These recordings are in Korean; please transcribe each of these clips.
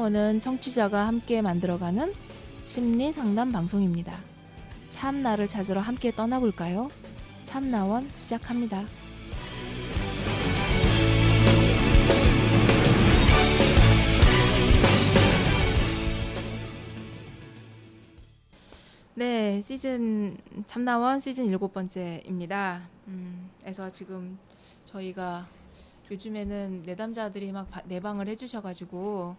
참나원은 청취자가 함께 만들어가는 심리 상담 방송입니다. 참나를 찾으러 함께 떠나볼까요? 참나원 시작합니다. 네, 시즌 참나원 시즌 일곱 번째입니다. 음, 그래서 지금 저희가 요즘에는 내담자들이 막 바- 내방을 해주셔가지고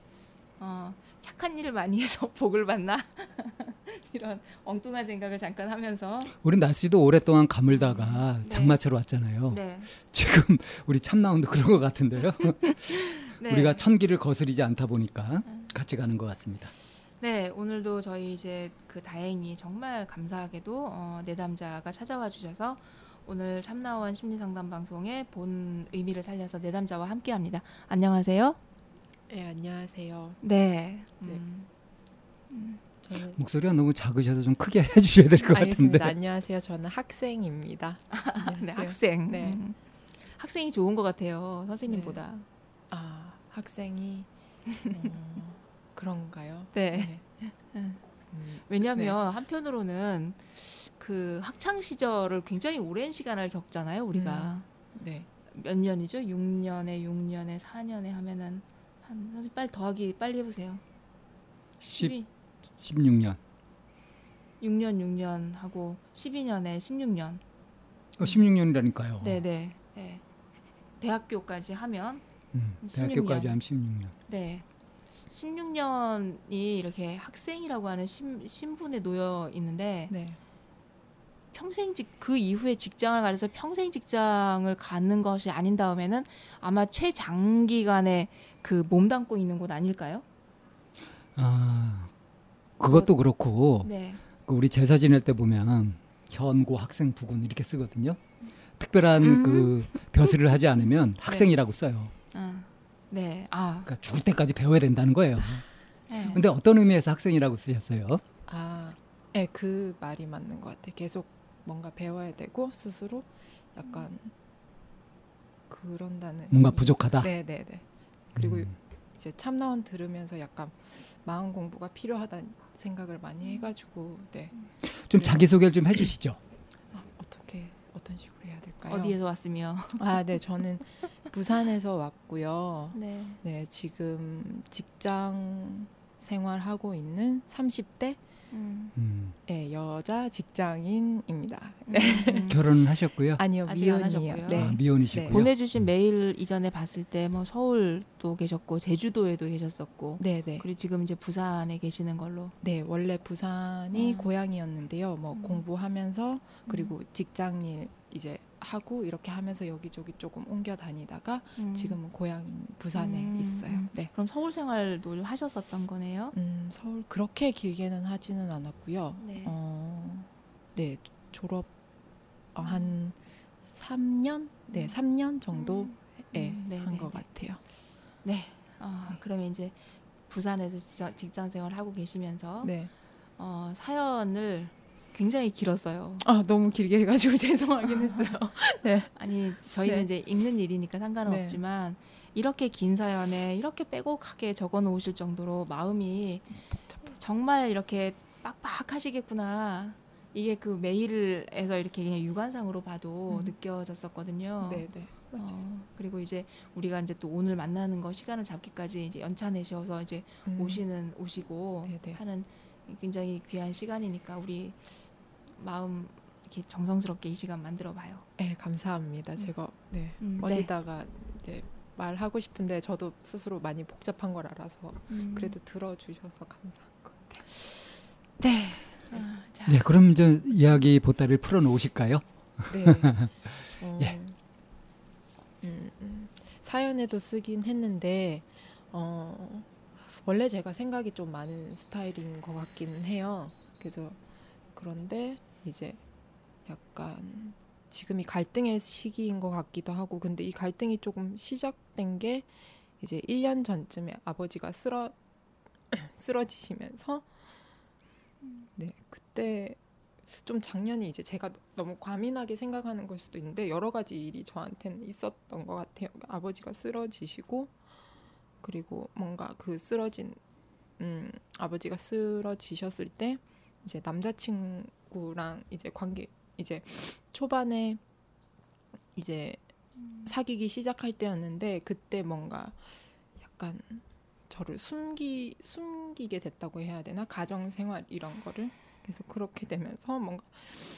어, 착한 일을 많이 해서 복을 받나 이런 엉뚱한 생각을 잠깐 하면서 우리 날씨도 오랫동안 가물다가 네. 장마철 왔잖아요. 네, 지금 우리 참나온도 그런 것 같은데요. 네. 우리가 천기를 거스리지 않다 보니까 같이 가는 것 같습니다. 네, 오늘도 저희 이제 그 다행히 정말 감사하게도 어, 내담자가 찾아와 주셔서 오늘 참나원 심리상담 방송의 본 의미를 살려서 내담자와 함께합니다. 안녕하세요. 네, 안녕하세요. 네. 네. 음, 저는 목소리가 너무 작으셔서 좀 크게 해주셔야 될 것. 같은데. 안녕하세요. 저는 학생입니다. 네. 학생. 네. 음. 학생이 좋은 것 같아요. 선생님보다. 아, 학생이 어, 그런가요? 네. 음, 왜냐하면 한편으로는 그 학창 시절을 굉장히 오랜 시간을 겪잖아요. 우리가 네. 몇 년이죠? 6년에 6년에 4년에 하면은 한 선생님 빨리 더하기 빨리 해보세요. 10, 16년. 6년 6년 하고 12년에 16년. 어, 16년이라니까요. 네네. 네. 대학교까지 하면 음, 16년. 대학교까지 하면 16년. 네. 16년이 이렇게 학생이라고 하는 신, 신분에 놓여 있는데 네. 평생 직 그 이후에 직장을 가려서 평생 직장을 가는 것이 아닌 다음에는 아마 최장기간에 그 몸담고 있는 곳 아닐까요? 아, 그것도 그렇고 네. 그 우리 제사 지낼 때 보면 현고 학생 부군 이렇게 쓰거든요. 특별한 음. 그 벼슬을 하지 않으면 학생이라고 써요. 아, 네. 아. 그러니까 죽을 때까지 배워야 된다는 거예요. 네. 근데 어떤 의미에서 학생이라고 쓰셨어요? 아, 네, 그 말이 맞는 것 같아요. 계속 뭔가 배워야 되고 스스로 약간 그런다는 뭔가 의미. 부족하다. 네, 네, 네. 그리고 음. 이제 참나원 들으면서 약간 마음 공부가 필요하다는 생각을 많이 해가지고 네 좀 자기 소개를 좀 해주시죠. 아, 어떻게 어떤 식으로 해야 될까요? 어디에서 왔으며? 아, 네, 저는 부산에서 왔고요. 네. 네, 지금 직장 생활하고 있는 30대 음. 음. 의 여자 직장인입니다. 네. 음. 결혼은 하셨고요. 아니요. 하셨고요. 네. 아, 미혼이시고요. 네. 보내주신 메일 이전에 봤을 때 뭐 서울도 계셨고 제주도에도 계셨었고 네, 네. 그리고 지금 이제 부산에 계시는 걸로. 네, 원래 부산이 음. 고향이었는데요. 뭐 음. 공부하면서 그리고 직장일 이제 하고 이렇게 하면서 여기저기 조금 옮겨 다니다가 음. 지금은 고향인 부산에 음, 있어요. 음. 네. 그럼 서울 생활도 하셨었던 거네요. 음, 서울 그렇게 길게는 하지는 않았고요. 네. 어, 네, 졸업 어, 한 3년? 네, 음. 3년 정도 음. 예, 음, 네, 한 네, 것 네. 같아요. 네. 아, 그러면 이제 부산에서 직장, 직장 생활 하고 계시면서 네. 어, 사연을 굉장히 길었어요. 아, 너무 길게 해가지고 죄송하긴 했어요. 네. 아니 저희는 네. 이제 읽는 일이니까 상관은 네. 없지만 이렇게 긴 사연에 이렇게 빼곡하게 적어 놓으실 정도로 마음이 정말 이렇게 빡빡하시겠구나. 이게 그 메일에서 이렇게 그냥 유관상으로 봐도 음. 느껴졌었거든요. 네, 네. 맞아요. 어, 그리고 이제 우리가 이제 또 오늘 만나는 거 시간을 잡기까지 이제 연차 내셔서 이제 음. 오시는 오시고 네, 네. 하는 굉장히 귀한 시간이니까 우리 마음 이렇게 정성스럽게 이 시간 만들어 봐요. 네, 감사합니다. 제가 네. 음, 네. 어디다가 네, 말하고 싶은데 저도 스스로 많이 복잡한 걸 알아서 음. 그래도 들어주셔서 감사한 것 같아요. 네. 아, 자, 네, 그럼 이제 이야기 보따리를 풀어 놓으실까요? 네. 어, 예. 음, 음, 사연에도 쓰긴 했는데 어, 원래 제가 생각이 좀 많은 스타일인 것 같기는 해요. 그래서 그런데 이제 약간 지금이 갈등의 시기인 것 같기도 하고 근데 이 갈등이 조금 시작된 게 이제 1년 전쯤에 아버지가 쓰러 쓰러지시면서 네 그때 좀 작년이 이제 제가 너무 과민하게 생각하는 걸 수도 있는데 여러 가지 일이 저한테는 있었던 것 같아요. 아버지가 쓰러지시고 그리고 뭔가 그 쓰러진 음, 아버지가 쓰러지셨을 때 이제 남자친구 랑 이제 관계 이제 초반에 이제 사귀기 시작할 때였는데 그때 뭔가 약간 저를 숨기 숨기게 됐다고 해야 되나? 가정 생활 이런 거를? 그래서 그렇게 되면서 뭔가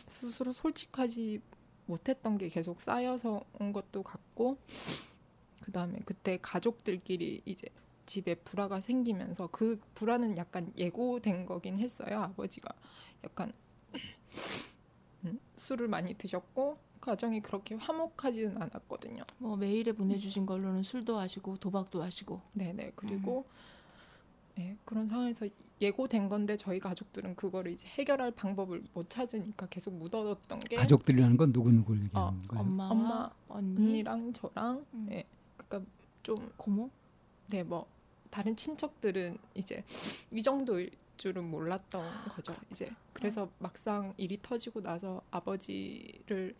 스스로 솔직하지 못했던 게 계속 쌓여서 온 것도 같고 그 다음에 그때 가족들끼리 이제 집에 불화가 생기면서 그 불화는 약간 예고된 거긴 했어요 아버지가. 약간 음, 술을 많이 드셨고 가정이 그렇게 화목하지는 않았거든요. 뭐 메일에 보내주신 걸로는 술도 하시고 도박도 하시고. 네네 그리고 네, 그런 상황에서 예고된 건데 저희 가족들은 그거를 이제 해결할 방법을 못 찾으니까 계속 묻어뒀던 게 가족들이라는 건 누구 누구를 얘기하는 어, 거예요? 엄마, 엄마, 언니, 언니랑 저랑 음. 예, 그러니까 좀 고모. 네, 뭐 다른 친척들은 이제 이 정도일 줄은 몰랐던 거죠. 이제 그래서 막상 일이 터지고 나서 아버지를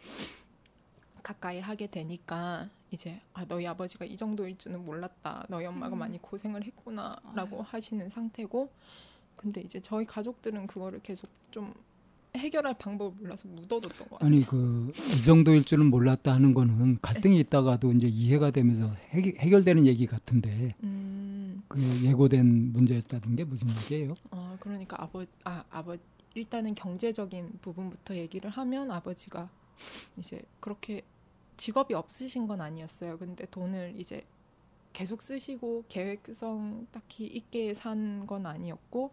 가까이 하게 되니까 이제 아 너희 아버지가 이 정도일 줄은 몰랐다. 너희 엄마가 음. 많이 고생을 했구나라고 아유. 하시는 상태고 근데 이제 저희 가족들은 그거를 계속 좀 해결할 방법을 몰라서 묻어뒀던 거 같아요. 아니 그 이 정도일 줄은 몰랐다 하는 거는 갈등이 있다가도 이제 이해가 되면서 해결, 해결되는 얘기 같은데 음. 그 예고된 문제였다는 게 무슨 얘기예요? 어 그러니까 아버 아 아버 일단은 경제적인 부분부터 얘기를 하면 아버지가 이제 그렇게 직업이 없으신 건 아니었어요. 근데 돈을 이제 계속 쓰시고 계획성 딱히 있게 산 건 아니었고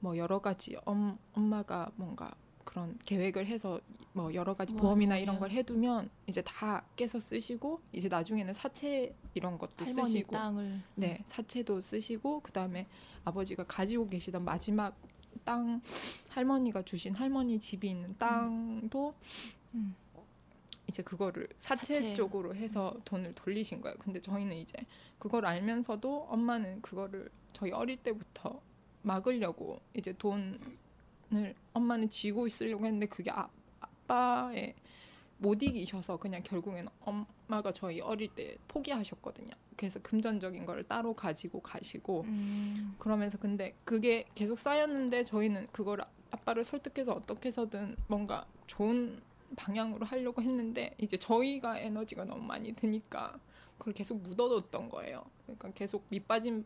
뭐 여러 가지 엄, 엄마가 뭔가 그런 계획을 해서 뭐 여러 가지 뭐 보험이나? 이런 걸 해두면 이제 다 깨서 쓰시고 이제 나중에는 사채 이런 것도 쓰시고 땅을. 네, 사채도 쓰시고 그 다음에 아버지가 가지고 계시던 마지막 땅 할머니가 주신 할머니 집이 있는 땅도 음. 이제 그거를 사채, 사채. 쪽으로 해서 돈을 돌리신 거예요. 근데 저희는 이제 그걸 알면서도 엄마는 그거를 저희 어릴 때부터 막으려고 이제 돈 을 엄마는 쥐고 있으려고 했는데 그게 아, 아빠의 못 이기셔서 그냥 결국에는 엄마가 저희 어릴 때 포기하셨거든요. 그래서 금전적인 걸 따로 가지고 가시고 음. 그러면서 근데 그게 계속 쌓였는데 저희는 그걸 아빠를 설득해서 어떻게 해서든 뭔가 좋은 방향으로 하려고 했는데 이제 저희가 에너지가 너무 많이 드니까 그걸 계속 묻어뒀던 거예요. 그러니까 계속 밑빠진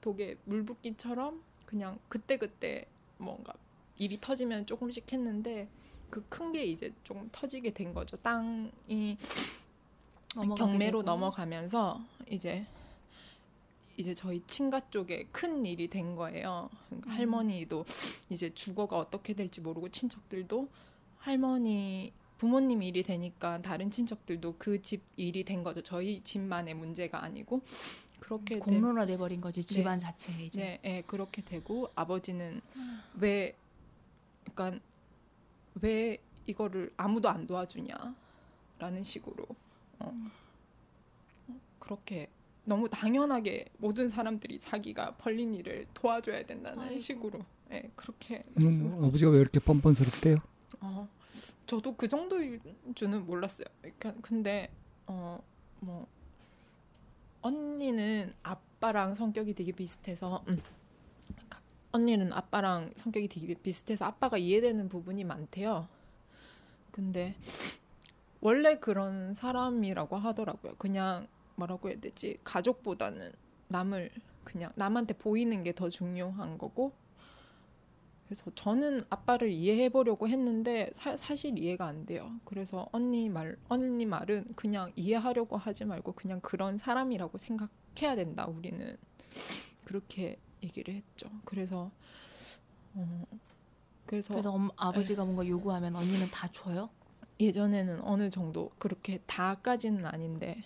독에 물 붓기처럼 그냥 그때그때 뭔가 일이 터지면 조금씩 했는데 그 큰 게 이제 조금 터지게 된 거죠. 땅이 경매로 되고. 넘어가면서 이제 이제 저희 친가 쪽에 큰 일이 된 거예요. 그러니까 음. 할머니도 이제 주거가 어떻게 될지 모르고 친척들도 할머니 부모님 일이 되니까 다른 친척들도 그 집 일이 된 거죠. 저희 집만의 문제가 아니고 그렇게 되- 공론화 돼버린 거지 집안 자체에 이제. 네, 예, 그렇게 되고 아버지는 왜 그러니까 왜 이거를 아무도 안 도와주냐라는 식으로 어, 그렇게 너무 당연하게 모든 사람들이 자기가 벌린 일을 도와줘야 된다는 아이고. 식으로 예, 그렇게 음, 아버지가 왜 이렇게 뻔뻔스럽대요? 어, 저도 그 정도일 줄은 몰랐어요. 그러니까 근데 어 뭐 언니는 아빠랑 성격이 되게 비슷해서 음. 그러니까 언니는 아빠랑 성격이 되게 비슷해서 아빠가 이해되는 부분이 많대요. 근데 원래 그런 사람이라고 하더라고요. 그냥 뭐라고 해야 되지? 가족보다는 남을 그냥 남한테 보이는 게 더 중요한 거고 그래서 저는 아빠를 이해해 보려고 했는데 사, 사실 이해가 안 돼요. 그래서 언니 말 언니 말은 그냥 이해하려고 하지 말고 그냥 그런 사람이라고 생각해야 된다. 우리는 그렇게 얘기를 했죠. 그래서 어 그래서, 그래서 엄, 아버지가 뭔가 요구하면 언니는 다 줘요? 예전에는 어느 정도 그렇게 다까지는 아닌데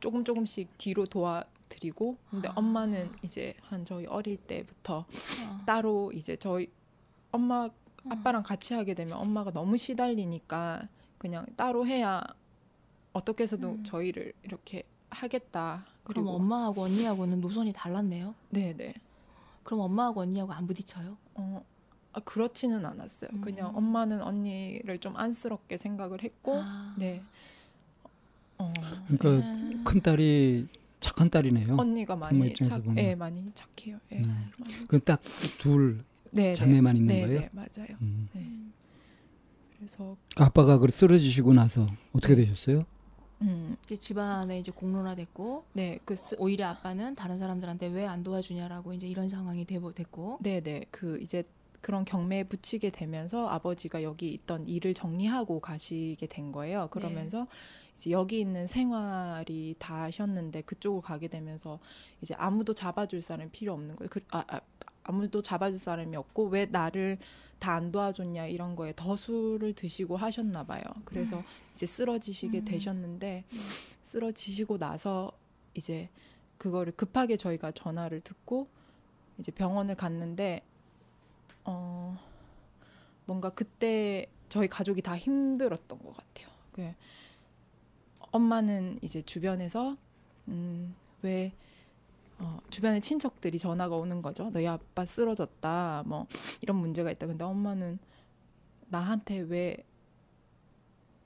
조금 조금씩 뒤로 도와 드리고 근데 아. 엄마는 이제 한 저희 어릴 때부터 어. 따로 이제 저희 엄마 아빠랑 같이 하게 되면 엄마가 너무 시달리니까 그냥 따로 해야 어떻게 해서도 음. 저희를 이렇게 하겠다. 그럼 엄마하고 언니하고는 노선이 달랐네요. 네 네. 그럼 엄마하고 언니하고 안 부딪혀요? 어 아, 그렇지는 않았어요. 음. 그냥 엄마는 언니를 좀 안쓰럽게 생각을 했고, 아. 네. 어, 그러니까 음. 큰 딸이 착한 딸이네요. 언니가 많이 착, 보면. 예, 많이 착해요. 예. 음. 많이 그딱 둘 네, 자매만 네. 있는 네, 거예요? 네, 맞아요. 음. 네. 그래서 그 아빠가 그 쓰러지시고 나서 어떻게 되셨어요? 음, 이제 집안에 이제 공론화됐고 네, 그 쓰, 오히려 아빠는 다른 사람들한테 왜 안 도와주냐라고 이제 이런 상황이 되고 됐고 네, 네. 그 이제 그런 경매에 붙이게 되면서 아버지가 여기 있던 일을 정리하고 가시게 된 거예요. 그러면서 이제 여기 있는 생활이 다 하셨는데 그쪽으로 가게 되면서 이제 아무도 잡아줄 사람이 필요 없는 거예요. 그, 아, 아, 아무도 잡아줄 사람이 없고 왜 나를 다 안 도와줬냐 이런 거에 더 술을 드시고 하셨나 봐요. 그래서 이제 쓰러지시게 음. 되셨는데 쓰러지시고 나서 이제 그거를 급하게 저희가 전화를 듣고 이제 병원을 갔는데 어 뭔가 그때 저희 가족이 다 힘들었던 것 같아요. 그 엄마는 이제 주변에서 음왜 어, 주변에 친척들이 전화가 오는 거죠. 너희 아빠 쓰러졌다. 뭐 이런 문제가 있다. 근데 엄마는 나한테 왜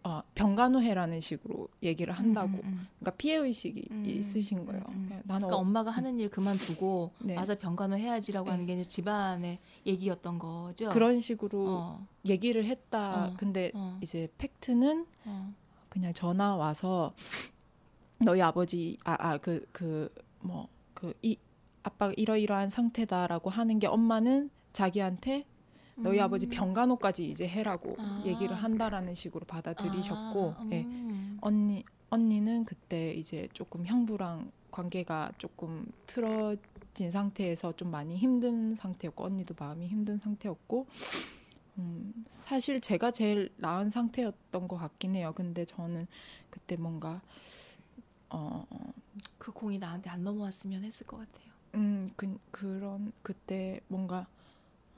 어, 병간호해라는 식으로 얘기를 한다고. 음, 음, 음. 그러니까 피해 의식이 음, 있으신 거예요. 음, 음. 예, 나는 그러니까 어, 엄마가 하는 일 그만두고 네. 와서 병간호 해야지라고 네. 하는 게 이제 집안의 얘기였던 거죠. 그런 식으로 어, 얘기를 했다. 어, 근데 어, 이제 팩트는 어. 그냥 전화 와서 너희 아버지 아 아 그 그 뭐 그 이 아빠가 이러이러한 상태다라고 하는 게 엄마는 자기한테 너희 음. 아버지 병간호까지 이제 해라고 아. 얘기를 한다라는 식으로 받아들이셨고 아, 예. 음. 언니 언니는 그때 이제 조금 형부랑 관계가 조금 틀어진 상태에서 좀 많이 힘든 상태였고 언니도 마음이 힘든 상태였고 음, 사실 제가 제일 나은 상태였던 것 같긴 해요. 근데 저는 그때 뭔가 어, 그 공이 나한테 안 넘어왔으면 했을 것 같아요. 음, 그, 그런 그때 뭔가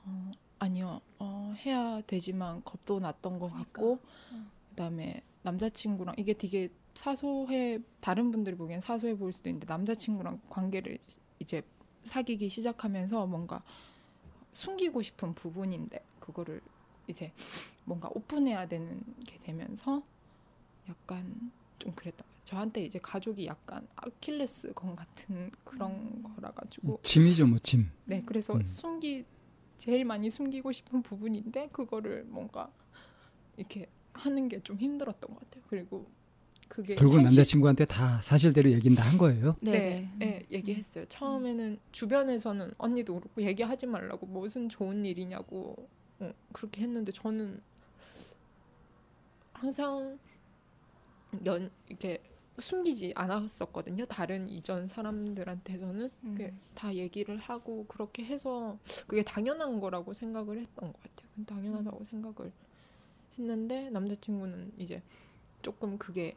어, 아니요 어, 해야 되지만 겁도 났던 것 같고 음. 그다음에 남자친구랑 이게 되게 사소해 다른 분들이 보기엔 사소해 보일 수도 있는데 남자친구랑 관계를 이제 사귀기 시작하면서 뭔가 숨기고 싶은 부분인데 그거를 이제 뭔가 오픈해야 되는 게 되면서 약간 좀 그랬던 거예요. 저한테 이제 가족이 약간 아킬레스 건 같은 그런 거라 가지고 짐이죠, 뭐 짐. 네, 그래서 음. 숨기 제일 많이 숨기고 싶은 부분인데 그거를 뭔가 이렇게 하는 게 좀 힘들었던 것 같아요. 그리고 그게 결국 현실- 남자친구한테 다 사실대로 얘기는 다한 거예요. 네, 네, 네, 얘기했어요. 처음에는 주변에서는 언니도 그렇고 얘기하지 말라고 무슨 좋은 일이냐고 어, 그렇게 했는데 저는 항상 연 이렇게 숨기지 않았었거든요. 다른 이전 사람들한테서는 음. 그다 얘기를 하고 그렇게 해서 그게 당연한 거라고 생각을 했던 것 같아요. 당연하다고 생각을 했는데 남자친구는 이제 조금 그게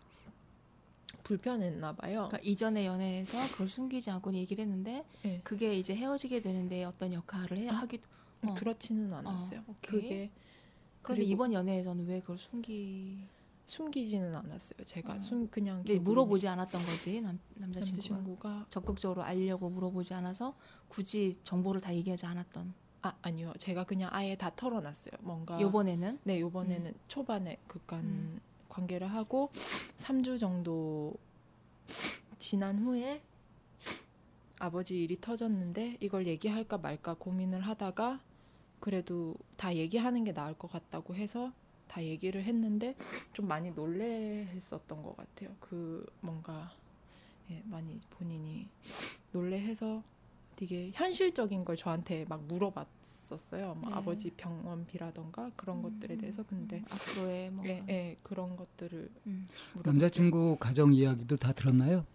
불편했나 봐요. 그러니까 이전의 연애에서 그걸 숨기지 않고 얘기를 했는데 네. 그게 이제 헤어지게 되는데 어떤 역할을 해, 아, 하기도 어. 그렇지는 않았어요. 어. 그게 그런데 이번 연애에서는 왜 그걸 숨기? 숨기지는 않았어요. 제가 어. 숨 그냥 결국에는 물어보지 않았던 거지 남, 남자친구가 남자친구가 적극적으로 알려고 물어보지 않아서 굳이 정보를 다 얘기하지 않았던. 아 아니요. 제가 그냥 아예 다 털어놨어요. 뭔가 요번에는 네 요번에는 초반에 그간 음. 관계를 하고 3주 정도 지난 후에 아버지 일이 터졌는데 이걸 얘기할까 말까 고민을 하다가 그래도 다 얘기하는 게 나을 것 같다고 해서 다 얘기를 했는데 좀 많이 놀래했었던 것 같아요. 그 뭔가 예, 많이 본인이 놀래해서 되게 현실적인 걸 저한테 막 물어봤었어요. 뭐 네. 아버지 병원비라던가 그런 것들에 대해서 근데 음, 앞으로의 뭐 예, 예, 그런 것들을 음. 남자친구 가정 이야기도 다 들었나요?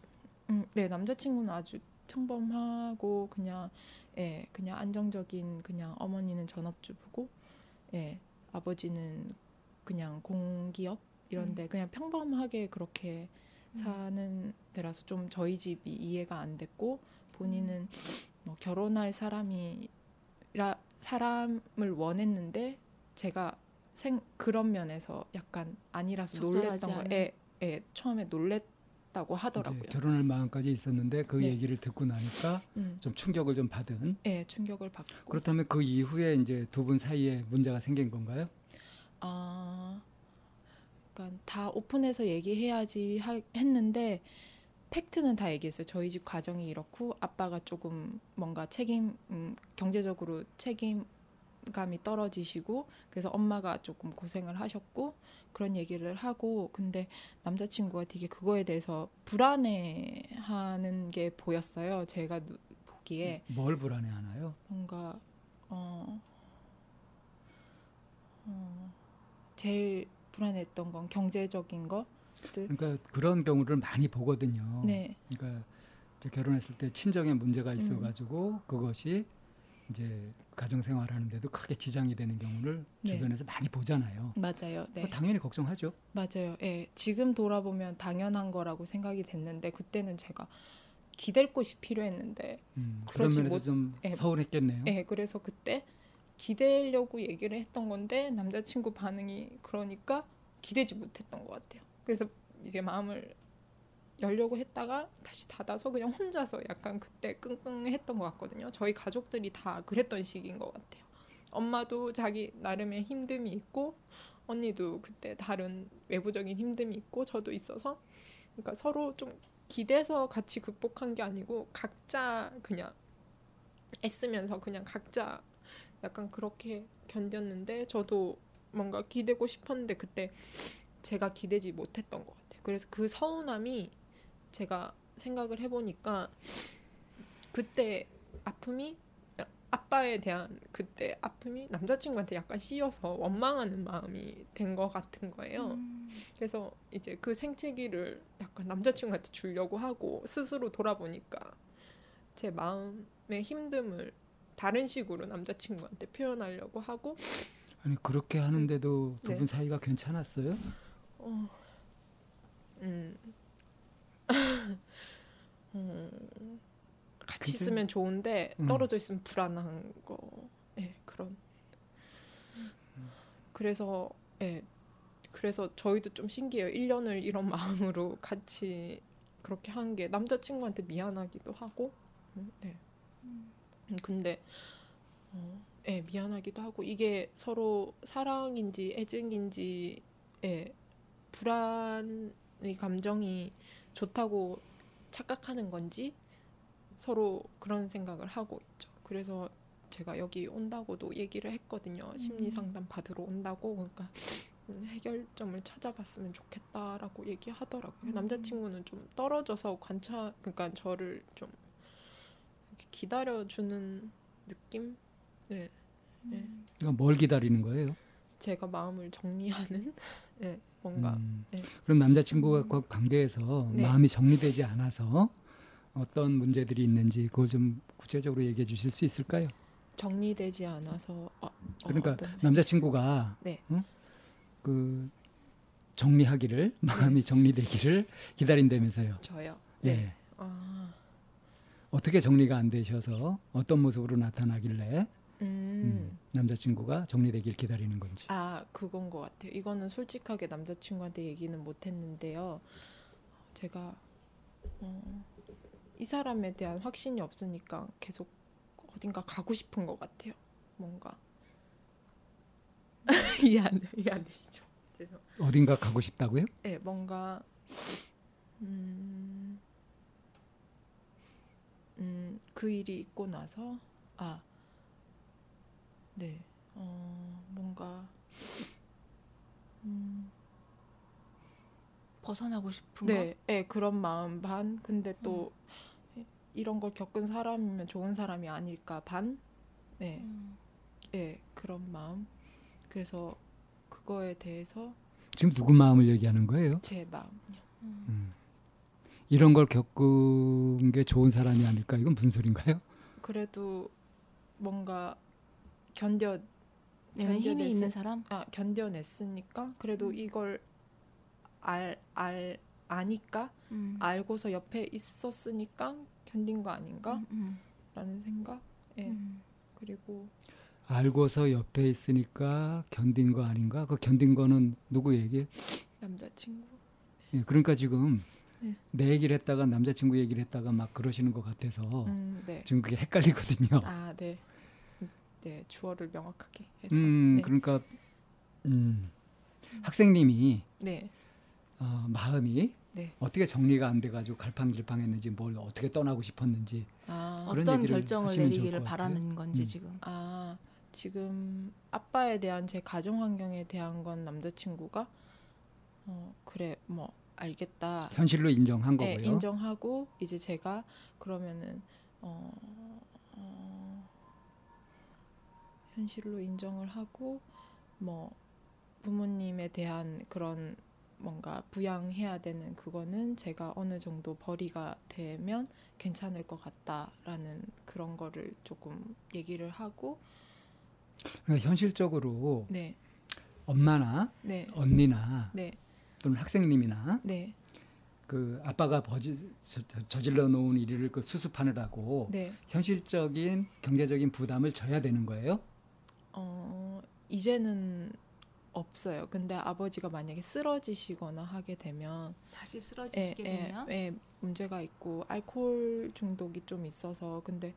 음, 네 남자친구는 아주 평범하고 그냥 예 그냥 안정적인 그냥 어머니는 전업주부고 예 아버지는 그냥 공기업 이런데 그냥 평범하게 그렇게 사는 데라서 좀 저희 집이 이해가 안 됐고 본인은 뭐 결혼할 사람이라 사람을 원했는데 제가 생 그런 면에서 약간 아니라서 놀랬던. 거에 예, 처음에 놀랬 다고 하더라고요. 이제 결혼할 마음까지 있었는데 그 네. 얘기를 듣고 나니까 음. 좀 충격을 좀 받은. 예, 충격을 받고. 그렇다면 그 이후에 이제 두 분 사이에 문제가 생긴 건가요? 아, 그러니까 다 오픈해서 얘기해야지 하, 했는데 팩트는 다 얘기했어요. 저희 집 가정이 이렇고 아빠가 조금 뭔가 책임 음, 경제적으로 책임 감이 떨어지시고 그래서 엄마가 조금 고생을 하셨고 그런 얘기를 하고 근데 남자친구가 되게 그거에 대해서 불안해하는 게 보였어요. 제가 누- 보기에 뭘 불안해하나요? 뭔가 어, 어 제일 불안했던 건 경제적인 거. 그러니까 그런 경우를 많이 보거든요. 네. 그러니까 결혼했을 때 친정에 음. 문제가 있어가지고 그것이 이제 가정 생활하는데도 크게 지장이 되는 경우를 네. 주변에서 많이 보잖아요. 맞아요. 네. 당연히 걱정하죠. 맞아요. 예. 지금 돌아보면 당연한 거라고 생각이 됐는데 그때는 제가 기댈 곳이 필요했는데 음, 그러지 면에서 못- 좀 예. 서운했겠네요. 예. 그래서 그때 기대려고 얘기를 했던 건데 남자친구 반응이 그러니까 기대지 못했던 것 같아요. 그래서 이제 마음을 열려고 했다가 다시 닫아서 그냥 혼자서 약간 그때 끙끙했던 것 같거든요. 저희 가족들이 다 그랬던 시기인 것 같아요. 엄마도 자기 나름의 힘듦이 있고 언니도 그때 다른 외부적인 힘듦이 있고 저도 있어서 그러니까 서로 좀 기대서 같이 극복한 게 아니고 각자 그냥 애쓰면서 그냥 각자 약간 그렇게 견뎠는데 저도 뭔가 기대고 싶었는데 그때 제가 기대지 못했던 것 같아요. 그래서 그 서운함이 제가 생각을 해보니까 그때 아픔이 아빠에 대한 그때 아픔이 남자친구한테 약간 씌여서 원망하는 마음이 된 것 같은 거예요. 음. 그래서 이제 그 생채기를 약간 남자친구한테 주려고 하고 스스로 돌아보니까 제 마음의 힘듦을 다른 식으로 남자친구한테 표현하려고 하고 아니 그렇게 하는데도 두 네. 분 사이가 괜찮았어요? 어, 음, 음, 같이 괜찮- 있으면 좋은데 음. 떨어져 있으면 불안한 거, 예, 그런. 그래서 예, 그래서 저희도 좀 신기해요. 1년을 이런 마음으로 같이 그렇게 한 게 남자친구한테 미안하기도 하고, 음, 네. 음, 근데 어, 예, 미안하기도 하고 이게 서로 사랑인지 애증인지 예, 불안의 감정이 좋다고 착각하는 건지 서로 그런 생각을 하고 있죠. 그래서 제가 여기 온다고도 얘기를 했거든요. 심리 상담 받으러 온다고 그러니까 음, 해결점을 찾아봤으면 좋겠다라고 얘기하더라고요. 음. 남자친구는 좀 떨어져서 관찰 그러니까 저를 좀 기다려주는 느낌? 네. 네. 그러니까 뭘 기다리는 거예요? 제가 마음을 정리하는 네, 뭔가 음, 네. 그럼 남자친구와 그 관계에서 네. 마음이 정리되지 않아서 어떤 문제들이 있는지 그걸 좀 구체적으로 얘기해 주실 수 있을까요? 정리되지 않아서 어, 어, 그러니까 어떤- 남자친구가 네. 응? 그 정리하기를 마음이 정리되기를 기다린다면서요. 저요. 예. 네. 아, 어떻게 정리가 안 되셔서 어떤 모습으로 나타나길래 음. 음, 남자친구가 정리되길 기다리는 건지. 아 그건 것 같아요. 이거는 솔직하게 남자친구한테 얘기는 못했는데요. 제가 어, 이 사람에 대한 확신이 없으니까 계속 어딘가 가고 싶은 것 같아요. 뭔가 이해 안 이해 안 되시죠? 죄송. 어딘가 가고 싶다고요? 네, 뭔가 음, 음, 그 일이 있고 나서 아, 네, 어, 뭔가 음, 벗어나고 싶은 거. 네, 네, 그런 마음 반. 근데 또 이런 걸 겪은 사람이면 좋은 사람이 아닐까 반. 네, 음. 네, 그런 마음. 그래서 그거에 대해서 지금 누구 마음을 얘기하는 거예요? 제 마음요. 음. 이런 걸 겪은 게 좋은 사람이 아닐까? 이건 무슨 소린가요? 그래도 뭔가 견뎌 힘이 견뎌냈을- 있는 사람. 아 견뎌냈으니까 그래도 음. 이걸 알 알 아니까 음. 알고서 옆에 있었으니까 견딘 거 아닌가라는 음, 생각 예 음. 그리고 알고서 옆에 있으니까 견딘 거 아닌가? 그 견딘 거는 누구 얘기? 남자친구 예, 그러니까 지금 네. 내 얘기를 했다가 남자친구 얘기를 했다가 막 그러시는 것 같아서 음 네 지금 그게 헷갈리거든요. 아, 네. 네, 주어를 명확하게 해서. 음, 네. 그러니까 음, 학생님이 네. 어, 마음이 네. 어떻게 정리가 안 돼가지고 갈팡질팡했는지 뭘 어떻게 떠나고 싶었는지 아, 그런 어떤 얘기를 결정을 내리기를. 바라는 건지 음. 지금. 아 지금 아빠에 대한 제 가정 환경에 대한 건 남자친구가 어 그래 뭐 알겠다. 현실로 인정한 네, 거고요. 인정하고 이제 제가 그러면은 어, 어, 현실로 인정을 하고 뭐 부모님에 대한 그런 뭔가 부양해야 되는 그거는 제가 어느 정도 벌이가 되면 괜찮을 것 같다라는 그런 거를 조금 얘기를 하고 그러니까 현실적으로 네, 엄마나 네, 언니나 네, 또는 학생님이나 네, 그 아빠가 버지, 저, 저- 저질러 놓은 일을 그 수습하느라고 네. 현실적인 경제적인 부담을 져야 되는 거예요. 어, 이제는 없어요. 근데 아버지가 만약에 쓰러지시거나 하게 되면 다시 예, 쓰러지시게 예, 되면 예, 문제가 있고 알코올 중독이 좀 있어서 근데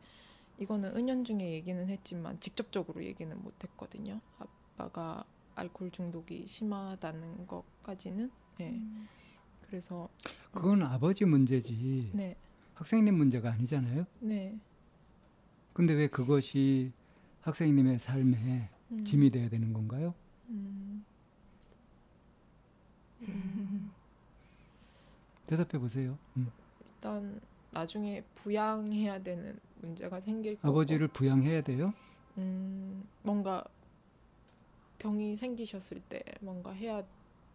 이거는 은연중에 얘기는 했지만 직접적으로 얘기는 못 했거든요. 아빠가 알코올 중독이 심하다는 것까지는 예. 음. 그래서 그건 아버지 문제지 네, 학생님 문제가 아니잖아요. 네. 근데 왜 그것이 학생님의 삶에 음, 짐이 돼야 되는 건가요? 음, 대답해 보세요. 음. 일단 나중에 부양해야 되는 문제가 생길 거고 아버지를 부양해야 돼요. 음, 뭔가 병이 생기셨을 때 뭔가 해야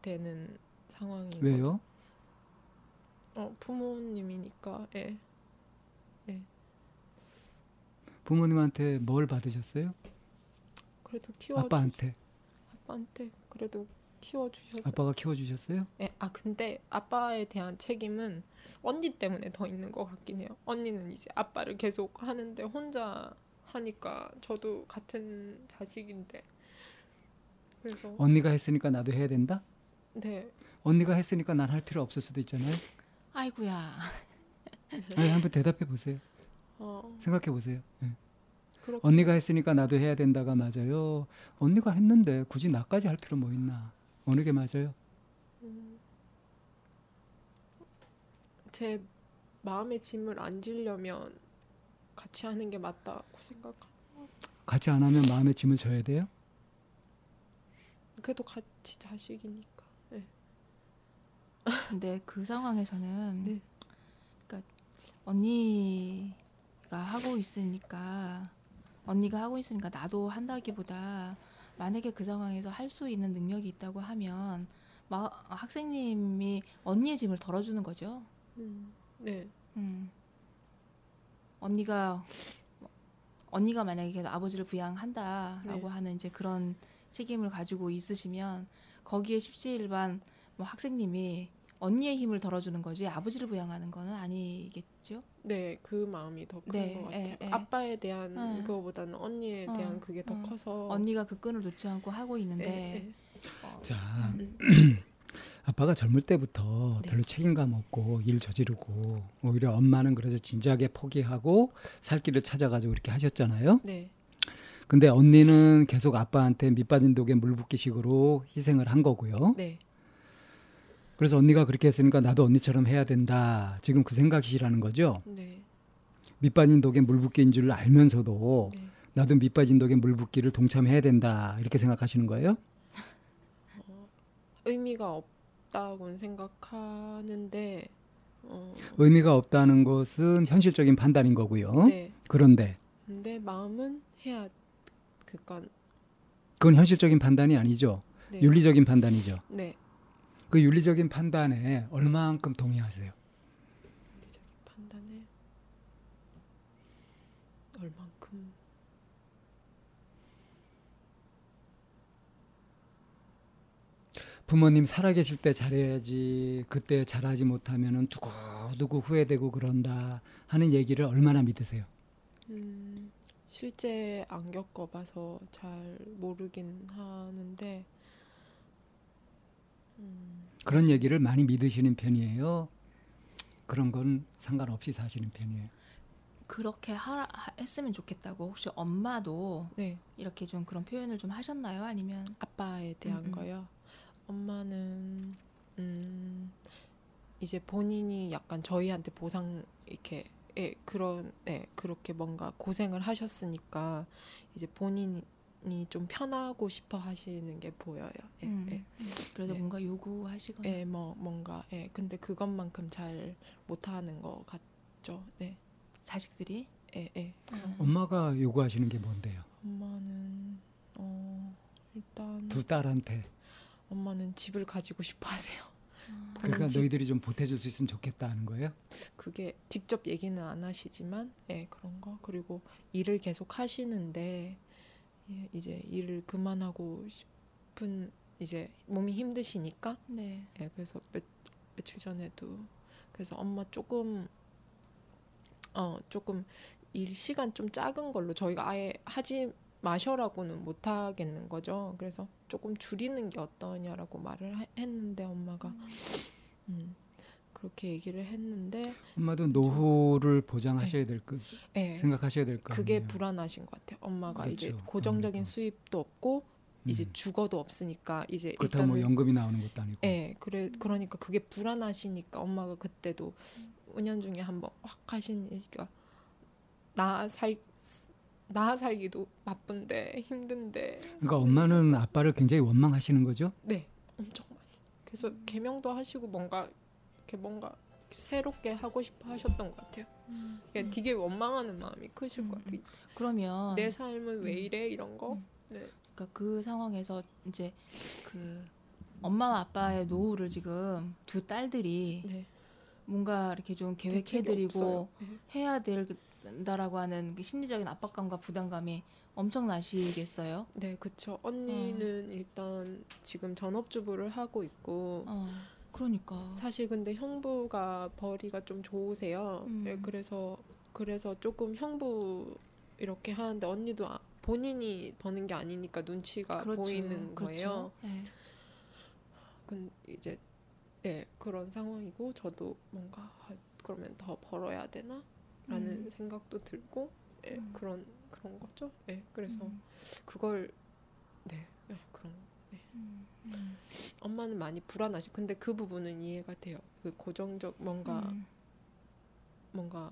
되는 상황인 거죠. 왜요? 어, 부모님이니까. 예. 부모님한테 뭘 받으셨어요? 그래도 키워 아빠한테. 아빠한테 그래도 키워 주셨어요. 아빠가 키워 주셨어요? 예. 아 근데 아빠에 대한 책임은 언니 때문에 더 있는 것 같긴 해요. 언니는 이제 아빠를 계속 하는데 혼자 하니까 저도 같은 자식인데. 그래서 언니가 했으니까 나도 해야 된다? 네. 언니가 했으니까 난 할 필요 없을 수도 있잖아요. 아이고야. 아니, 한번 대답해 보세요. 어, 생각해 보세요. 예. 그렇게 언니가 했으니까 나도 해야 된다가 맞아요. 언니가 했는데 굳이 나까지 할 필요 뭐 있나? 어느 게 맞아요? 음, 제 마음의 짐을 안 지려면 같이 하는 게 맞다고 생각하. 같이 안 하면 마음의 짐을 져야 돼요? 그래도 같이 자식이니까. 근데 그 상황에서는 네. 그러니까 언니 가 하고 있으니까 언니가 하고 있으니까 나도 한다기보다 만약에 그 상황에서 할 수 있는 능력이 있다고 하면 마, 학생님이 언니의 짐을 덜어주는 거죠. 음, 네. 음. 언니가 언니가 만약에 계속 아버지를 부양한다라고 네. 하는 이제 그런 책임을 가지고 있으시면 거기에 십시일반 뭐 학생님이 언니의 힘을 덜어주는 거지 아버지를 부양하는 거는 아니겠 죠. 네, 그 마음이 더큰 네, 것 같아요. 예, 예. 아빠에 대한 어. 그거보다는 언니에 어, 대한 그게 더 어. 커서 언니가 그 끈을 놓지 않고 하고 예, 있는데 예. 어, 자, 음. 아빠가 젊을 때부터 네. 별로 책임감 없고 일 저지르고 오히려 엄마는 그래서 진지하게 포기하고 살 길을 찾아가지고 이렇게 하셨잖아요. 네, 근데 언니는 계속 아빠한테 밑빠진 독에 물 붓기식으로 희생을 한 거고요. 네, 그래서 언니가 그렇게 했으니까 나도 언니처럼 해야 된다. 지금 그 생각이시라는 거죠. 네, 밑빠진 독에 물 붓기인 줄 알면서도 네. 나도 밑빠진 독에 물 붓기를 동참해야 된다. 이렇게 생각하시는 거예요? 의미가 없다고는 생각하는데 어, 의미가 없다는 것은 현실적인 판단인 거고요. 네. 그런데 근데 마음은 해야 그니까 그건 현실적인 판단이 아니죠. 네. 윤리적인 판단이죠. 네. 그 윤리적인 판단에 얼마만큼 동의하세요? 윤리적인 판단에 얼만큼 부모님 살아계실 때 잘해야지 그때 잘하지 못하면은 두고두고 후회되고 그런다 하는 얘기를 얼마나 믿으세요? 음, 실제 안 겪어봐서 잘 모르긴 하는데 음, 그런 얘기를 많이 믿으시는 편이에요. 그런 건 상관없이 사시는 편이에요. 그렇게 하라, 하- 했으면 좋겠다고 혹시 엄마도 네 이렇게 좀 그런 표현을 좀 하셨나요? 아니면 아빠에 대한 음, 음. 거요. 엄마는 음, 이제 본인이 약간 저희한테 보상 이렇게 예, 그런 예, 그렇게 뭔가 고생을 하셨으니까 이제 본인 이좀 편하고 싶어 하시는 게 보여요. 예, 음, 예. 그래서 네. 뭔가 요구하시거나 예, 뭐 뭔가 예, 근데 그것만큼 잘 못하는 것 같죠. 네, 자식들이 예, 예. 음. 엄마가 요구하시는 게 뭔데요? 엄마는 어 일단 두 딸한테. 엄마는 집을 가지고 싶어 하세요. 그러니까 집- 너희들이 좀 보태줄 수 있으면 좋겠다 하는 거예요? 그게 직접 얘기는 안 하시지만 예 그런 거 그리고 일을 계속 하시는데 예, 이제 일을 그만하고 싶은 이제 몸이 힘드시니까 네. 예 그래서 몇, 며칠 전에도 그래서 엄마 조금 어 조금 일 시간 좀 작은 걸로 저희가 아예 하지 마셔라고는 못 하겠는 거죠. 그래서 조금 줄이는 게 어떠냐라고 말을 하- 했는데 엄마가 음, 그렇게 얘기를 했는데 엄마도 노후를 보장하셔야 될 거, 예, 생각하셔야 될 거. 네. 그게. 불안하신 것 같아요. 엄마가 이제 그렇죠. 고정적인 아무래도. 수입도 없고 이제 음. 주거도 없으니까 이제 그렇다고 뭐 일단은 연금이 나오는 것도 아니고. 예, 그래 그러니까 그게 불안하시니까 엄마가 그때도 은연 중에 한번 확 얘기가 나살 나 살기도 바쁜데 힘든데 그러니까 엄마는 아빠를 굉장히 원망하시는 거죠? 네 엄청 많이 그래서 개명도 하시고 뭔가 이렇게 뭔가 새롭게 하고 싶어 하셨던 것 같아요. 예, 되게 원망하는 마음이 크실 것 음, 같아요. 그러면 내 삶은 왜 음. 이래 이런 거. 음. 네. 그러니까 그 상황에서 이제 그 엄마와 아빠의 노후를 지금 두 딸들이 네. 뭔가 이렇게 좀 계획해드리고. 네. 해야 된다라고 하는 그 심리적인 압박감과 부담감이 엄청나시겠어요? 네, 그쵸. 언니는 일단 지금 전업주부를 하고 있고 어, 그러니까. 사실 근데 형부가 벌이가 좀 좋으세요. 음. 네, 그래서 그래서 조금 형부 이렇게 하는데 언니도 아- 본인이 버는 게 아니니까 눈치가 보이는 거예요. 네. 근 이제 네 그런 상황이고 저도 뭔가 아, 그러면 더 벌어야 되나? 라는 음. 생각도 들고 예, 음. 그런 그런 거죠. 예, 그래서 음, 그걸 네, 네 음, 음, 엄마는 많이 불안하시. 근데 그 부분은 이해가 돼요. 그 고정적 뭔가 음. 뭔가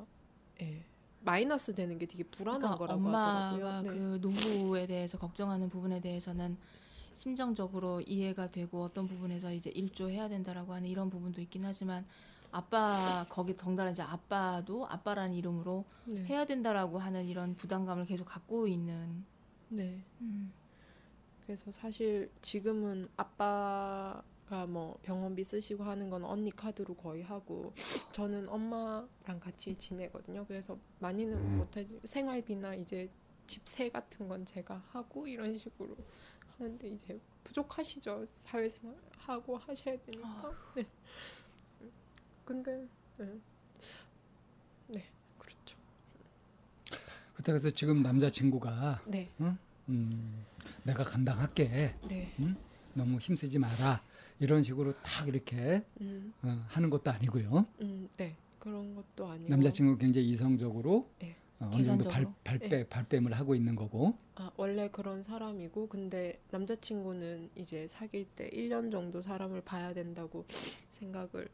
예 마이너스 되는 게 되게 불안한 그러니까 거라고 엄마가 하더라고요. 네. 그 노후에 대해서 걱정하는 부분에 대해서는 심정적으로 이해가 되고 어떤 부분에서 이제 일조해야 된다라고 하는 이런 부분도 있긴 하지만 아빠 거기 덩달아 이제 아빠도 아빠라는 이름으로 네. 해야 된다라고 하는 이런 부담감을 계속 갖고 있는 네. 음. 그래서 사실 지금은 아빠가 뭐 병원비 쓰시고 하는 건 언니 카드로 거의 하고 저는 엄마랑 같이 지내거든요. 그래서 많이는 못하지 생활비나 이제 집세 같은 건 제가 하고 이런 식으로 하는데 이제 부족하시죠. 사회생활 하고 하셔야 되니까. 네. 근데 네. 네, 그렇죠. 그때 그래서 지금 남자친구가 네, 음, 내가 감당할게. 네. 너무 힘쓰지 마라. 이런 식으로 탁 이렇게 음, 어, 하는 것도 아니고요. 음, 네. 그런 것도 아니고 남자친구 굉장히 이성적으로 네. 어, 어느 정도 발. 발빼, 발뺌을 하고 있는 거고. 아, 원래 그런 사람이고 근데 남자친구는 이제 사귈 때 1년 정도 사람을 봐야 된다고 생각을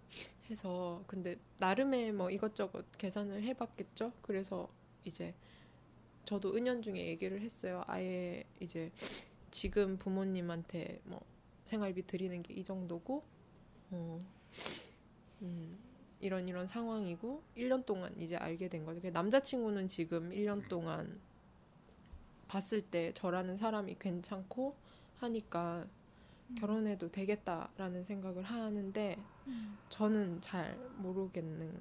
해서 근데 나름의 뭐 이것저것 계산을 해봤겠죠. 그래서 이제 저도 은연중에 얘기를 했어요. 아예 이제 지금 부모님한테 뭐 생활비 드리는 게 이 정도고 어, 음, 이런 이런 상황이고 1년 동안 이제 알게 된 거죠. 그 남자친구는 지금 1년 동안 봤을 때 저라는 사람이 괜찮고 하니까 결혼해도 되겠다라는 생각을 하는데 저는 잘 모르겠는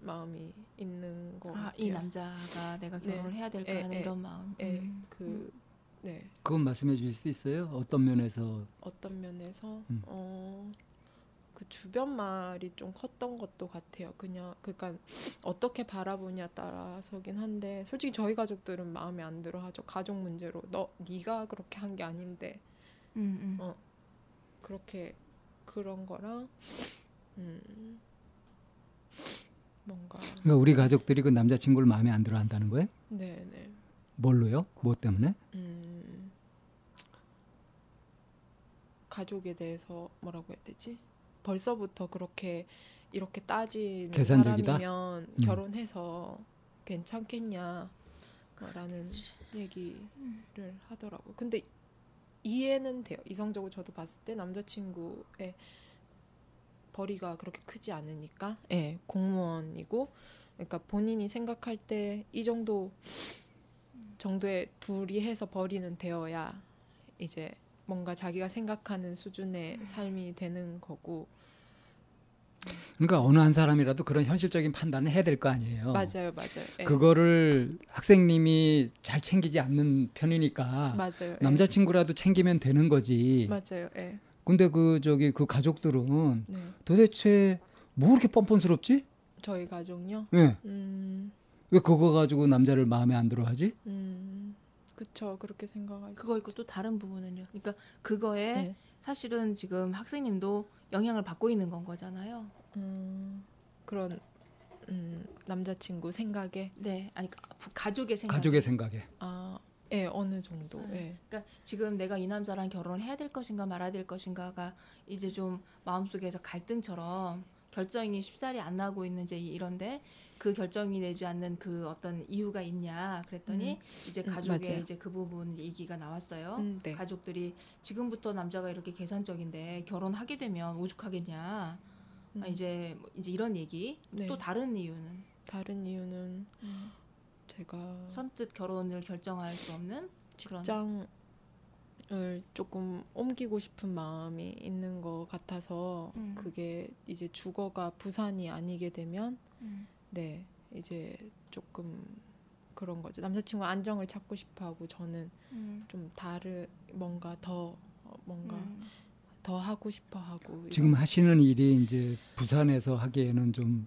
마음이 있는 거 아, 같아요. 이 남자가 내가 네. 결혼을 해야 될까 예, 하는 예. 이런 마음. 예, 음. 그 네. 그건 말씀해 주실 수 있어요? 어떤 면에서 어떤 면에서 음. 어, 그 주변 말이 좀 컸던 것도 같아요. 그냥 그러니까 어떻게 바라보냐 따라서긴 한데 솔직히 저희 가족들은 마음에 안 들어 하죠. 가족 문제로 너 네가 그렇게 한 게 아닌데 음, 음. 어. 그렇게 그런 거랑 음, 뭔가 그러니까 우리 가족들이 그 남자친구를 마음에 안 들어 한다는 거예요? 네 네 뭘로요? 뭐 때문에? 음, 가족에 대해서 뭐라고 해야 되지? 벌써부터 그렇게 이렇게 따지는 계산적이다? 사람이면 음. 결혼해서 괜찮겠냐라는 얘기를 하더라고요. 근데 이해는 돼요. 이성적으로 저도 봤을 때 남자친구의 벌이가 그렇게 크지 않으니까, 예, 공무원이고, 그러니까 본인이 생각할 때 이 정도 정도의 둘이 해서 벌이는 되어야 이제 뭔가 자기가 생각하는 수준의 삶이 되는 거고, 그러니까 어느 한 사람이라도 그런 현실적인 판단을 해야 될 거 아니에요. 맞아요, 맞아요. 예. 그거를 학생님이 잘 챙기지 않는 편이니까 맞아요. 예. 남자친구라도 챙기면 되는 거지. 맞아요. 예. 근데 그 저기 그 가족들은 네. 도대체 뭐 이렇게 뻔뻔스럽지? 저희 가족요. 예. 음, 왜 그거 가지고 남자를 마음에 안 들어 하지? 음, 그쵸. 그렇게 생각할 수. 그거 있고 또 다른 부분은요. 그러니까 그거에 네. 사실은 지금 학생님도 영향을 받고 있는 건 거잖아요. 음, 그런 음, 남자친구 생각에 네, 아니 가- 가족의 생각. 가족의 생각에. 아, 예, 어느 정도. 음. 예. 그러니까 지금 내가 이 남자랑 결혼을 해야 될 것인가 말아야 될 것인가가 이제 좀 마음속에서 갈등처럼 결정이 쉽사리 안 나고 있는 이제 이런데 그 결정이 내지 않는 그 어떤 이유가 있냐 그랬더니 이제 음, 가족의 맞아요. 이제 그 부분 얘기가 나왔어요. 음, 네. 가족들이 지금부터 남자가 이렇게 계산적인데 결혼하게 되면 오죽하겠냐. 음, 아, 이제 뭐 이제 이런 얘기. 네. 또 다른 이유는 다른 이유는 제가 선뜻 결혼을 결정할 수 없는 직장을 조금 옮기고 싶은 마음이 있는 것 같아서 음. 그게 이제 주거가 부산이 아니게 되면 음. 네 이제 조금 그런 거죠 남자친구 안정을 찾고 싶어하고 저는 음. 좀 다르 뭔가 더 어, 뭔가 음. 더 하고 싶어하고 지금 이런- 하시는 일이 이제 부산에서 하기에는 좀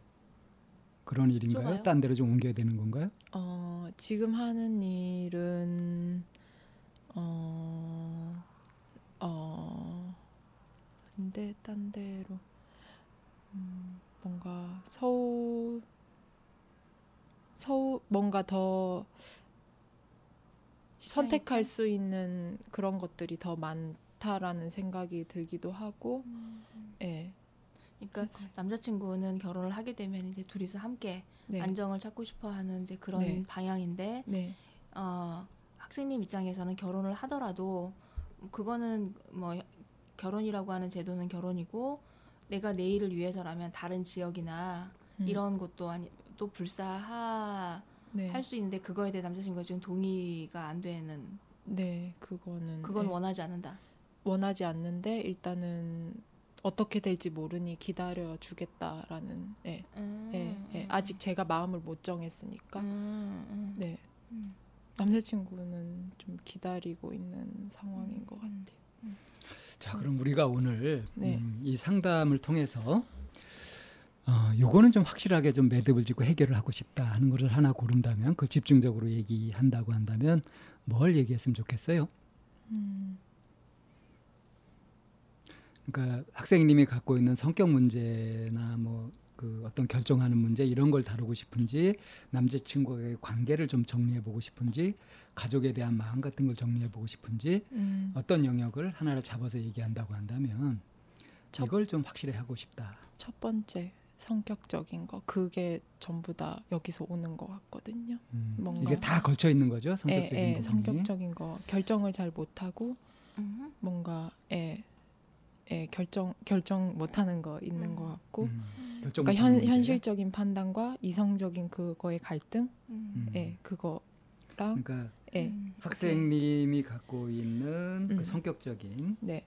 그런 일인가요? 좁아요? 딴 데로 좀 옮겨야 되는 건가요? 어 지금 하는 일은 어, 어 근데 딴 데로 음, 뭔가 서울 서울 뭔가 더 선택할 수 있는 그런 것들이 더 많다라는 생각이 들기도 하고 예 그러니까 남자친구는 결혼을 하게 되면 이제 둘이서 함께 네. 안정을 찾고 싶어하는 이제 그런 네. 방향인데 네. 어, 학생님 입장에서는 결혼을 하더라도 그거는 뭐 결혼이라고 하는 제도는 결혼이고 내가 내일을 위해서라면 다른 지역이나 음, 이런 곳도 아니 또 불사할 네. 수 있는데 그거에 대해 남자친구가 지금 동의가 안 되는 네, 그거는 그건 예. 원하지 않는다. 원하지 않는데 일단은 어떻게 될지 모르니 기다려 주겠다라는 예, 음, 예, 예. 아직 제가 마음을 못 정했으니까 음, 음. 네 음. 남자친구는 좀 기다리고 있는 상황인 것 음. 같아요. 자, 그럼 우리가 오늘 네. 음, 이 상담을 통해서 어, 요거는 좀 확실하게 좀 매듭을 짓고 해결을 하고 싶다 하는 것을 하나 고른다면 그 집중적으로 얘기한다고 한다면 뭘 얘기했으면 좋겠어요? 음, 그러니까 학생님이 갖고 있는 성격 문제나 뭐 그 어떤 결정하는 문제 이런 걸 다루고 싶은지 남자친구와의 관계를 좀 정리해 보고 싶은지 가족에 대한 마음 같은 걸 정리해 보고 싶은지 음, 어떤 영역을 하나를 잡아서 얘기한다고 한다면 첫- 이걸 좀 확실히 하고 싶다. 첫 번째 성격적인 거 그게 전부 다 여기서 오는 것 같거든요. 음, 뭔가- 이게 다 걸쳐 있는 거죠 성격적인 예, 예, 부분이. 성격적인 거 결정을 잘 못하고 음. 뭔가 예, 예, 결정 결정 못하는 거 있는 음. 것 같고 음, 그러니까 현. 현실적인 판단과 이성적인 그거의 갈등, 음. 음. 예, 그거랑 그러니까 예, 음. 학생님이 갖고 있는 그 음. 성격적인 네,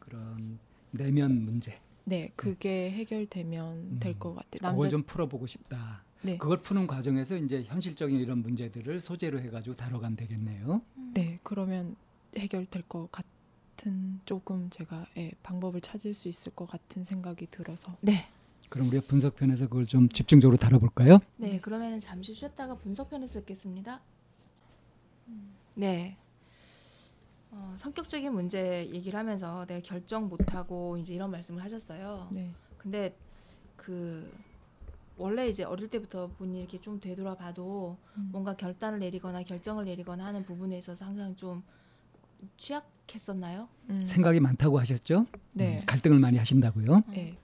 그런 내면 문제 네, 그게 해결되면 음. 될것 같아요. 그걸 좀 풀어보고 싶다. 네, 그걸 푸는 과정에서 이제 현실적인 이런 문제들을 소재로 해가지고 다뤄가면 되겠네요. 네, 그러면 해결될 것 같 은 조금 제가 예, 방법을 찾을 수 있을 것 같은 생각이 들어서 네. 그럼 우리가 분석편에서 그걸 좀 집중적으로 다뤄볼까요? 네, 그러면 잠시 쉬었다가 분석편에서 뵙겠습니다. 네. 어, 성격적인 문제 얘기를 하면서 내가 결정 못하고 이제 이런 말씀을 하셨어요. 네, 근데 그 원래 이제 어릴 때부터 본인이 이렇게 좀 되돌아봐도 음. 뭔가 결단을 내리거나 결정을 내리거나 하는 부분에 있어서 항상 좀 취약 했었나요? 음, 생각이 많다고 하셨죠? 네, 음, 갈등을 많이 하신다고요? 네,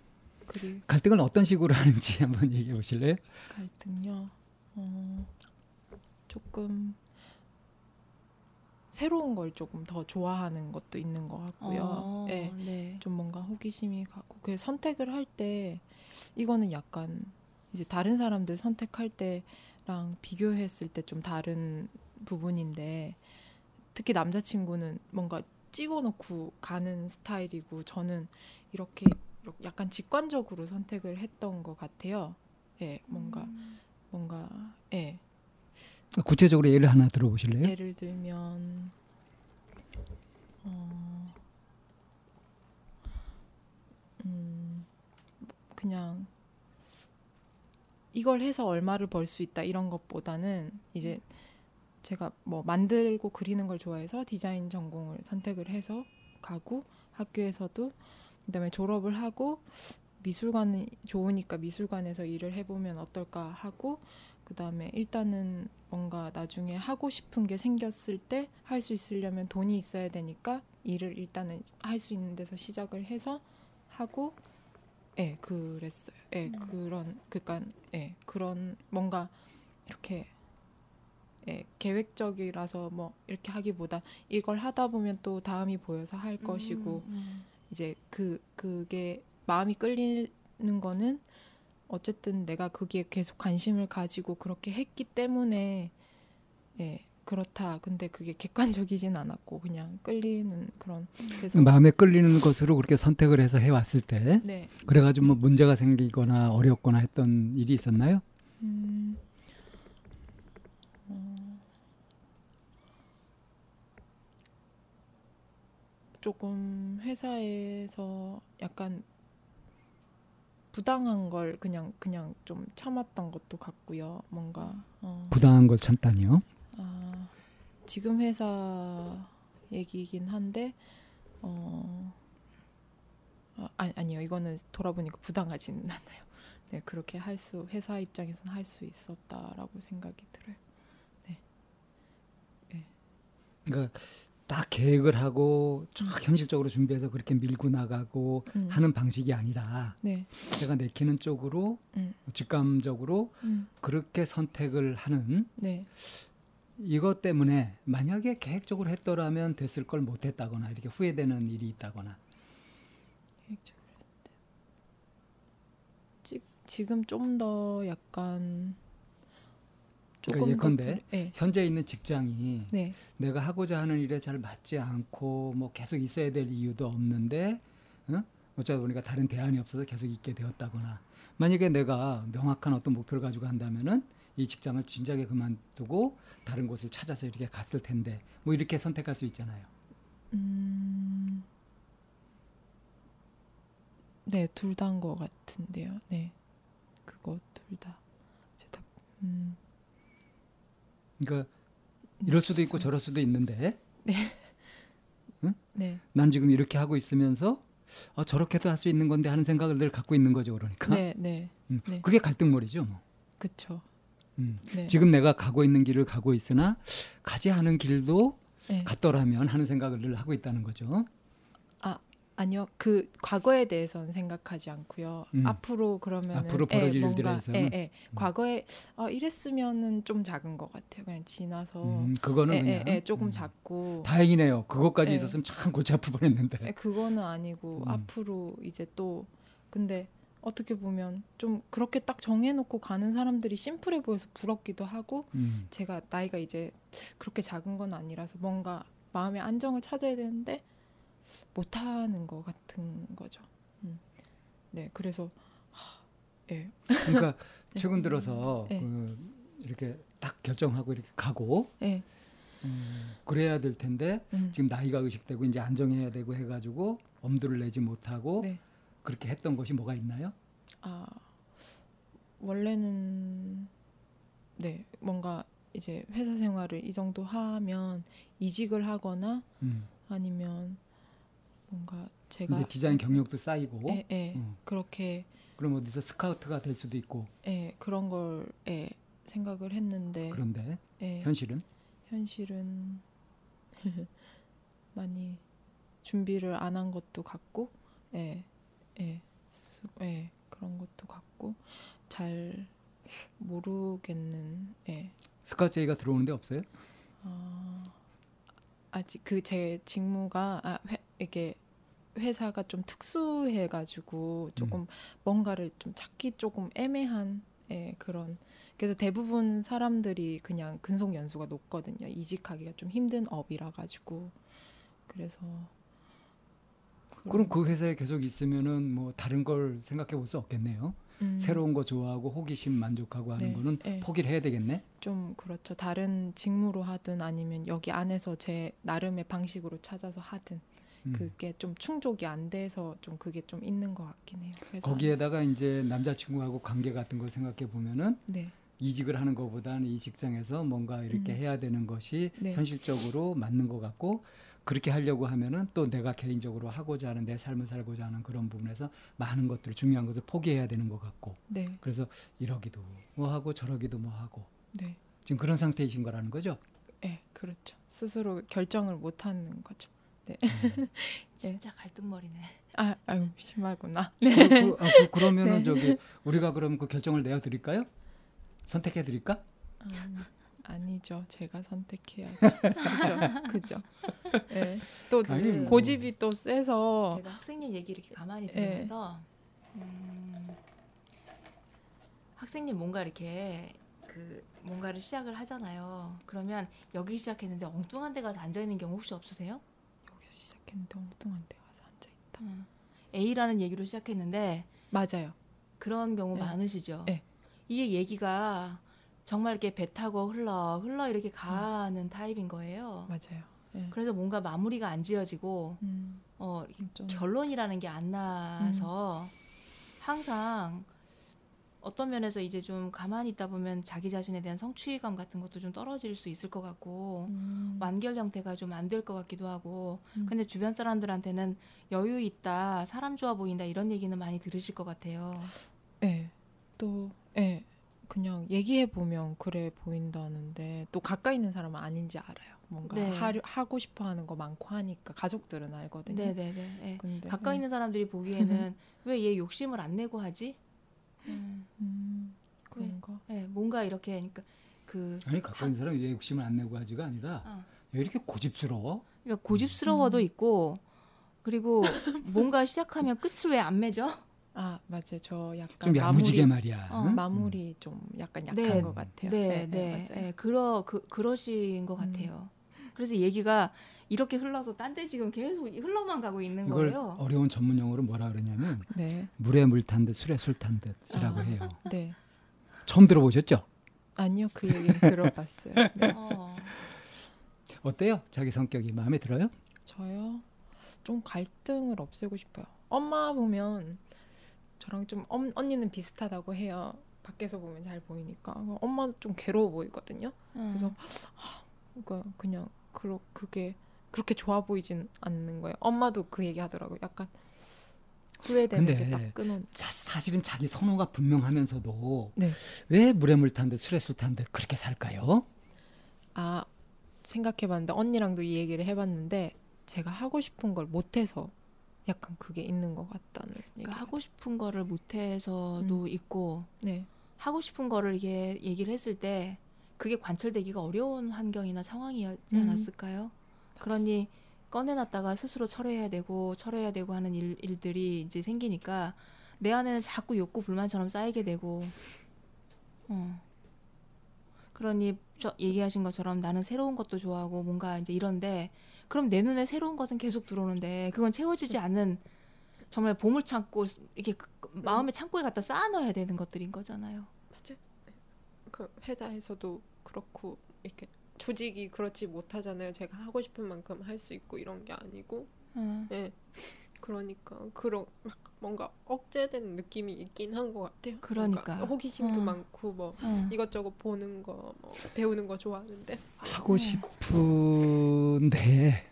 그리고 갈등을 어떤 식으로 하는지 한번 얘기해 보실래요? 갈등요. 어, 조금 새로운 걸 조금 더 좋아하는 것도 있는 것 같고요. 어, 예. 네. 좀 뭔가 호기심이 가고 그 선택을 할 때 이거는 약간 이제 다른 사람들 선택할 때랑 비교했을 때 좀 다른 부분인데 특히 남자친구는 뭔가 찍어놓고 가는 스타일이고 저는 이렇게, 약간 직관적으로 선택을 했던 것 같아요. 예, 뭔가 음. 뭔가 예 구체적으로 예를 하나 들어보실래요? 예를 들면 어, 음, 그냥 이걸 해서 얼마를 벌 수 있다 이런 것보다는 이제 제가 뭐 만들고 그리는 걸 좋아해서 디자인 전공을 선택을 해서 가고 학교에서도 그다음에 졸업을 하고 미술관이 좋으니까 미술관에서 일을 해보면 어떨까 하고 그다음에 일단은 뭔가 나중에 하고 싶은 게 생겼을 때 할 수 있으려면 돈이 있어야 되니까 일을 일단은 할 수 있는 데서 시작을 해서 하고 예 그랬어요 예 음. 그런 그니까 예 그런 뭔가 이렇게 예 계획적이라서 뭐 이렇게 하기보다 이걸 하다 보면 또 다음이 보여서 할 것이고 음, 음. 이제 그 그게 마음이 끌리는 거는 어쨌든 내가 거기에 계속 관심을 가지고 그렇게 했기 때문에 예 그렇다. 근데 그게 객관적이진 않았고 그냥 끌리는 그런 그래서 마음에 끌리는 것으로 그렇게 선택을 해서 해왔을 때 네. 그래가지고 뭐 문제가 생기거나 어렵거나 했던 일이 있었나요? 음, 조금 회사에서 약간 부당한 걸 그냥 그냥 좀 참았던 것도 같고요. 뭔가 어, 부당한 걸 참다니요. 아, 지금 회사 얘기이긴 한데 어, 아, 아니, 아니요 이거는 돌아보니까 부당하지는 않아요. 네 그렇게 할 수 회사 입장에서는 할 수 있었다라고 생각이 들어요. 그러니까 딱 계획을 하고 쫙 현실적으로 준비해서 그렇게 밀고 나가고 음. 하는 방식이 아니라 네. 내가 내키는 쪽으로 음. 직감적으로 음. 그렇게 선택을 하는 네. 이것 때문에 만약에 계획적으로 했더라면 됐을 걸 못했다거나 이렇게 후회되는 일이 있다거나 계획적으로 했을 때. 지, 지금 좀 더 약간 그러니까 더 예컨대 네. 현재 있는 직장이 네. 내가 하고자 하는 일에 잘 맞지 않고 뭐 계속 있어야 될 이유도 없는데 어? 어쩌다 보니까 다른 대안이 없어서 계속 있게 되었다거나 만약에 내가 명확한 어떤 목표를 가지고 한다면은 이 직장을 진작에 그만두고 다른 곳을 찾아서 이렇게 갔을 텐데 뭐 이렇게 선택할 수 있잖아요. 음. 네, 둘 다인 것 같은데요. 네. 그거 둘 다. 제 답. 음. 그러니까 이럴 수도 있고 저럴 수도 있는데 네. 난 지금 이렇게 하고 있으면서 어, 저렇게도 할 수 있는 건데 하는 생각을 늘 갖고 있는 거죠 그러니까 네, 네. 음, 네. 그게 갈등머리죠 뭐. 그쵸 음. 네. 지금 내가 가고 있는 길을 가고 있으나 가지 않은 길도 네. 갔더라면 하는 생각을 늘 하고 있다는 거죠. 아니요. 그 과거에 대해서는 생각하지 않고요. 음. 앞으로 그러면은 앞으로 벌어질 예, 일들에 뭔가? 예, 예. 과거에 아, 이랬으면은 좀 작은 것 같아요. 그냥 지나서 음, 그거는 예, 그냥 예, 예, 조금 음. 작고 다행이네요. 그것까지 예. 있었으면 참 골치 아플 뻔했는데. 예, 그거는 아니고 음. 앞으로 이제 또 근데 어떻게 보면 좀 그렇게 딱 정해놓고 가는 사람들이 심플해 보여서 부럽기도 하고 음. 제가 나이가 이제 그렇게 작은 건 아니라서 뭔가 마음의 안정을 찾아야 되는데 못하는 것 같은 거죠. 음. 네, 그래서 하, 예, 그러니까 네. 최근 들어서 네. 그 이렇게 딱 결정하고 이렇게 가고 예, 음, 그래야 될 텐데 음, 지금 나이가 의식되고 이제 안정해야 되고 해가지고 엄두를 내지 못하고 네. 그렇게 했던 것이 뭐가 있나요? 아 원래는 네 뭔가 이제 회사 생활을 이 정도 하면 이직을 하거나 음. 아니면 뭔가 제가 이제 디자인 경력도 쌓이고 예, 예, 음. 그렇게 그럼 어디서 스카우트가 될 수도 있고 예, 그런 걸 예, 생각을 했는데 그런데 예, 현실은 현실은 많이 준비를 안 한 것도 같고 예, 예, 수, 예, 그런 것도 같고 잘 모르겠는 예. 스카우트 얘기가 들어오는데 없어요? 어, 아직 그 제 직무가 아, 회, 이게 회사가 좀 특수해가지고 조금 음. 뭔가를 좀 찾기 조금 애매한 예, 그런 그래서 대부분 사람들이 그냥 근속 연수가 높거든요. 이직하기가 좀 힘든 업이라 가지고 그래서 그럼 그 회사에 계속 있으면은 뭐 다른 걸 생각해 볼 수 없겠네요. 음, 새로운 거 좋아하고 호기심 만족하고 하는 네, 거는 네. 포기를 해야 되겠네. 좀 그렇죠. 다른 직무로 하든 아니면 여기 안에서 제 나름의 방식으로 찾아서 하든 음. 그게 좀 충족이 안 돼서 좀 그게 좀 있는 것 같긴 해요. 거기에다가 이제 남자친구하고 관계 같은 걸 생각해 보면은 네, 이직을 하는 것보다는 이 직장에서 뭔가 이렇게 음. 해야 되는 것이 네. 현실적으로 맞는 것 같고 그렇게 하려고 하면은 또 내가 개인적으로 하고자 하는 내 삶을 살고자 하는 그런 부분에서 많은 것들 중요한 것을 포기해야 되는 것 같고 네, 그래서 이러기도 뭐 하고 저러기도 뭐 하고 네, 지금 그런 상태이신 거라는 거죠. 네, 그렇죠. 스스로 결정을 못 하는 거죠. 진짜 갈등머리네. 아, 아유 심하구나. 그, 그, 아, 그, 러면은 네. 저기 우리가 그럼 그 결정을 내어 드릴까요? 선택해 드릴까? 음, 아니죠. 제가 선택해야죠. 그죠, 그죠. 네. 또 아니, 뭐. 고집이 또 세서 제가 학생님 얘기 이렇게 가만히 네. 들으면서 음, 학생님 뭔가 이렇게 그 뭔가를 시작을 하잖아요. 그러면 여기 시작했는데 엉뚱한 데 가서 앉아 있는 경우 혹시 없으세요? 시작했는데 엉뚱한 데 가서 앉아 있다. A라는 얘기로 시작했는데 맞아요. 그런 경우 네. 많으시죠. 네. 이게 얘기가 정말 이렇게 배 타고 흘러 흘러 이렇게 가는 타입인 거예요. 맞아요. 네. 그래서 뭔가 마무리가 안 지어지고 음, 어, 좀 결론이라는 게 안 나서 항상 어떤 면에서 이제 좀 가만히 있다 보면 자기 자신에 대한 성취감 같은 것도 좀 떨어질 수 있을 것 같고 음, 완결 형태가 좀 안 될 것 같기도 하고 음. 근데 주변 사람들한테는 여유 있다 사람 좋아 보인다 이런 얘기는 많이 들으실 것 같아요. 네. 또, 예. 그냥 얘기해 보면 그래 보인다는데 또 가까이 있는 사람은 아닌지 알아요. 뭔가 네. 하려, 하고 싶어 하는 거 많고 하니까 가족들은 알거든요. 네네네. 예. 근데 가까이 예. 있는 사람들이 보기에는 왜 얘 욕심을 안 내고 하지? 음, 음, 그런가? 예, 뭔가 이렇게 그러니까 그 아니 가까이 있는 사람이 왜 욕심을 안 내고 하지가 아니라 어. 왜 이렇게 고집스러워? 그러니까 고집스러워도 음. 있고 그리고 뭔가 시작하면 끝을 왜 안 맺어? 아 맞아요. 저 약간 좀 야무지게 마무리, 말이야. 어, 응? 마무리 좀 약간 약한 네, 것 같아요. 네, 네, 맞아요. 예, 그러 그 그러신 것 음. 같아요. 그래서 얘기가 이렇게 흘러서 딴 데 지금 계속 흘러만 가고 있는 이걸 거예요. 어려운 전문 용어로 뭐라 그러냐면 네, 물에 물 탄 듯 술에 술 탄 듯이라고 아. 해요. 네. 처음 들어보셨죠? 아니요, 그 얘기는 들어봤어요. 네. 어, 어때요? 자기 성격이 마음에 들어요? 저요? 좀 갈등을 없애고 싶어요. 엄마 보면 저랑 좀 엄, 언니는 비슷하다고 해요. 밖에서 보면 잘 보이니까 엄마도 좀 괴로워 보이거든요. 음. 그래서 그러니까 그냥 그러, 그게 그렇게 좋아 보이진 않는 거예요. 엄마도 그 얘기 하더라고요. 약간 후회되는 게 딱 끊어. 사, 사실은 자기 선호가 분명하면서도 네. 왜 물에 물 탄 듯 술에 술 탄 듯 그렇게 살까요? 아 생각해봤는데 언니랑도 이 얘기를 해봤는데 제가 하고 싶은 걸 못해서 약간 그게 있는 것 같다는. 그러니까 하고 싶은 거를 못해서도 음. 있고 네. 하고 싶은 거를 이게 얘기를 했을 때 그게 관철되기가 어려운 환경이나 상황이었지 음. 않았을까요? 그러니 꺼내놨다가 스스로 철회해야 되고 철회해야 되고 하는 일, 일들이 이제 생기니까 내 안에는 자꾸 욕구 불만처럼 쌓이게 되고 어. 그러니 저 얘기하신 것처럼 나는 새로운 것도 좋아하고 뭔가 이제 이런데 그럼 내 눈에 새로운 것은 계속 들어오는데 그건 채워지지 않는 정말 보물 창고 이렇게 그- 그 마음의 창고에 갖다 쌓아놔야 되는 것들인 거잖아요. 그 회사에서도 그렇고 이렇게 조직이 그렇지 못하잖아요. 제가 하고 싶은 만큼 할 수 있고 이런 게 아니고, 음. 예. 그러니까 그런 막 뭔가 억제된 느낌이 있긴 한 것 같아요. 그러니까. 호기심도 어. 많고 뭐 어. 이것저것 보는 거, 뭐 배우는 거 좋아하는데. 하고 싶은데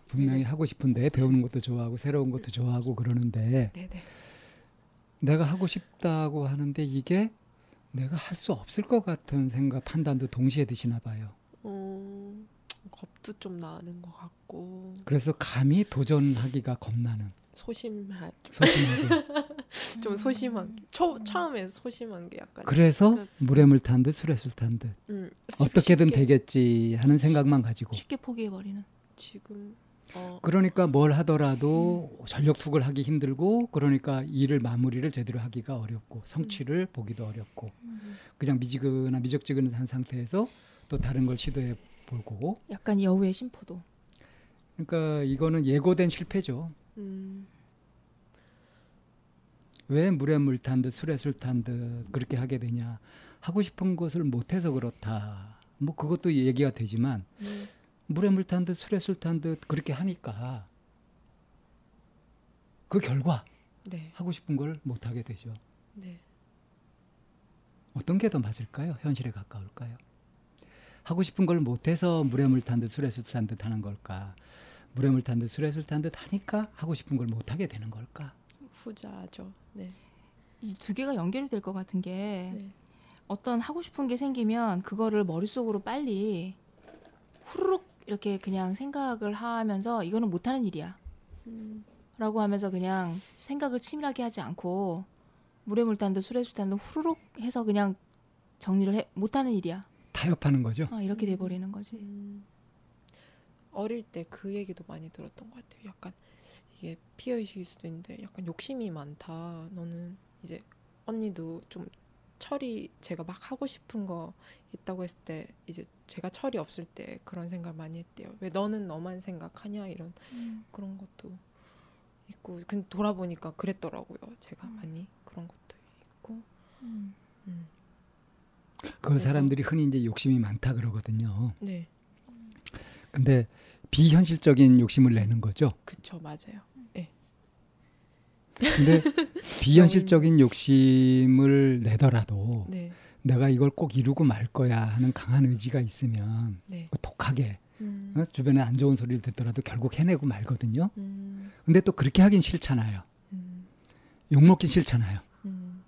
분명히 네. 하고 싶은데 배우는 것도 좋아하고 새로운 것도 좋아하고 그러는데 네네. 내가 하고 싶다고 하는데 이게 내가 할 수 없을 것 같은 생각 판단도 동시에 드시나 봐요. 어, 겁도 좀 나는 것 같고. 그래서 감히 도전하기가 겁나는 소심하 소심하게. 좀 소심한 초 처음에 소심한 게 약간 그래서 그- 물에 물 탄 듯 술에 술 탄 듯 음, 어떻게든 쉽게 되겠지 하는 생각만 가지고 쉽게 포기해 버리는. 지금 어, 그러니까 뭘 하더라도 전력 투구를 하기 힘들고 그러니까 일을 마무리를 제대로 하기가 어렵고 성취를 보기도 어렵고 그냥 미지근한 미적지근한 상태에서 또 다른 걸 시도해 볼 거고. 약간 여우의 심포도. 그러니까 이거는 예고된 실패죠. 음, 왜 물에 물 탄 듯 술에 술 탄 듯 그렇게 하게 되냐. 하고 싶은 것을 못해서 그렇다. 뭐 그것도 얘기가 되지만 음, 물에 물 탄 듯 술에 술 탄 듯 그렇게 하니까 그 결과 네, 하고 싶은 걸 못 하게 되죠 네. 어떤 게 더 맞을까요 현실에 가까울까요 하고 싶은 걸 못해서 물에 물 탄 듯 술에 술 탄 듯 하는 걸까 물에 물 탄 듯 술에 술 탄 듯 하니까 하고 싶은 걸 못하게 되는 걸까 후자죠. 네. 이 두 개가 연결이 될 것 같은 게 네. 어떤 하고 싶은 게 생기면 그거를 머릿속으로 빨리 후루룩 이렇게 그냥 생각을 하면서 이거는 못하는 일이야. 음, 라고 하면서 그냥 생각을 치밀하게 하지 않고 물에 물탄듯 술에 술탄듯 후루룩 해서 그냥 정리를 해 못하는 일이야. 타협하는 거죠 아, 이렇게 돼버리는 거지. 음, 어릴 때 그 얘기도 많이 들었던 것 같아요. 약간 이게 피어의식일 수도 있는데 약간 욕심이 많다. 너는 이제 언니도 좀 철이 제가 막 하고 싶은 거 있다고 했을 때 이제 제가 철이 없을 때 그런 생각 많이 했대요. 왜 너는 너만 생각하냐 이런 그런 것도 있고 근데 돌아보니까 그랬더라고요. 제가 많이 그런 것도 있고 음. 음. 그 그래서- 사람들이 흔히 이제 욕심이 많다 그러거든요 네 근데 비현실적인 욕심을 내는 거죠 그쵸 맞아요. 근데 비현실적인 욕심을 내더라도 네 내가 이걸 꼭 이루고 말 거야 하는 강한 의지가 있으면 네. 독하게 음, 어? 주변에 안 좋은 소리를 듣더라도 결국 해내고 말거든요. 음, 근데 또 그렇게 하긴 싫잖아요. 음, 욕먹긴 싫잖아요. 음,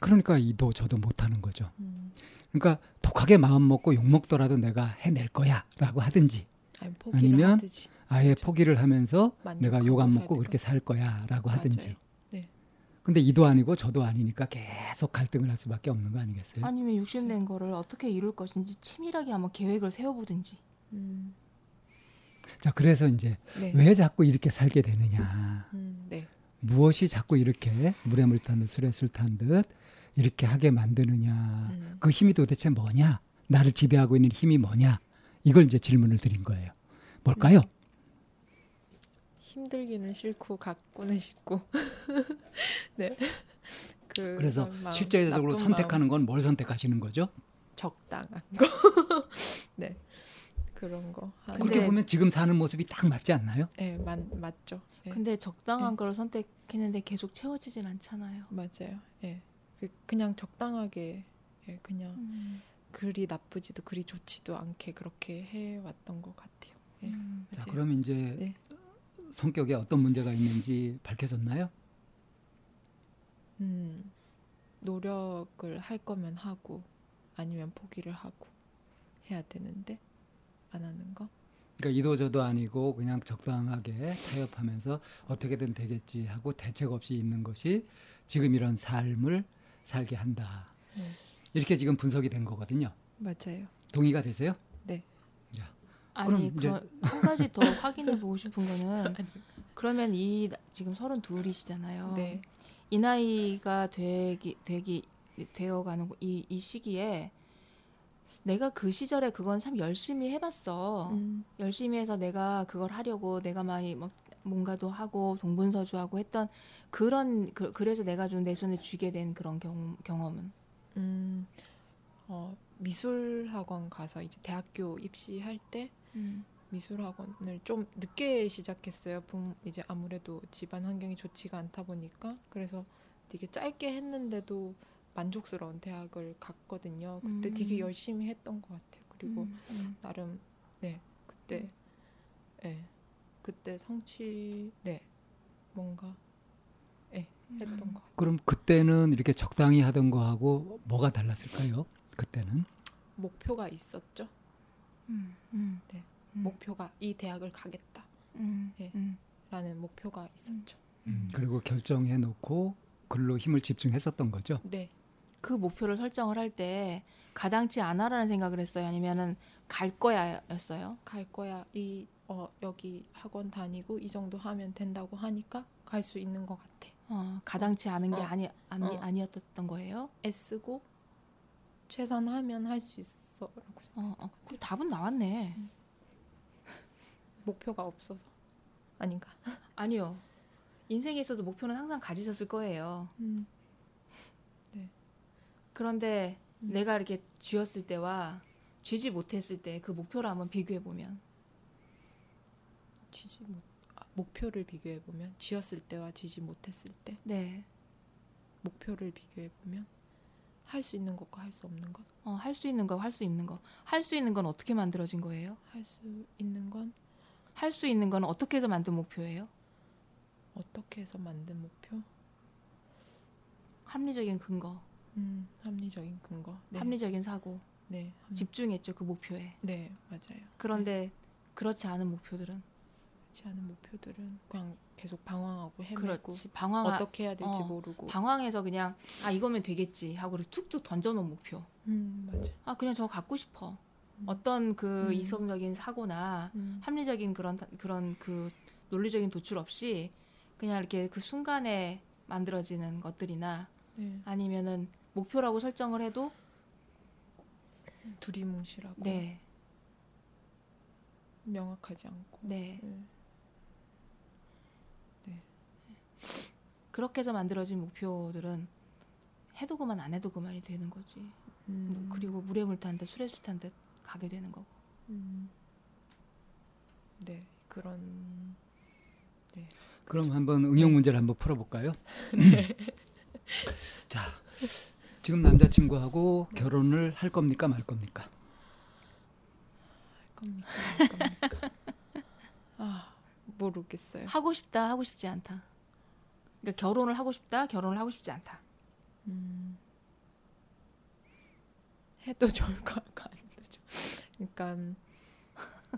그러니까 이도 저도 못하는 거죠. 음. 그러니까 독하게 마음 먹고 욕먹더라도 내가 해낼 거야라고 하든지 아니, 아니면 하듯이. 아예 그렇죠. 포기를 하면서 내가 욕안살 먹고 그렇게. 살 거야라고 하든지. 맞아요. 네. 근데 이도 아니고 저도 아니니까 계속 갈등을 할 수밖에 없는 거 아니겠어요? 아니면 욕심낸 거를 어떻게 이룰 것인지 치밀하게 한번 계획을 세워보든지. 음, 자 그래서 이제 네. 왜 자꾸 이렇게 살게 되느냐? 음, 네. 무엇이 자꾸 이렇게 물에 물 탄 듯 술에 술 탄 듯 이렇게 하게 만드느냐? 음, 그 힘이 도대체 뭐냐? 나를 지배하고 있는 힘이 뭐냐? 이걸 이제 질문을 드린 거예요. 뭘까요? 힘들기는 싫고 갖고는 싶고. 네. 그 그래서 실제적으로 선택하는 건 뭘 선택하시는 거죠? 적당한 거. 네. 그런 거. 그렇게 보면 지금 사는 모습이 딱 맞지 않나요? 네, 맞, 맞죠. 네. 근데 적당한 네. 걸 선택했는데 계속 채워지진 않잖아요. 맞아요. 예. 그 그냥 적당하게 예, 그냥 음. 그리 나쁘지도 그리 좋지도 않게 그렇게 해 왔던 것 같아요. 예. 음. 자. 그럼 이제 네. 성격에 어떤 문제가 있는지 밝혀졌나요? 음, 노력을 할 거면 하고 아니면 포기를 하고 해야 되는데 안 하는 거. 그러니까 이도저도 아니고 그냥 적당하게 타협하면서 어떻게든 되겠지 하고 대책 없이 있는 것이 지금 이런 삶을 살게 한다. 네. 이렇게 지금 분석이 된 거거든요. 맞아요. 동의가 되세요? 네. 아니 그럼 한 가지 더 확인해 보고 싶은 거는 그러면 이 나- 지금 서른 둘이시잖아요. 네. 이 나이가 되기 되기 되어가는 이, 이 시기에 내가 그 시절에 그건 참 열심히 해봤어. 음, 열심히 해서 내가 그걸 하려고 내가 많이 막 뭔가도 하고 동분서주하고 했던 그런 그, 그래서 내가 좀 내 손에 쥐게 된 그런 경험, 경험은 음, 어, 미술 학원 가서 이제 대학교 입시할 때 미술 학원을 좀 늦게 시작했어요. 부 이제 아무래도 집안 환경이 좋지가 않다 보니까 그래서 되게 짧게 했는데도 만족스러운 대학을 갔거든요. 그때 음. 되게 열심히 했던 것 같아요. 그리고 음, 음. 나름 네 그때 네 그때 성취 네 뭔가 네 했던 것 같아요. 그럼 그때는 이렇게 적당히 하던 거하고 뭐가 달랐을까요? 그때는 목표가 있었죠. 음, 음, 네. 음, 목표가 이 대학을 가겠다. 음, 네. 음. 라는 목표가 있었죠. 음, 그리고 결정해 놓고 글로 힘을 집중했었던 거죠. 네. 그 목표를 설정을 할 때 가당치 않아라는 생각을 했어요. 아니면은 갈 거야였어요. 갈 거야. 이 어, 여기 학원 다니고 이 정도 하면 된다고 하니까 갈 수 있는 것 같아. 어, 가당치 않은 게 어. 아니 아니 어. 아니었던 거예요. 애쓰고 최선하면 할 수 있어 라고 생각. 어, 어. 그럼 답은 나왔네. 목표가 없어서 아닌가? 아니요. 인생에 있어도 목표는 항상 가지셨을 거예요. 음. 그런데 음. 내가 이렇게 쥐었을 때와 쥐지 못했을 때 그 목표를 한번 비교해 보면 쥐지 못 아, 목표를 비교해 보면 쥐었을 때와 쥐지 못했을 때 네. 목표를 비교해 보면 할 수 있는 것과 할 수 없는 것. 어, 할 수 있는 거, 할 수 있는 거. 할 수 있는 건 어떻게 만들어진 거예요? 할 수 있는 건 할 수 있는 건 어떻게 해서 만든 목표예요? 어떻게 해서 만든 목표? 합리적인 근거, 음, 합리적인 근거. 네. 합리적인 사고. 네. 합리- 집중했죠, 그 목표에. 네, 맞아요. 그런데 그렇지 않은 목표들은 그렇지 않은 목표들은 그냥 계속 방황하고 헤매고 그렇지. 방황 어떻게 해야 될지 어, 모르고. 방황해서 그냥 아 이거면 되겠지 하고 툭툭 던져놓은 목표. 음, 맞아. 아 그냥 저거 갖고 싶어. 음. 어떤 그 음. 이성적인 사고나 음. 합리적인 그런 그런 그 논리적인 도출 없이 그냥 이렇게 그 순간에 만들어지는 것들이나 네. 아니면은 목표라고 설정을 해도 두리뭉실하고 네, 명확하지 않고. 네 네. 그렇게 해서 만들어진 목표들은 해도 그만 안 해도 그만이 되는 거지. 음. 뭐 그리고 물에 물 탄 듯 술에 술 탄 듯 가게 되는 거고. 음. 네, 그런 그럼 한번 응용 문제를 한번 풀어볼까요? 네. 자, 지금 남자친구하고 결혼을 할 겁니까 말 겁니까? 할 겁니까? 말 겁니까? 아, 모르겠어요. 하고 싶다, 하고 싶지 않다. 그러니까 결혼을 하고 싶다, 결혼을 하고 싶지 않다. 음. 해도 좋을 것 같고 안 해도 좋. 그러니까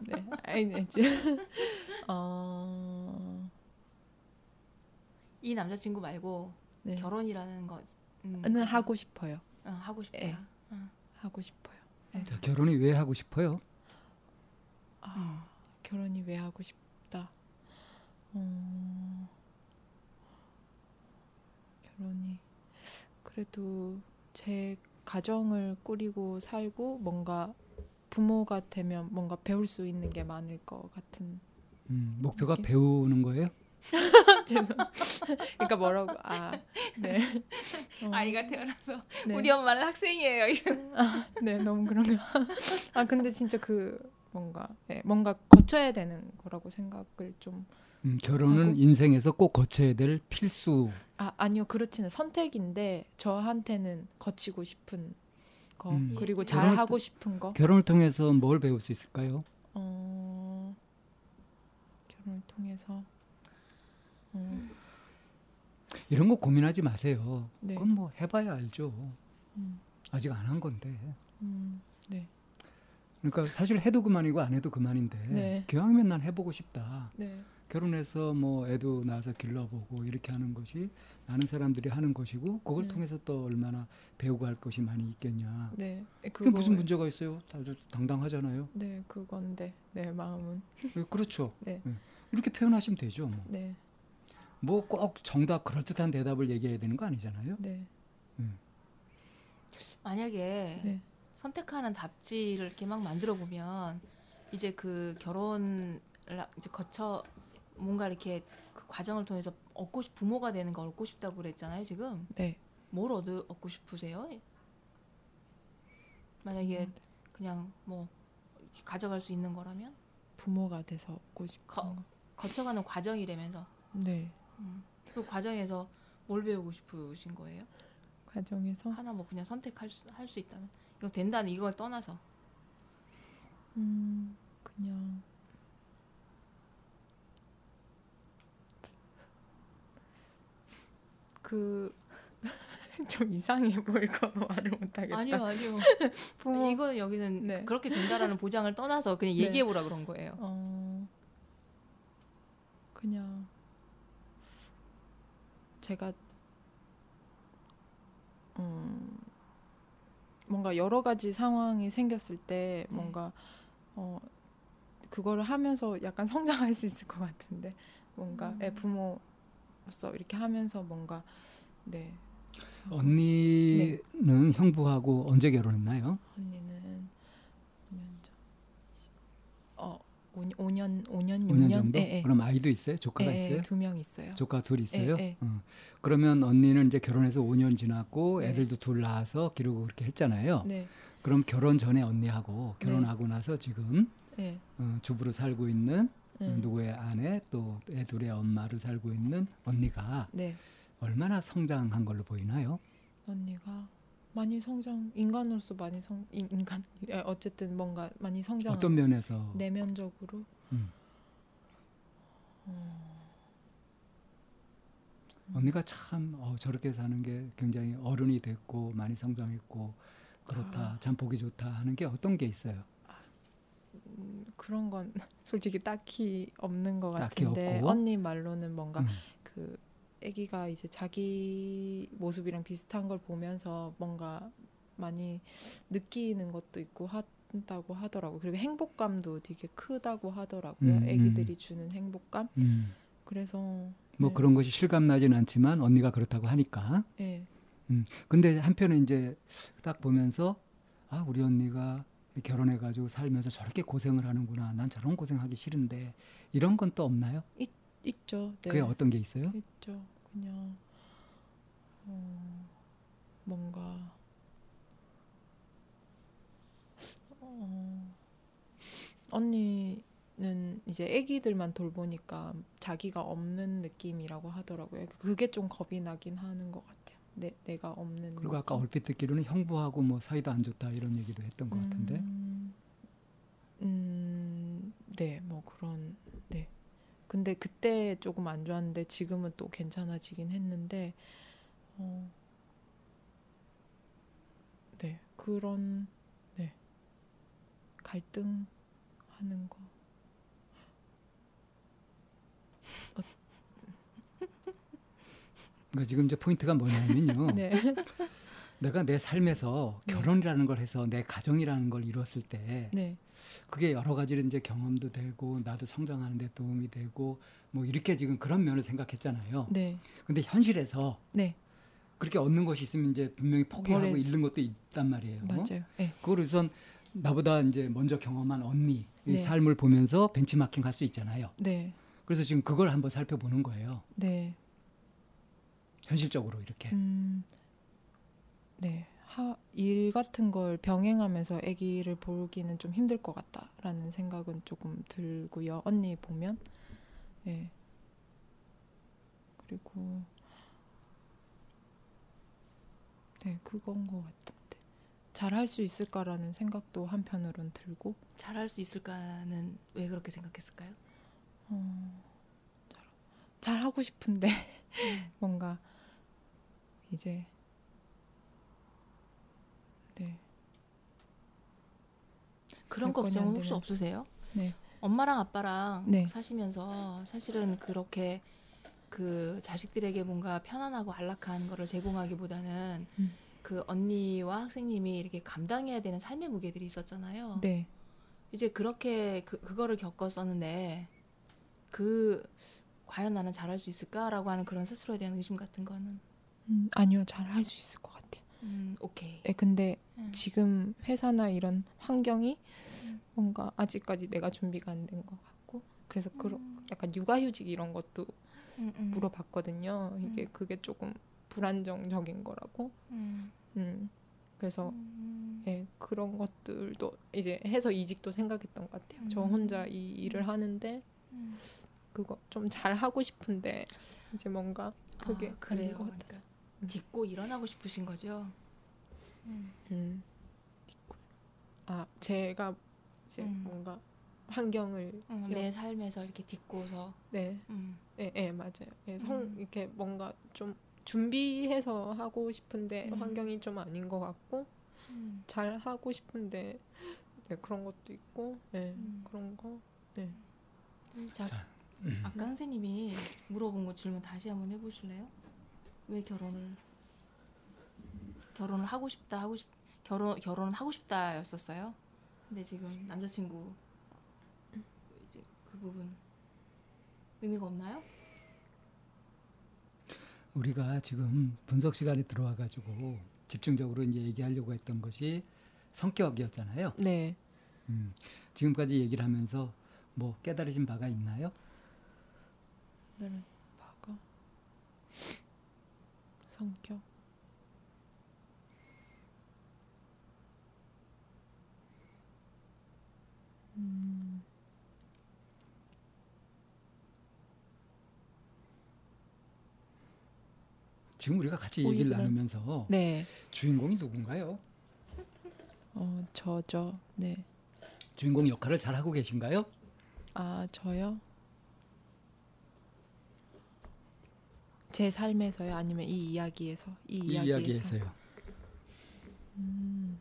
네, 아니 네, 이제 어, 이 남자친구 말고 네. 결혼이라는 것. 음, 는 하고 싶어요. 어, 하고 싶다. 예. 어. 하고 싶어요. 네. 자, 결혼이 왜 하고 싶어요? 아, 음. 결혼이 왜 하고 싶다. 어, 결혼이 그래도 제 가정을 꾸리고 살고 뭔가 부모가 되면 뭔가 배울 수 있는 게 많을 것 같은. 음, 목표가 이렇게? 배우는 거예요? 그러니까 뭐라고? 아, 네. 어, 아이가 태어나서 네. 우리 엄마는 학생이에요. 이런. 네, 너무 그런가. 아, 근데 진짜 그 뭔가 네, 뭔가 거쳐야 되는 거라고 생각을 좀 음, 결혼은 하고. 인생에서 꼭 거쳐야 될 필수. 아, 아니요. 그렇지는 선택인데 저한테는 거치고 싶은 거 음. 그리고 예. 잘 하고 싶은 거. 결혼을 통해서 뭘 배울 수 있을까요? 어. 결혼을 통해서 어, 이런 거 고민하지 마세요. 네. 그건 뭐 해봐야 알죠. 음, 아직 안 한 건데. 음, 네. 그러니까 사실 해도 그만이고 안 해도 그만인데 네. 기왕이면 난 해보고 싶다. 네. 결혼해서 뭐 애도 낳아서 길러보고 이렇게 하는 것이 많은 사람들이 하는 것이고 그걸 네. 통해서 또 얼마나 배우고 할 것이 많이 있겠냐. 네. 그게 무슨 문제가 있어요? 아주 당당하잖아요. 네, 그건데. 네, 마음은. 예, 그렇죠. 네. 예. 이렇게 표현하시면 되죠. 뭐. 네. 뭐 꼭 정답 그럴듯한 대답을 얘기해야 되는 거 아니잖아요. 네. 만약에 네. 선택하는 답지를 이렇게 막 만들어 보면 이제 그 결혼을 이제 거쳐 뭔가 이렇게 그 과정을 통해서 얻고 싶 부모가 되는 걸 얻고 싶다고 그랬잖아요 지금 네. 뭘 얻, 얻고 싶으세요? 만약에 음, 그냥 뭐 가져갈 수 있는 거라면 부모가 돼서 얻고 싶은 거. 거쳐가는 과정이라면서 네. 음. 그 과정에서 뭘 배우고 싶으신 거예요? 과정에서 하나 뭐 그냥 선택할 수 할 수 있다면 이거 된다는 이걸 떠나서 음, 그냥 그 좀 이상해 보일까 봐 말을 못하겠다. 아니요 아니요 부모 이거는 여기는 네. 그렇게 된다라는 보장을 떠나서 그냥 네. 얘기해 보라 그런 거예요. 어 그냥 제가 음, 뭔가 여러 가지 상황이 생겼을 때 네. 뭔가 어 그거를 하면서 약간 성장할 수 있을 것 같은데 뭔가 음. 예, 부모로 서 이렇게 하면서 뭔가 네 언니는 형부하고 언제 결혼했나요? 언니는 5년 전. 어, 5 년 5년 5년 5년 6년 정도? 예, 예. 그럼 아이도 있어요? 조카가 예, 있어요? 두 명 있어요. 조카 둘 있어요? 어. 그러면 언니는 이제 결혼해서 5년 지났고 네. 애들도 둘 낳아서 기르고 그렇게 했잖아요. 네. 그럼 결혼 전에 언니하고 네. 결혼하고 나서 지금 예. 어, 주부로 살고 있는 예. 누구의 아내 또 애 둘의 엄마로 살고 있는 언니가 네. 얼마나 성장한 걸로 보이나요? 언니가 많이 성장 인간으로서 많이 성 인- 인간 예, 어쨌든 뭔가 많이 성장 어떤 면에서 내면적으로 음. 어, 언니가 참 어, 저렇게 사는 게 굉장히 어른이 됐고 많이 성장했고 그렇다 아. 참 보기 좋다 하는 게 어떤 게 있어요? 음, 그런 건 솔직히 딱히 없는 것 같은데? 언니 말로는 뭔가 음. 그 아기가 이제 자기 모습이랑 비슷한 걸 보면서 뭔가 많이 느끼는 것도 있고 한다고 하더라고. 그리고 행복감도 되게 크다고 하더라고요. 음, 아기들이 주는 행복감. 음. 그래서 뭐 네. 그런 것이 실감나진 않지만 언니가 그렇다고 하니까 예. 근데 한편에 이제 딱 보면서 아 우리 언니가 결혼해가지고 살면서 저렇게 고생을 하는구나 난 저런 고생하기 싫은데 이런 건 또 없나요? 있죠. 네. 그게 어떤 게 있어요? 있죠. 그냥 어, 뭔가 어, 언니는 이제 아기들만 돌보니까 자기가 없는 느낌이라고 하더라고요. 그게 좀 겁이 나긴 하는 것 같아요. 내 내가 없는. 그리고 아까? 얼핏 듣기로는 형부하고 뭐 사이도 안 좋다 이런 얘기도 했던 것 같은데 음, 음, 네, 뭐 그런, 네. 근데 그때 조금 안 좋았는데 지금은 또 괜찮아지긴 했는데, 어, 네, 그런, 네, 갈등하는 거. 그러니까 지금 이제 포인트가 뭐냐면요 네, 내가 내 삶에서 네. 결혼이라는 걸 해서 내 가정이라는 걸 이뤘을 때 네, 그게 여러 가지로 이제 경험도 되고 나도 성장하는 데 도움이 되고 뭐 이렇게 지금 그런 면을 생각했잖아요. 네, 근데 현실에서 네, 그렇게 얻는 것이 있으면 이제 분명히 포기하고 버렸- 잃는 것도 있단 말이에요. 맞아요. 네, 그걸 우선 나보다 이제 먼저 경험한 언니 이 네. 삶을 보면서 벤치마킹 할 수 있잖아요. 네, 그래서 지금 그걸 한번 살펴보는 거예요. 네. 현실적으로 이렇게. 음, 네. 하, 일 같은 걸 병행하면서 아기를 보기는 좀 힘들 것 같다라는 생각은 조금 들고요. 언니 보면, 네. 그리고 네 그건 것 같은데 잘할 수 있을까라는 생각도 한편으론 들고, 잘할 수 있을까는 왜 그렇게 생각했을까요? 어, 잘, 잘 하고 싶은데 뭔가 이제 네. 그런 안 혹시 없으세요? 네. 엄마랑 아빠랑 네. 사시면서 사실은 그렇게 그 자식들에게 뭔가 편안하고 안락한 거를 제공하기보다는 음. 그 언니와 학생님이 이렇게 감당해야 되는 삶의 무게들이 있었잖아요. 네. 이제 그렇게 그, 그거를 겪었었는데 그 과연 나는 잘할 수 있을까라고 하는 그런 스스로에 대한 의심 같은 거는 음, 아니요, 잘 할 수 있을 것 같아요. 음, 오케이. 네, 근데 음. 지금 회사나 이런 환경이 음. 뭔가 아직까지 내가 준비가 안 된 것 같고, 그래서 그런 약간 육아휴직 이런 것도. 물어봤거든요. 이게 음. 그게 조금 불안정적인 거라고. 음. 음, 그래서 음. 예, 그런 것들도 이제 해서 이직도 생각했던 것 같아요. 저 음. 혼자 이 일을 하는데 음. 그거 좀 잘 하고 싶은데 이제 뭔가 그게 아, 그래요. 그래요. 것 같아서. 딛고 일어나고 싶으신 거죠. 음. 음. 아 제가 이제 음. 뭔가 환경을 음, 내 삶에서 이렇게 딛고서 네, 음. 예, 예 맞아요. 예, 성 음. 이렇게 뭔가 좀 준비해서 하고 싶은데 음. 환경이 좀 아닌 것 같고 음. 잘 하고 싶은데 네, 그런 것도 있고 예, 음. 그런 거 네. 자, 자, 아까 선생님이 물어본 거 질문 다시 한번 해보실래요? 왜 결혼을 결혼을 하고 싶다 하고 싶 결혼 결혼을 하고 싶다였었어요. 근데 지금 남자친구 이제 그 부분 의미가 없나요? 우리가 지금 분석 시간에 들어와 가지고 집중적으로 이제 얘기하려고 했던 것이 성격이었잖아요. 네. 음, 지금까지 얘기를 하면서 뭐 깨달으신 바가 있나요? 네. 바가 성격. 음, 지금 우리가 같이 오, 얘기를 이거는- 나누면서 네. 주인공이 누군가요? 어, 저죠. 네. 주인공 역할을 잘 하고 계신가요? 아, 저요? 제 삶에서요? 아니면 이 이야기에서? 이이 이야기에서? 이야기에서 요. 음,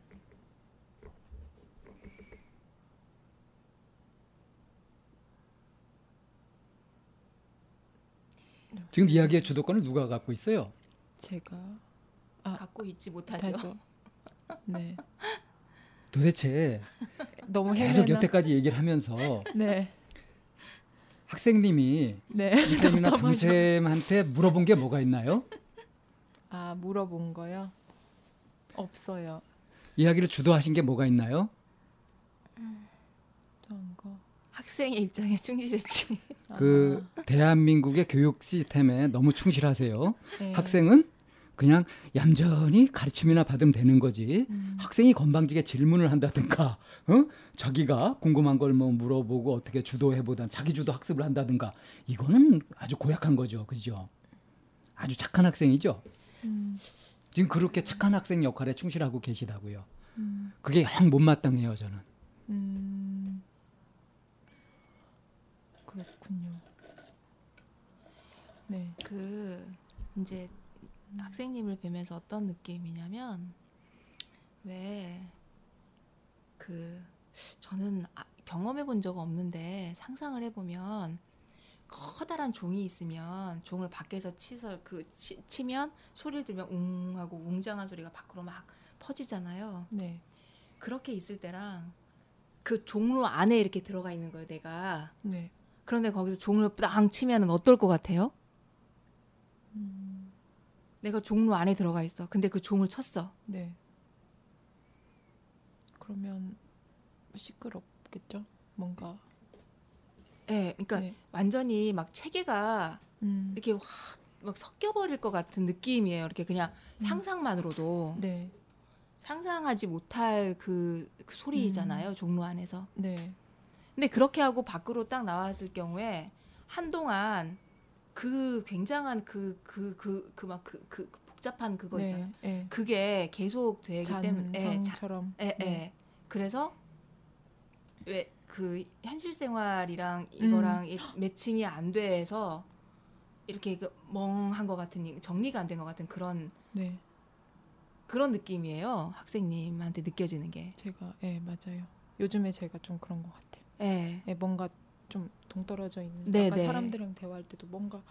지금 이야기의 주도권을 누가 갖고 있어요? 제가 아, 갖고 있지 못하죠. 다죠. 네. 도대체 너무 계속 헤매나? 여태까지 얘기를 하면서 네. 학생님이 네. 이쌤이나. 동쌤한테 물어본 게 뭐가 있나요? 아, 물어본 거요? 없어요. 이야기를 주도하신 게 뭐가 있나요? 어떤 거. 학생의 입장에 충실했지. 그 대한민국의 교육 시스템에 너무 충실하세요. 아, 네. 학생은 그냥 얌전히 가르침이나 받으면 되는 거지. 음, 학생이 건방지게 질문을 한다든가, 어? 자기가 궁금한 걸 뭐 물어보고 어떻게 주도해보다 자기 주도 학습을 한다든가, 이거는 아주 고약한 거죠, 그죠? 아주 착한 학생이죠. 음, 지금 그렇게 착한 학생 역할에 충실하고 계시다고요. 음, 그게 영 못마땅해요, 저는. 음. 그렇군요. 네. 그 이제 학생님을 뵈면서 어떤 느낌이냐면 왜 그 저는 아- 경험해 본 적 없는데 상상을 해보면 커다란 종이 있으면 종을 밖에서 치서 그 치, 치면 소리를 들으면 웅 하고 웅장한 소리가 밖으로 막 퍼지잖아요. 네. 그렇게 있을 때랑 그 종로 안에 이렇게 들어가 있는 거예요, 내가. 네. 그런데 거기서 종을 빵 치면은 어떨 것 같아요? 음, 내가 종로 안에 들어가 있어. 근데 그 종을 쳤어. 네. 그러면 시끄럽겠죠? 뭔가. 예, 그러니까 네. 완전히 막 체계가 음, 이렇게 확 막 섞여 버릴 것 같은 느낌이에요. 이렇게 그냥 음. 상상만으로도 네. 상상하지 못할 그, 그 소리잖아요. 종로 안에서. 네. 근데 그렇게 하고 밖으로 딱 나왔을 경우에 한동안 그 굉장한 그 그 그 그 막그그 복잡한 그거 있잖아요. 네. 네. 그게 계속 되기 때문에 예, 자- 잔상처럼. 예, 예. 네. 그래서 왜 그 현실 생활이랑 음. 이거랑 이 매칭이 안 돼서 이렇게 그 멍한 것 같은 이- 정리가 안 된 것 같은 그런 네. 그런 느낌이에요. 학생님한테 느껴지는 게. 제가 예, 맞아요. 요즘에 제가 좀 그런 것 같아요. 예. 예, 뭔가 좀 동떨어져 있는 네, 아까 네. 사람들이랑 대화할 때도 뭔가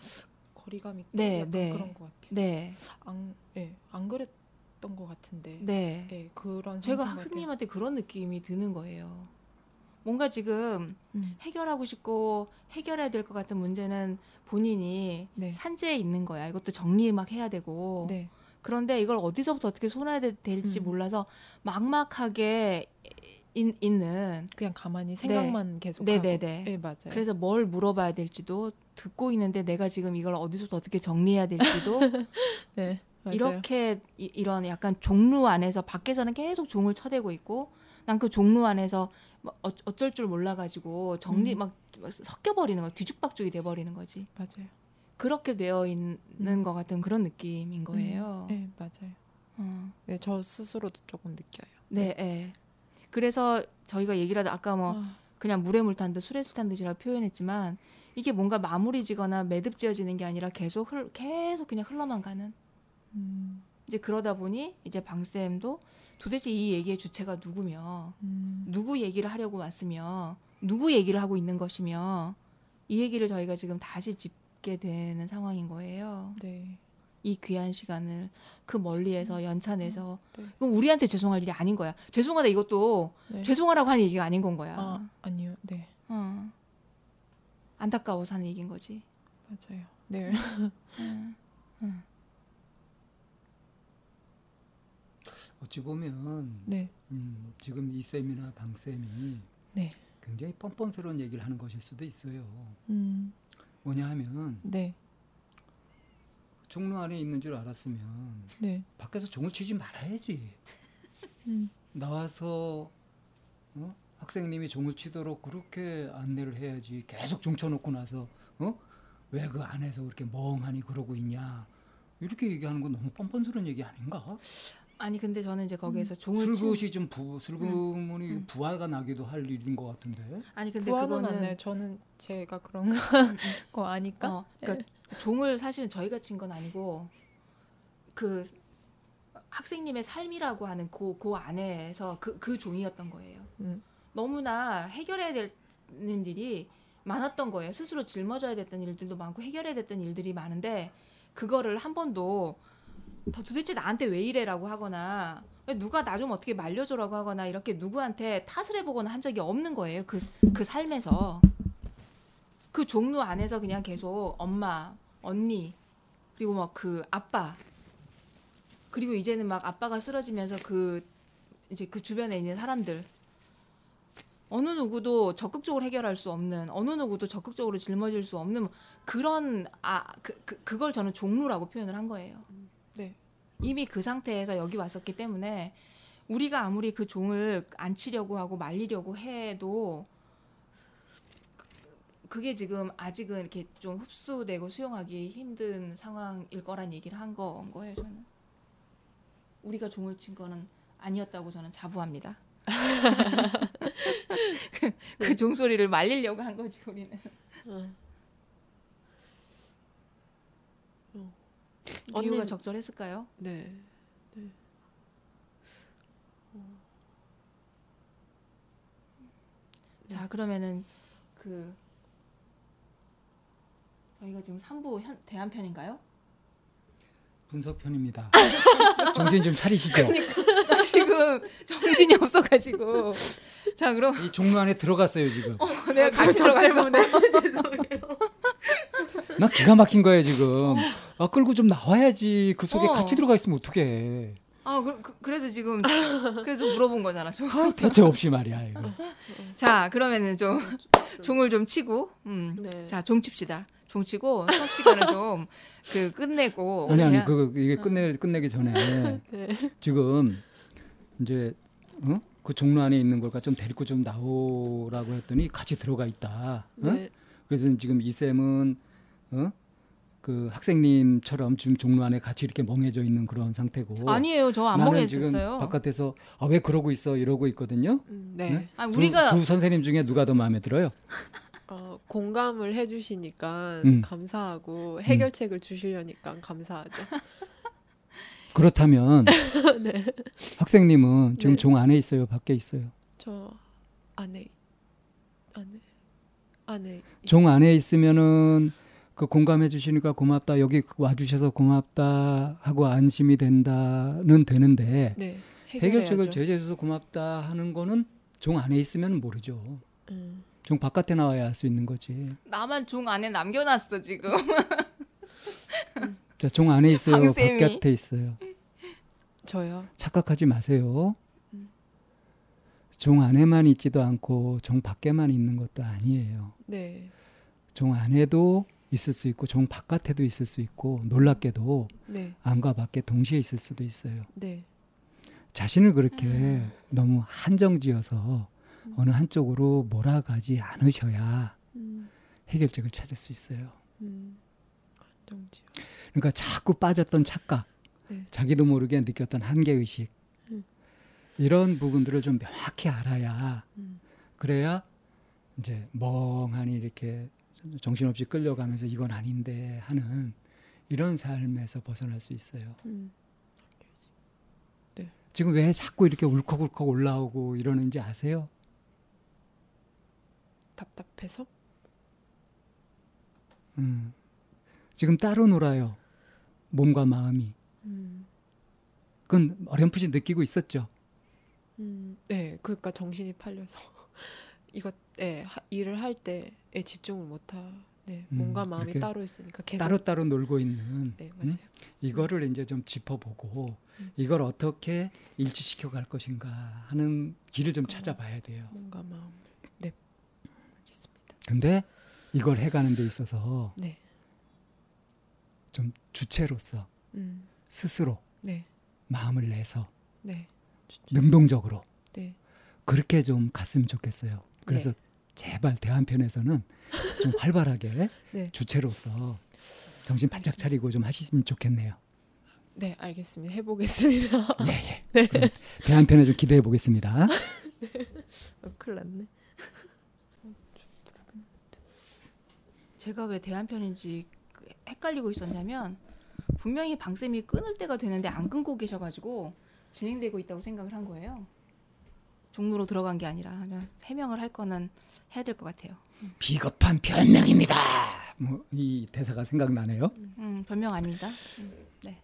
거리감 있고 네, 약간 네. 그런 것 같아요. 네. 안, 예, 안 그랬던 것 같은데. 네. 예, 그런 제가 학생님한테 그런 느낌이 드는 거예요. 뭔가 지금. 음, 해결하고 싶고 해결해야 될 것 같은 문제는 본인이 네. 산재에 있는 거야. 이것도 정리 막 해야 되고. 네, 그런데 이걸 어디서부터 어떻게 손해야 돼- 될지 음. 몰라서 막막하게 인- 있는. 그냥 가만히 생각만 계속 네, 하고. 네, 네. 예, 맞아요. 그래서 뭘 물어봐야 될지도 듣고 있는데 내가 지금 이걸 어디서부터 어떻게 정리해야 될지도 네, 맞아요. 이렇게 이, 이런 약간 종루 안에서 밖에서는 계속 종을 쳐대고 있고 난 그 종루 안에서 뭐 어, 어쩔 줄 몰라가지고 정리 음. 막 섞여버리는 거 뒤죽박죽이 돼버리는 거지 맞아요. 그렇게 되어 있는 음. 것 같은 그런 느낌인 거예요. 네, 맞아요. 어. 예, 저 스스로도 조금 느껴요. 네, 예. 그래서 저희가 얘기를 하다 아까 뭐 아, 그냥 물에 물 탄 듯 술에 술 탄 듯이라고 표현했지만 이게 뭔가 마무리 지거나 매듭 지어지는 게 아니라 계속 흘, 계속 그냥 흘러만 가는 음, 이제 그러다 보니 이제 방쌤도 도대체 이 얘기의 주체가 누구며 음, 누구 얘기를 하려고 왔으며 누구 얘기를 하고 있는 것이며 이 얘기를 저희가 지금 다시 짚게 되는 상황인 거예요. 네. 이 귀한 시간을 그 멀리에서 연찬에서 네. 그럼 우리한테 죄송할 일이 아닌 거야. 죄송하다 이것도 네. 죄송하라고 하는 얘기가 아닌 건 거야. 아 아니요. 네 어. 안타까워서 하는 얘기인 거지. 맞아요. 네. 응. 응. 어찌 보면 네. 음, 지금 이 쌤이나 방 쌤이 네. 굉장히 뻔뻔스러운 얘기를 하는 것일 수도 있어요. 음. 뭐냐 하면 네. 종로 안에 있는 줄 알았으면 네. 밖에서 종을 치지 말아야지. 음. 나와서 어? 학생님이 종을 치도록 그렇게 안내를 해야지. 계속 종 쳐놓고 나서 어? 왜 그 안에서 그렇게 멍하니 그러고 있냐. 이렇게 얘기하는 건 너무 뻔뻔스러운 얘기 아닌가? 아니 근데 저는 이제 거기에서 음. 종을 친 슬그시 좀 부, 슬그머니 음. 부하가 나기도 할 일인 것 같은데. 아니 근데 부하는 그거는 안 나요. 저는 제가 그런 음, 거 아니까. 어, 그러니까 종을 사실은 저희가 친 건 아니고 그 학생님의 삶이라고 하는 그, 그 안에서 그, 그 종이었던 거예요. 음. 너무나 해결해야 되는 일이 많았던 거예요. 스스로 짊어져야 됐던 일들도 많고 해결해야 됐던 일들이 많은데 그거를 한 번도 더 도대체 나한테 왜 이래라고 하거나 누가 나 좀 어떻게 말려줘라고 하거나 이렇게 누구한테 탓을 해보거나 한 적이 없는 거예요. 그, 그 삶에서. 그 종로 안에서 그냥 계속 엄마, 언니, 그리고 막 그 아빠, 그리고 이제는 막 아빠가 쓰러지면서 그 이제 그 주변에 있는 사람들 어느 누구도 적극적으로 해결할 수 없는 어느 누구도 적극적으로 짊어질 수 없는 그런 아그 그, 그걸 저는 종루라고 표현을 한 거예요. 네. 이미 그 상태에서 여기 왔었기 때문에 우리가 아무리 그 종을 안 치려고 하고 말리려고 해도 그게 지금 아직은 이렇게 좀 흡수되고 수용하기 힘든 상황일 거란 얘기를 한 거, 거예요 저는. 우리가 종을 친 거는 아니었다고 저는 자부합니다. 그, 그 종소리를 말리려고 한 거지 우리는. 응. 어. 이유가 언니는- 적절했을까요? 네. 자 그러면은 그 저희가 지금 3부 현, 대한편인가요? 분석편입니다. 정신 좀 차리시죠. 나 지금 정신이 없어가지고 자 그럼 이 종로 안에 들어갔어요 지금. 내가 같이 들어갔어. 나 기가 막힌 거예요 지금. 아 끌고 좀 나와야지. 그 속에 어. 같이 들어가 있으면 어떡해. 아 그, 그, 래서 지금 그래서 물어본 거잖아. 종. 아, 대체 없이 말이야 이거. 자 그러면은 좀 종을 좀 치고 음. 네. 자, 종 칩시다. 종 치고 수업 시간을 좀 그 끝내고 아니 아니 대한- 그 이게 끝내 끝내기 전에 네. 지금 이제 어? 그 종로 안에 있는 걸까 좀 데리고 좀 나오라고 했더니 같이 들어가 있다. 어? 네. 그래서 지금 이 쌤은 어? 그 학생님처럼 지금 종로 안에 같이 이렇게 멍해져 있는 그런 상태고. 아니에요. 저 안 멍했었어요. 바깥에서 아 왜 그러고 있어 이러고 있거든요. 음, 네. 네? 아, 두- 우리가 두, 선생님 중에 누가 더 마음에 들어요? 어, 공감을 해주시니까 음. 감사하고 해결책을 주시려니까 감사하죠. 그렇다면 네. 학생님은 지금 네. 종 안에 있어요, 밖에 있어요. 저 안에 안에 안에 종 안에 있으면은 그 공감해 주시니까 고맙다 여기 와주셔서 고맙다 하고 안심이 된다는 되는데 네 해결책을. 제시해줘서 고맙다 하는 거는 종 안에 있으면 모르죠. 음. 종 바깥에 나와야 할 수 있는 거지. 나만 종 안에 남겨놨어 지금. 자, 종 안에 있어요, 강쌤이. 바깥에 있어요. 저요. 착각하지 마세요. 종 안에만 있지도 않고 종 밖에만 있는 것도 아니에요. 네. 종 안에도 있을 수 있고 종 바깥에도 있을 수 있고 놀랍게도 네. 안과 밖에 동시에 있을 수도 있어요. 네. 자신을 그렇게 너무 한정지어서 어느 한쪽으로 몰아가지 않으셔야 음. 해결책을 찾을 수 있어요. 음. 그러니까 자꾸 빠졌던 착각, 네. 자기도 모르게 느꼈던 한계 의식 음. 이런 부분들을 좀 명확히 알아야 음. 그래야 이제 멍하니 이렇게 정신없이 끌려가면서 이건 아닌데 하는 이런 삶에서 벗어날 수 있어요. 음. 지금 왜 자꾸 이렇게 울컥울컥 올라오고 이러는지 아세요? 답답해서? 음. 지금 따로 놀아요. 몸과 마음이 음. 그건 어렴풋이 느끼고 있었죠. 음. 네, 그러니까 정신이 팔려서 예, 하- 일을 할 때에 집중을 못 하. 네, 음, 몸과 마음이 이렇게 따로 있으니까 계속 따로 따로 놀고 있는 네, 음? 맞아요. 이거를 이제 좀 짚어보고 음. 이걸 어떻게 일치시켜 갈 것인가 하는 길을 좀 찾아봐야 돼요. 몸과 마음. 네. 근데 이걸 해가는 데 있어서 네. 좀 주체로서 음. 스스로 네. 마음을 내서 네. 능동적으로 네. 그렇게 좀 갔으면 좋겠어요. 그래서 제발 대한편에서는 좀 활발하게 네. 주체로서 정신 바짝 알겠습니다. 차리고 좀 하시면 좋겠네요. 네, 알겠습니다. 해 보겠습니다. 예, 예. 대한편에 좀 기대해 보겠습니다. 어, 큰일 났네. 제가 왜 대한편인지 그 헷갈리고 있었냐면 분명히 방쌤이 끊을 때가 되는데 안 끊고 계셔가지고 진행되고 있다고 생각을 한 거예요. 종로로 들어간 게 아니라 해명을 할 거는 해야 될 것 같아요. 비겁한 변명입니다. 뭐 이 대사가 생각나네요. 음, 변명 아닙니다. 음, 네.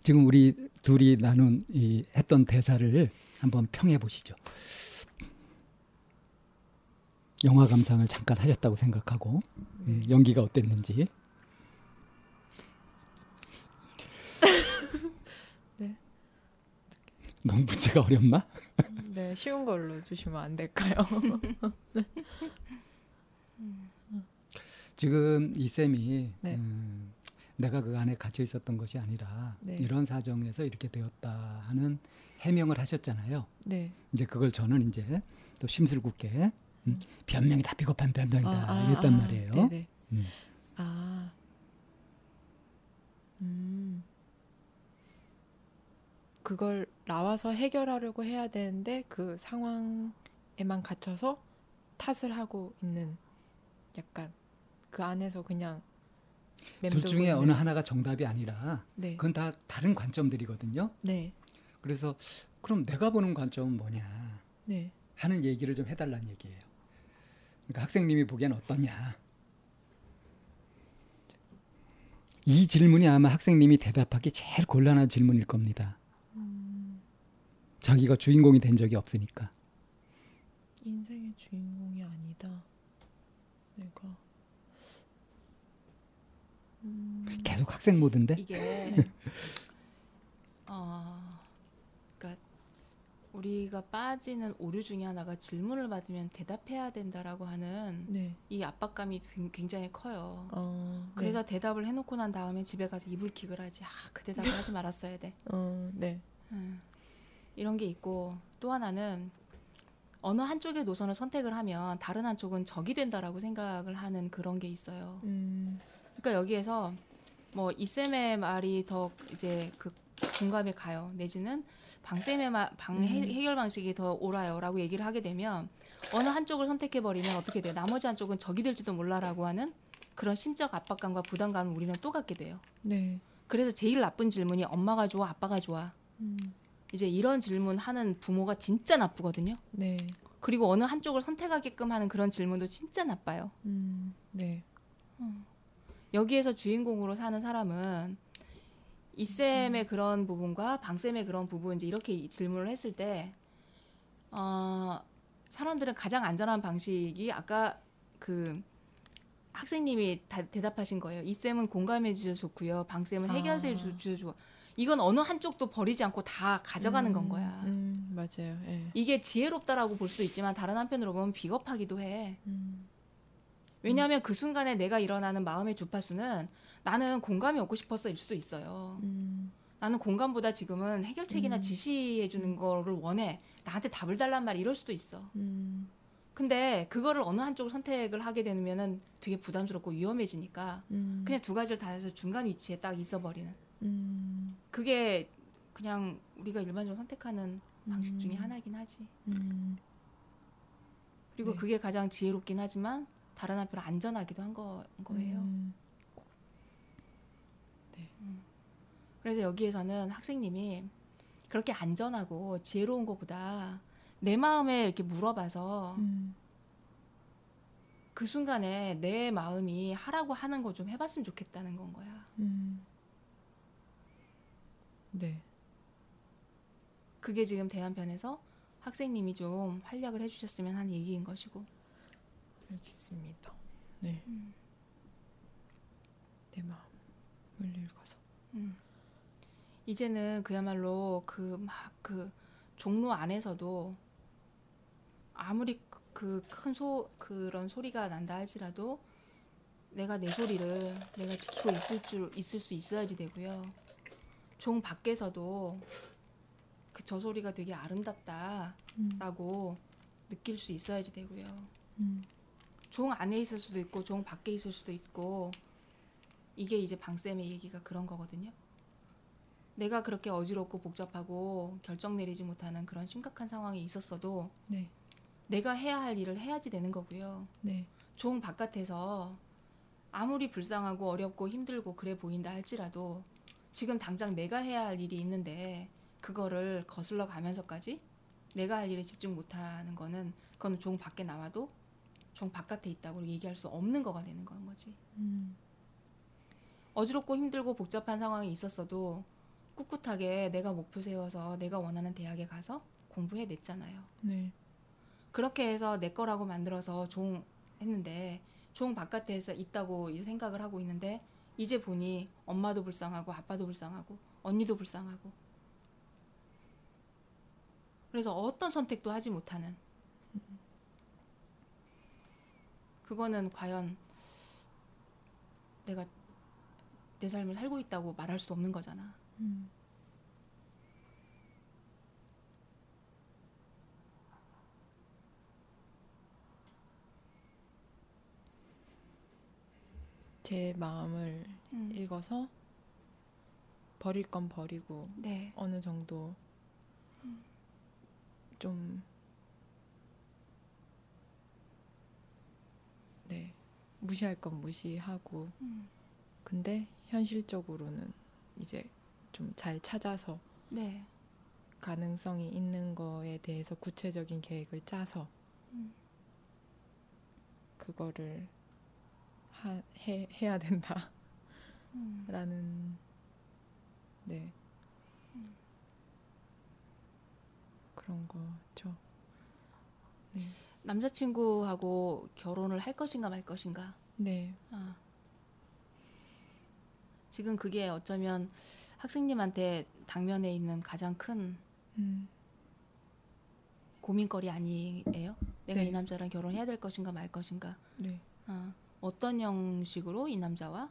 지금 우리 둘이 나눈 이 했던 대사를 한번 평해 보시죠. 영화 감상을 잠깐 하셨다고 생각하고 음, 연기가 어땠는지. 네. 너무 문제가 어렵나? 네, 쉬운 걸로 주시면 안 될까요? 지금 이 쌤이 네. 음, 내가 그 안에 갇혀 있었던 것이 아니라 네. 이런 사정에서 이렇게 되었다 하는 해명을 하셨잖아요. 네. 이제 그걸 저는 이제 또 심술궂게 음, 변명이 다 비겁한 변명이다 이랬단 말이에요. 아, 네네. 음. 아. 음. 그걸 나와서 해결하려고 해야 되는데 그 상황에만 갇혀서 탓을 하고 있는 약간 그 안에서 그냥 둘 중에 있는. 어느 하나가 정답이 아니라 네. 그건 다 다른 관점들이거든요. 네. 그래서 그럼 내가 보는 관점은 뭐냐 네. 하는 얘기를 좀 해달라는 얘기예요. 그러니까 학생님이 보기엔 어떠냐. 이 질문이 아마 학생님이 대답하기 제일 곤란한 질문일 겁니다. 자기가 주인공이 된 적이 없으니까. 인생의 주인공이 아니다. 내가 음, 계속 학생 모드인데 이게 어, 우리가 빠지는 오류 중에 하나가 질문을 받으면 대답해야 된다라고 하는 네. 이 압박감이 굉- 굉장히 커요. 어, 그래서 대답을 해놓고 난 다음에 집에 가서 이불킥을 하지. 아, 그 대답을 하지 말았어야 돼. 어, 네. 음, 이런 게 있고 또 하나는 어느 한쪽의 노선을 선택을 하면 다른 한쪽은 적이 된다라고 생각을 하는 그런 게 있어요. 음, 그러니까 여기에서 뭐 이쌤의 말이 더 이제 그 공감이 가요. 내지는 방쌤의 마, 방 해, 음. 해결 방식이 더 옳아요라고 얘기를 하게 되면 어느 한쪽을 선택해 버리면 어떻게 돼요? 나머지 한쪽은 적이 될지도 몰라라고 하는 그런 심적 압박감과 부담감을 우리는 또 갖게 돼요. 네. 그래서 제일 나쁜 질문이 엄마가 좋아, 아빠가 좋아. 음, 이제 이런 질문 하는 부모가 진짜 나쁘거든요. 네. 그리고 어느 한쪽을 선택하게끔 하는 그런 질문도 진짜 나빠요. 음, 네. 여기에서 주인공으로 사는 사람은 이쌤의 그런 부분과 방쌤의 그런 부분 이제 이렇게 이 질문을 했을 때 어, 사람들은 가장 안전한 방식이 아까 그 학생님이 다, 대답하신 거예요. 이쌤은 공감해 주셔서 좋고요. 방쌤은 해결해 아. 주- 주셔서 좋아. 이건 어느 한쪽도 버리지 않고 다 가져가는 건 거야. 음, 맞아요. 예. 이게 지혜롭다라고 볼수 있지만 다른 한편으로 보면 비겁하기도 해. 음, 왜냐하면 그 순간에 내가 일어나는 마음의 주파수는 나는 공감이 얻고 싶었어일 수도 있어요. 음, 나는 공감보다 지금은 해결책이나 음. 지시해 주는 거를 원해. 나한테 답을 달란 말 이럴 수도 있어. 음, 근데 그거를 어느 한쪽을 선택을 하게 되면은 되게 부담스럽고 위험해지니까 음, 그냥 두 가지를 다 해서 중간 위치에 딱 있어 버리는. 음, 그게 그냥 우리가 일반적으로 선택하는 방식 중에 음. 하나긴 하지. 음, 그리고 네. 그게 가장 지혜롭긴 하지만 다른 한편 안전하기도 한 거, 거예요. 음, 그래서 여기에서는 학생님이 그렇게 안전하고 지혜로운 것보다 내 마음에 이렇게 물어봐서 음, 그 순간에 내 마음이 하라고 하는 거 좀 해봤으면 좋겠다는 건 거야. 음. 네. 그게 지금 대한편에서 학생님이 좀 활약을 해주셨으면 하는 얘기인 것이고. 알겠습니다. 네. 음. 내 마음을 읽어서. 음. 이제는 그야말로 그막그 종로 안에서도 아무리 그 큰 소 그런 소리가 난다 할지라도 내가 내 소리를 내가 지키고 있을 줄 있을 수 있어야지 되고요. 종 밖에서도 그 저 소리가 되게 아름답다라고 느낄 수 있어야지 되고요. 음. 종 안에 있을 수도 있고 종 밖에 있을 수도 있고 이게 이제 방쌤의 얘기가 그런 거거든요. 내가 그렇게 어지럽고 복잡하고 결정 내리지 못하는 그런 심각한 상황이 있었어도 네. 내가 해야 할 일을 해야지 되는 거고요. 네. 종 바깥에서 아무리 불쌍하고 어렵고 힘들고 그래 보인다 할지라도 지금 당장 내가 해야 할 일이 있는데 그거를 거슬러 가면서까지 내가 할 일에 집중 못하는 거는 그건 종 밖에 나와도 종 바깥에 있다고 얘기할 수 없는 거가 되는 건 거지. 음. 어지럽고 힘들고 복잡한 상황이 있었어도 꿋꿋하게 내가 목표 세워서 내가 원하는 대학에 가서 공부해 냈잖아요. 네. 그렇게 해서 내 거라고 만들어서 종 했는데 종 바깥에서 있다고 이 생각을 하고 있는데 이제 보니 엄마도 불쌍하고 아빠도 불쌍하고 언니도 불쌍하고 그래서 어떤 선택도 하지 못하는 그거는 과연 내가 내 삶을 살고 있다고 말할 수 없는 거잖아. 음. 제 마음을 음. 읽어서 버릴 건 버리고 네. 어느 정도 좀 네. 무시할 건 무시하고 음. 근데 현실적으로는 이제 좀 잘 찾아서 네. 가능성이 있는 거에 대해서 구체적인 계획을 짜서 음. 그거를 하, 해, 해야 된다라는 음. 네 그런 거죠. 남자친구하고 결혼을 할 것인가 말 것인가. 네, 아. 지금 그게 어쩌면 학생님한테 당면에 있는 가장 큰 음, 고민거리 아니에요? 내가 네. 이 남자랑 결혼해야 될 것인가 말 것인가. 네, 아, 어떤 형식으로 이 남자와?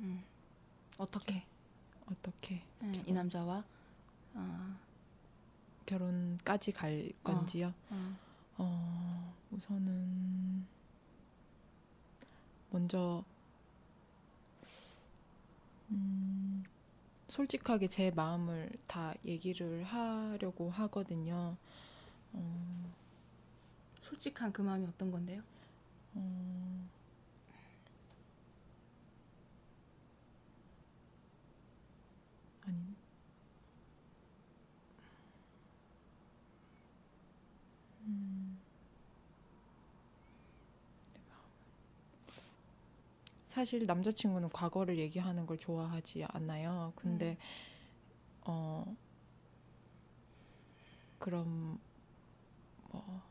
음, 어떻게? 어떻게? 음, 이 남자와? 아, 결혼까지 갈 건지요? 아, 어, 우선은 먼저 음, 솔직하게 제 마음을 다 얘기를 하려고 하거든요. 어, 솔직한 그 마음이 어떤 건데요? 어, 아니. 음. 사실 남자친구는 과거를 얘기하는 걸 좋아하지 않아요. 근데 어 그럼 뭐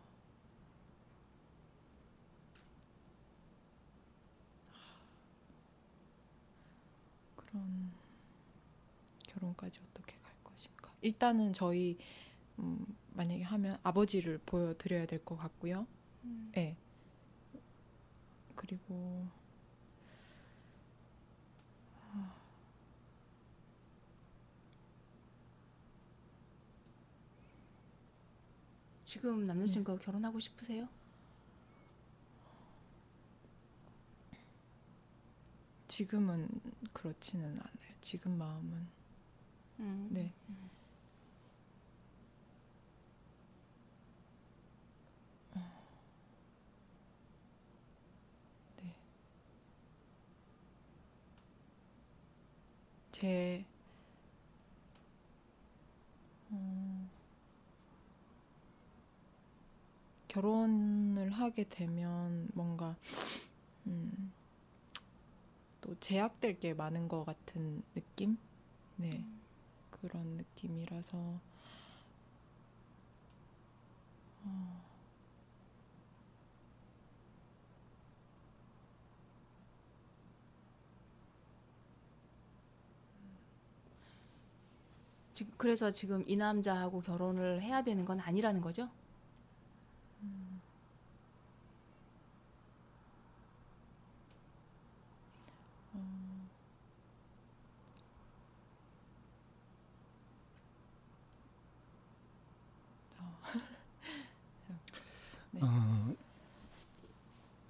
그런 결혼까지 어떻게 갈 것인가? 일단은 저희 음, 만약에 하면 아버지를 보여드려야 될 것 같고요. 음. 네. 그리고 지금 남자친구가 결혼하고 싶으세요? 지금은 그렇지는 않아요. 지금 마음은 음. 네. 네. 제 어, 결혼을 하게 되면 뭔가 음, 또 제약될 게 많은 것 같은 느낌? 네. 그런 느낌이라서 어, 지금 그래서 지금 이 남자하고 결혼을 해야 되는 건 아니라는 거죠? 네. 어,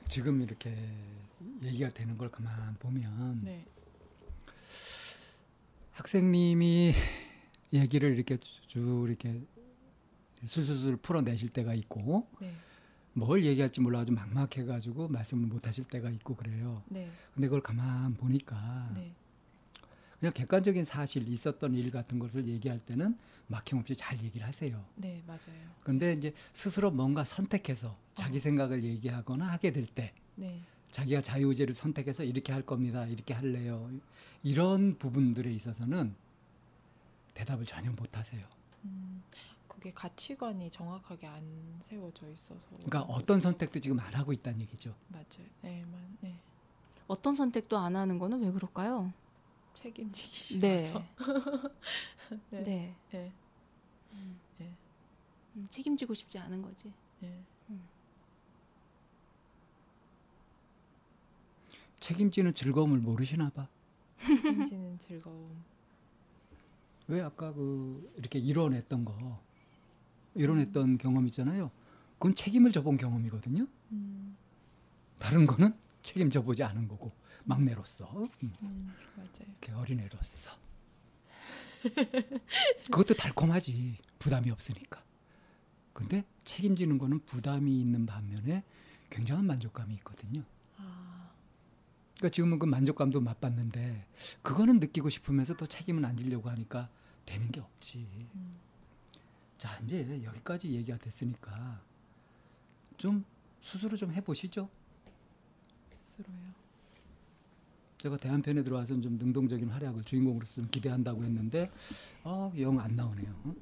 지금 이렇게 얘기가 되는 걸 가만 보면 네. 학생님이 얘기를 이렇게 쭉 이렇게 술술술 풀어내실 때가 있고 네. 뭘 얘기할지 몰라가지고 막막해가지고 말씀을 못하실 때가 있고 그래요. 네. 근데 그걸 가만 보니까 네. 그냥 객관적인 사실 있었던 일 같은 것을 얘기할 때는 막힘없이 잘 얘기를 하세요. 네, 맞아요. 근데 이제 스스로 뭔가 선택해서 자기 어. 생각을 얘기하거나 하게 될 때 네. 자기가 자유의지를 선택해서 이렇게 할 겁니다. 이렇게 할래요. 이런 부분들에 있어서는 대답을 전혀 못 하세요. 음, 그게 가치관이 정확하게 안 세워져 있어서 그러니까 어떤 선택도 지금 안 하고 있다는 얘기죠. 맞아요. 네, 맞, 네. 어떤 선택도 안 하는 거는 왜 그럴까요? 책임지기 네. 싫어서. 네. 네. 네. 음, 책임지고 싶지 않은 거지. 네. 책임지는 즐거움을 모르시나 봐. 책임지는 즐거움. 왜 아까 그 이렇게 이뤄냈던 거 이뤄냈던 경험 있잖아요. 그건 책임을 져본 경험이거든요. 음, 다른 거는 책임져 보지 않은 거고 막내로서 음, 음, 맞아요. 어린애로서 그것도 달콤하지 부담이 없으니까. 근데 책임지는 거는 부담이 있는 반면에 굉장한 만족감이 있거든요. 아, 그러니까 지금은 그 만족감도 맛봤는데 그거는 느끼고 싶으면서 또 책임은 안 지려고 하니까 되는 게 없지. 음. 자 이제 여기까지 얘기가 됐으니까 좀 스스로 좀 해보시죠. 스스로요. 제가 대한편에 들어와서 좀 능동적인 활약을 주인공으로서 좀 기대한다고 했는데 어, 영 안 나오네요. 어?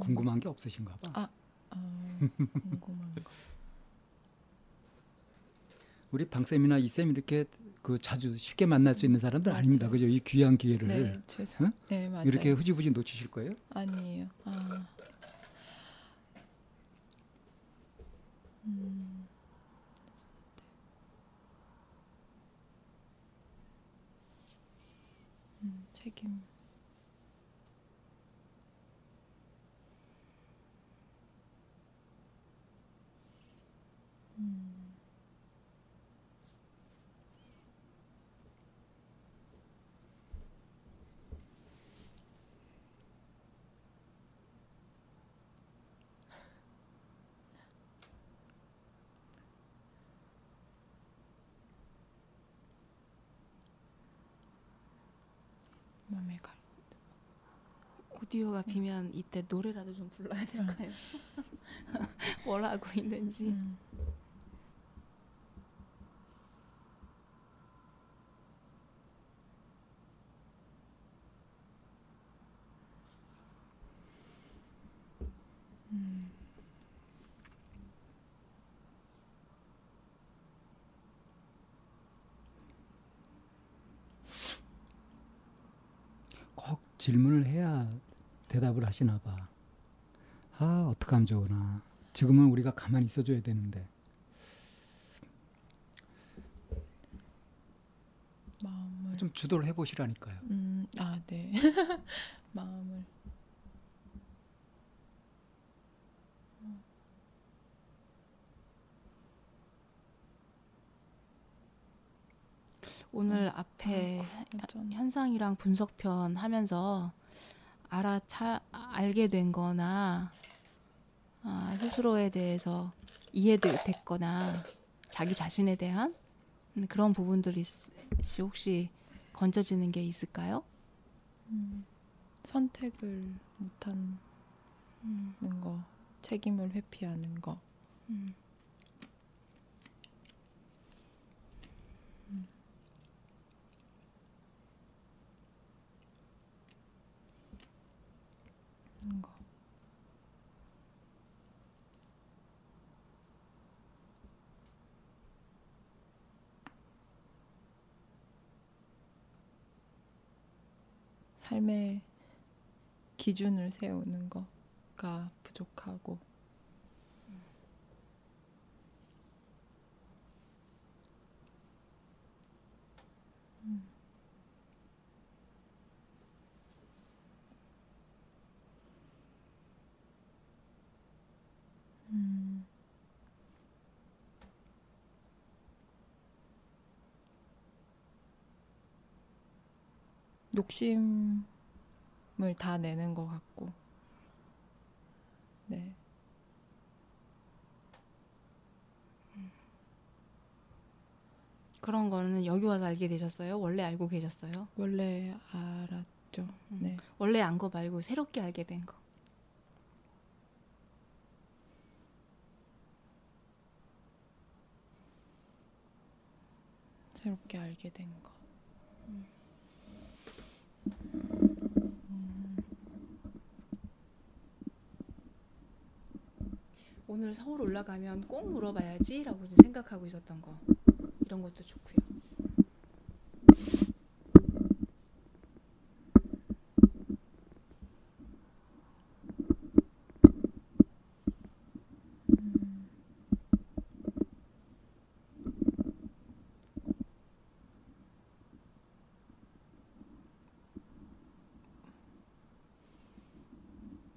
궁금한 게 없으신가 봐. 아. 어, 궁금한 거. 우리 방 쌤이나 이 쌤 이렇게 그 자주 쉽게 만날 수 있는 사람들 맞아요. 아닙니다. 그죠? 이 귀한 기회를 네, 죄송. 응? 네, 맞아요. 이렇게 흐지부지 놓치실 거예요? 아니에요. 아. 음. 음, 오디오가 비면 이때 노래라도 좀 불러야 될까요? 뭘 하고 있는지. 음. 음. 꼭 질문을 해야 대답을 하시나 봐. 아, 어떡하면 좋으나. 지금은 우리가 가만히 있어줘야 되는데. 마음을 좀 주도를 해보시라니까요. 음, 아, 네. 마음을 오늘 앞에 어쩌나. 현상이랑 분석편 하면서 알아차 알게 된 거나 아, 스스로에 대해서 이해됐거나 자기 자신에 대한 음, 그런 부분들이 있- 혹시 건져지는 게 있을까요? 음. 선택을 못하는 음, 거, 책임을 회피하는 거. 음. 삶의 기준을 세우는 거가 부족하고 욕심을 다 내는 것 같고, 네. 그런 거는 여기 와서 알게 되셨어요? 원래 알고 계셨어요? 원래 알았죠. 음. 네. 원래 안 거 말고 새롭게 알게 된 거. 새롭게 알게 된 거. 오늘 서울 올라가면 꼭 물어봐야지라고 생각하고 있었던 거. 이런 것도 좋고요.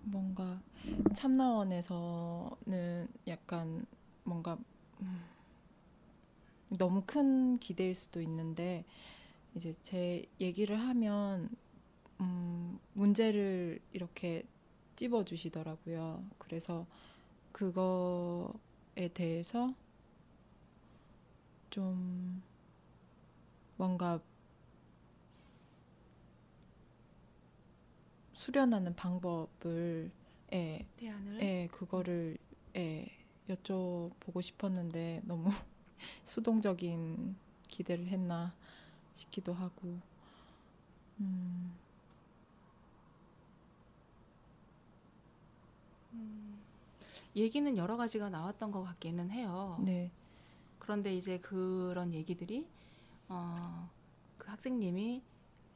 뭔가 참나원에서는 약간 뭔가 음, 너무 큰 기대일 수도 있는데 이제 제 얘기를 하면 음, 문제를 이렇게 찝어 주시더라고요. 그래서 그거에 대해서 좀 뭔가 수련하는 방법을 예, 대안을? 예, 그거를 예, 여쭤보고 싶었는데 너무 수동적인 기대를 했나 싶기도 하고. 음, 얘기는 여러 가지가 나왔던 것 같기는 해요. 네, 그런데 이제 그런 얘기들이 어, 그 학생님이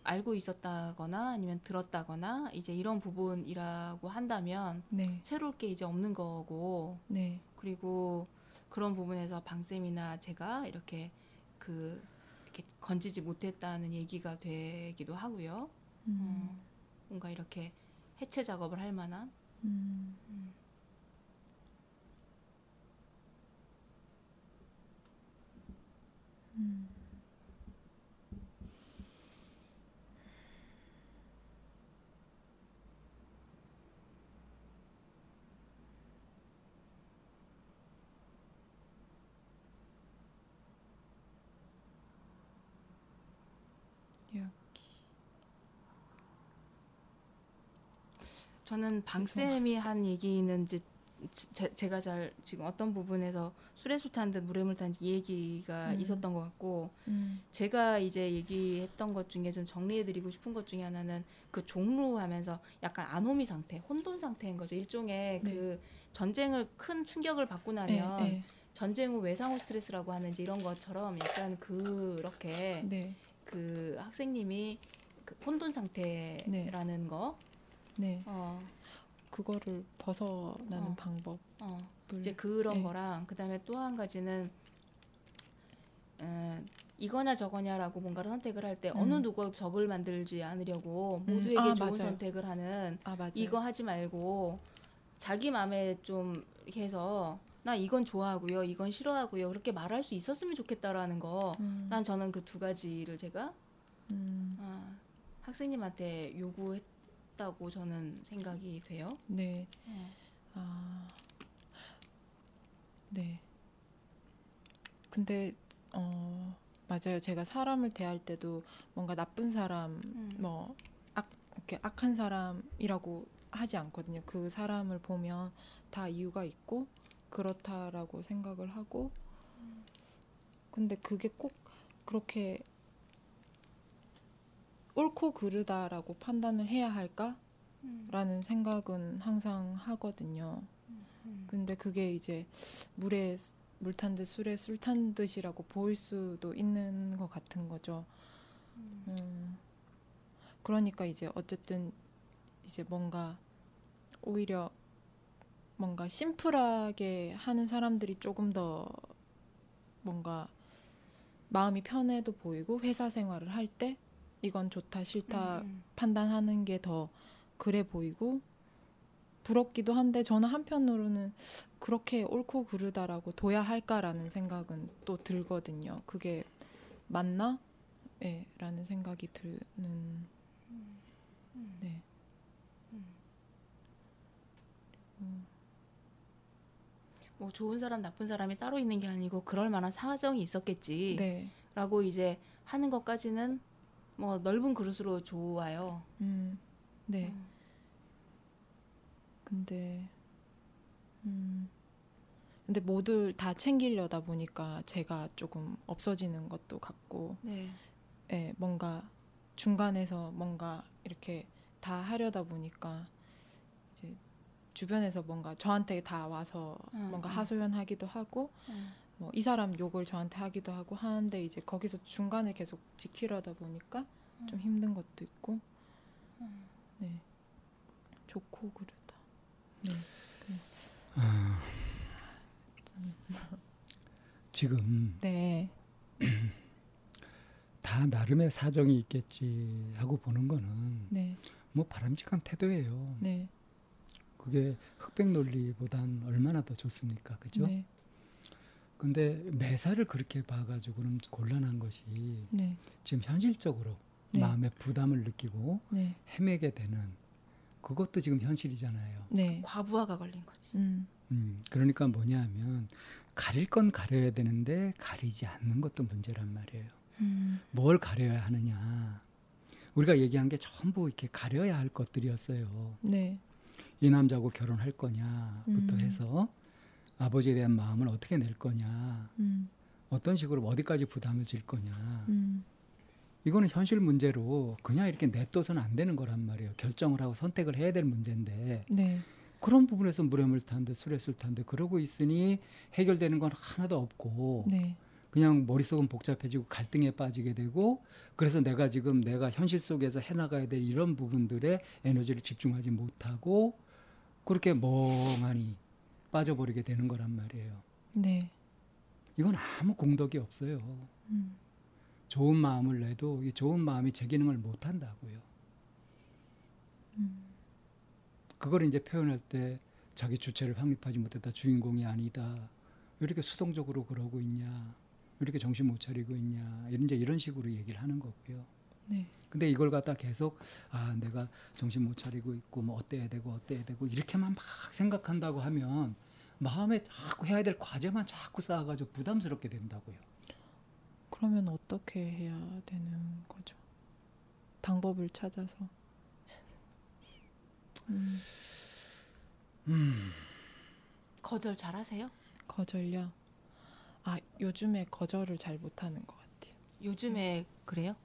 알고 있었다거나 아니면 들었다거나 이제 이런 부분이라고 한다면 네, 새로울 게 이제 없는 거고. 네, 그리고 그런 부분에서 방쌤이나 제가 이렇게 그 이렇게 건지지 못했다는 얘기가 되기도 하고요. 음, 어, 뭔가 이렇게 해체 작업을 할 만한? 음, 음. 저는 방쌤이 한 얘기는 이제 제, 제 가 잘 지금 어떤 부분에서 술에 술 탄듯 물에 물 탄 얘기가 음. 있었던 것 같고 음, 제가 이제 얘기했던 것 중에 좀 정리해드리고 싶은 것 중에 하나는 그 종루하면서 약간 아노미 상태, 혼돈 상태인 거죠. 일종의 네. 그 전쟁을 큰 충격을 받고 나면 네, 네, 전쟁 후 외상 후 스트레스라고 하는 이제 이런 것처럼 약간 그렇게 네, 그 학생님이 그 혼돈 상태라는 거, 네, 어, 그거를 벗어나는 어. 방법을 어, 이제 그런 네. 거랑 그다음에 또 한 가지는 어, 이거냐 저거냐라고 뭔가를 선택을 할때 음. 어느 누구 적을 만들지 않으려고 음, 모두에게 아, 좋은 맞아요. 선택을 하는 아. 이거 하지 말고 자기 마음에 좀 이렇게 해서 나 이건 좋아하고요, 이건 싫어하고요 그렇게 말할 수 있었으면 좋겠다라는 거. 음, 난 저는 그 두 가지를 제가 음, 아, 학생님한테 요구했 다고 저는 생각이 돼요. 네, 어. 아, 네. 근데 어 맞아요. 제가 사람을 대할 때도 뭔가 나쁜 사람 음. 뭐 악, 이렇게 악한 사람이라고 하지 않거든요. 그 사람을 보면 다 이유가 있고 그렇다라고 생각을 하고 근데 그게 꼭 그렇게 옳고 그르다라고 판단을 해야 할까 라는 생각은 항상 하거든요. 근데 그게 이제 물에 물 탄 듯 술에 술 탄 듯이라고 보일 수도 있는 것 같은 거죠. 음, 그러니까 이제 어쨌든 이제 뭔가 오히려 뭔가 심플하게 하는 사람들이 조금 더 뭔가 마음이 편해도 보이고 회사 생활을 할 때 이건 좋다 싫다 음, 판단하는 게 더 그래 보이고 부럽기도 한데 저는 한편으로는 그렇게 옳고 그르다라고 둬야 할까라는 생각은 또 들거든요. 그게 맞나? 예, 라는 생각이 드는 네. 뭐 좋은 사람 나쁜 사람이 따로 있는 게 아니고 그럴 만한 사정이 있었겠지. 네. 라고 이제 하는 것까지는 뭐 넓은 그릇으로 좋아요. 음. 네. 음. 근데 음. 근데 모두 다 챙기려다 보니까 제가 조금 없어지는 것도 같고 네. 예, 뭔가 중간에서 뭔가 이렇게 다 하려다 보니까 이제 주변에서 뭔가 저한테 다 와서 음, 뭔가 음. 하소연하기도 하고 음. 뭐 이 사람 욕을 저한테 하기도 하고 하는데 이제 거기서 중간을 계속 지키려다 보니까 좀 힘든 것도 있고. 음. 네. 좋고 그러다. 네. 지금 네, 다 나름의 사정이 있겠지 하고 보는 거는 네, 뭐 바람직한 태도예요. 네, 그게 흑백 논리보단 얼마나 더 좋습니까, 그죠? 네, 근데 매사를 그렇게 봐가지고는 곤란한 것이 네, 지금 현실적으로 네. 마음의 부담을 느끼고 네, 헤매게 되는 그것도 지금 현실이잖아요. 네, 과부하가 걸린 거지. 음, 음, 그러니까 뭐냐면 가릴 건 가려야 되는데 가리지 않는 것도 문제란 말이에요. 음, 뭘 가려야 하느냐? 우리가 얘기한 게 전부 이렇게 가려야 할 것들이었어요. 네, 이 남자하고 결혼할 거냐부터 음. 해서 아버지에 대한 마음을 어떻게 낼 거냐, 음, 어떤 식으로 어디까지 부담을 질 거냐. 음, 이거는 현실 문제로 그냥 이렇게 냅둬서는 안 되는 거란 말이에요. 결정을 하고 선택을 해야 될 문제인데. 네, 그런 부분에서 물 탄데 술에 술 탄데 그러고 있으니 해결되는 건 하나도 없고 네, 그냥 머릿속은 복잡해지고 갈등에 빠지게 되고 그래서 내가 지금 내가 현실 속에서 해나가야 될 이런 부분들에 에너지를 집중하지 못하고 그렇게 멍하니 빠져버리게 되는 거란 말이에요. 네, 이건 아무 공덕이 없어요. 음, 좋은 마음을 내도 이 좋은 마음이 제 기능을 못 한다고요. 음. 그걸 이제 표현할 때 자기 주체를 확립하지 못했다, 주인공이 아니다. 왜 이렇게 수동적으로 그러고 있냐, 왜 이렇게 정신 못 차리고 있냐, 이런 이제 이런 식으로 얘기를 하는 거고요. 네, 근데 이걸 갖다 계속 아 내가 정신 못 차리고 있고 뭐 어때야 되고 어때야 되고 이렇게만 막 생각한다고 하면 마음에 자꾸 해야 될 과제만 자꾸 쌓아가지고 부담스럽게 된다고요. 그러면 어떻게 해야 되는 거죠? 방법을 찾아서. 음, 거절 잘하세요? 거절요. 아 요즘에 거절을 잘 못하는 것 같아요. 요즘에 그래요?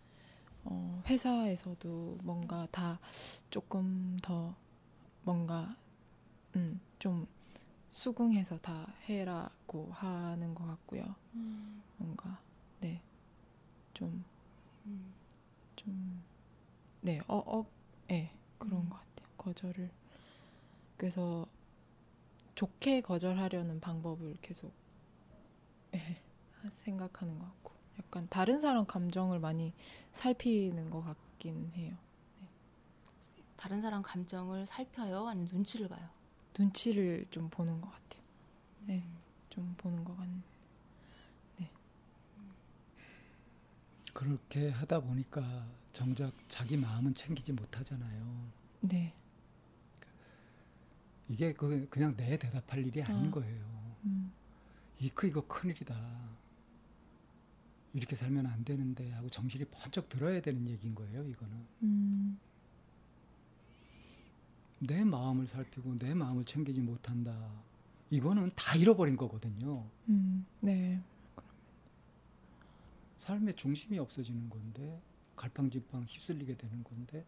어, 회사에서도 뭔가 다 조금 더 뭔가 음, 좀 수긍해서 다 해라고 하는 것 같고요. 뭔가 네, 좀 음. 좀, 네, 어, 어, 네, 그런 음. 것 같아요. 거절을. 그래서 좋게 거절하려는 방법을 계속 예, 생각하는 것 같고, 약간 다른 사람 감정을 많이 살피는 것 같긴 해요. 다른 사람 감정을 살펴요? 아니면 눈치를 봐요? 눈치를 좀 보는 것 같아요. 네, 좀 보는 것 같네. 그렇게 하다 보니까 정작 자기 마음은 챙기지 못하잖아요. 네, 이게 그 그냥 내 대답할 일이 아닌 아. 거예요. 음, 이거 이거 큰 일이다. 이렇게 살면 안 되는데 하고 정신이 번쩍 들어야 되는 얘기인 거예요. 이거는. 음, 내 마음을 살피고 내 마음을 챙기지 못한다. 이거는 다 잃어버린 거거든요. 음, 네. 삶의 중심이 없어지는 건데 갈팡질팡 휩쓸리게 되는 건데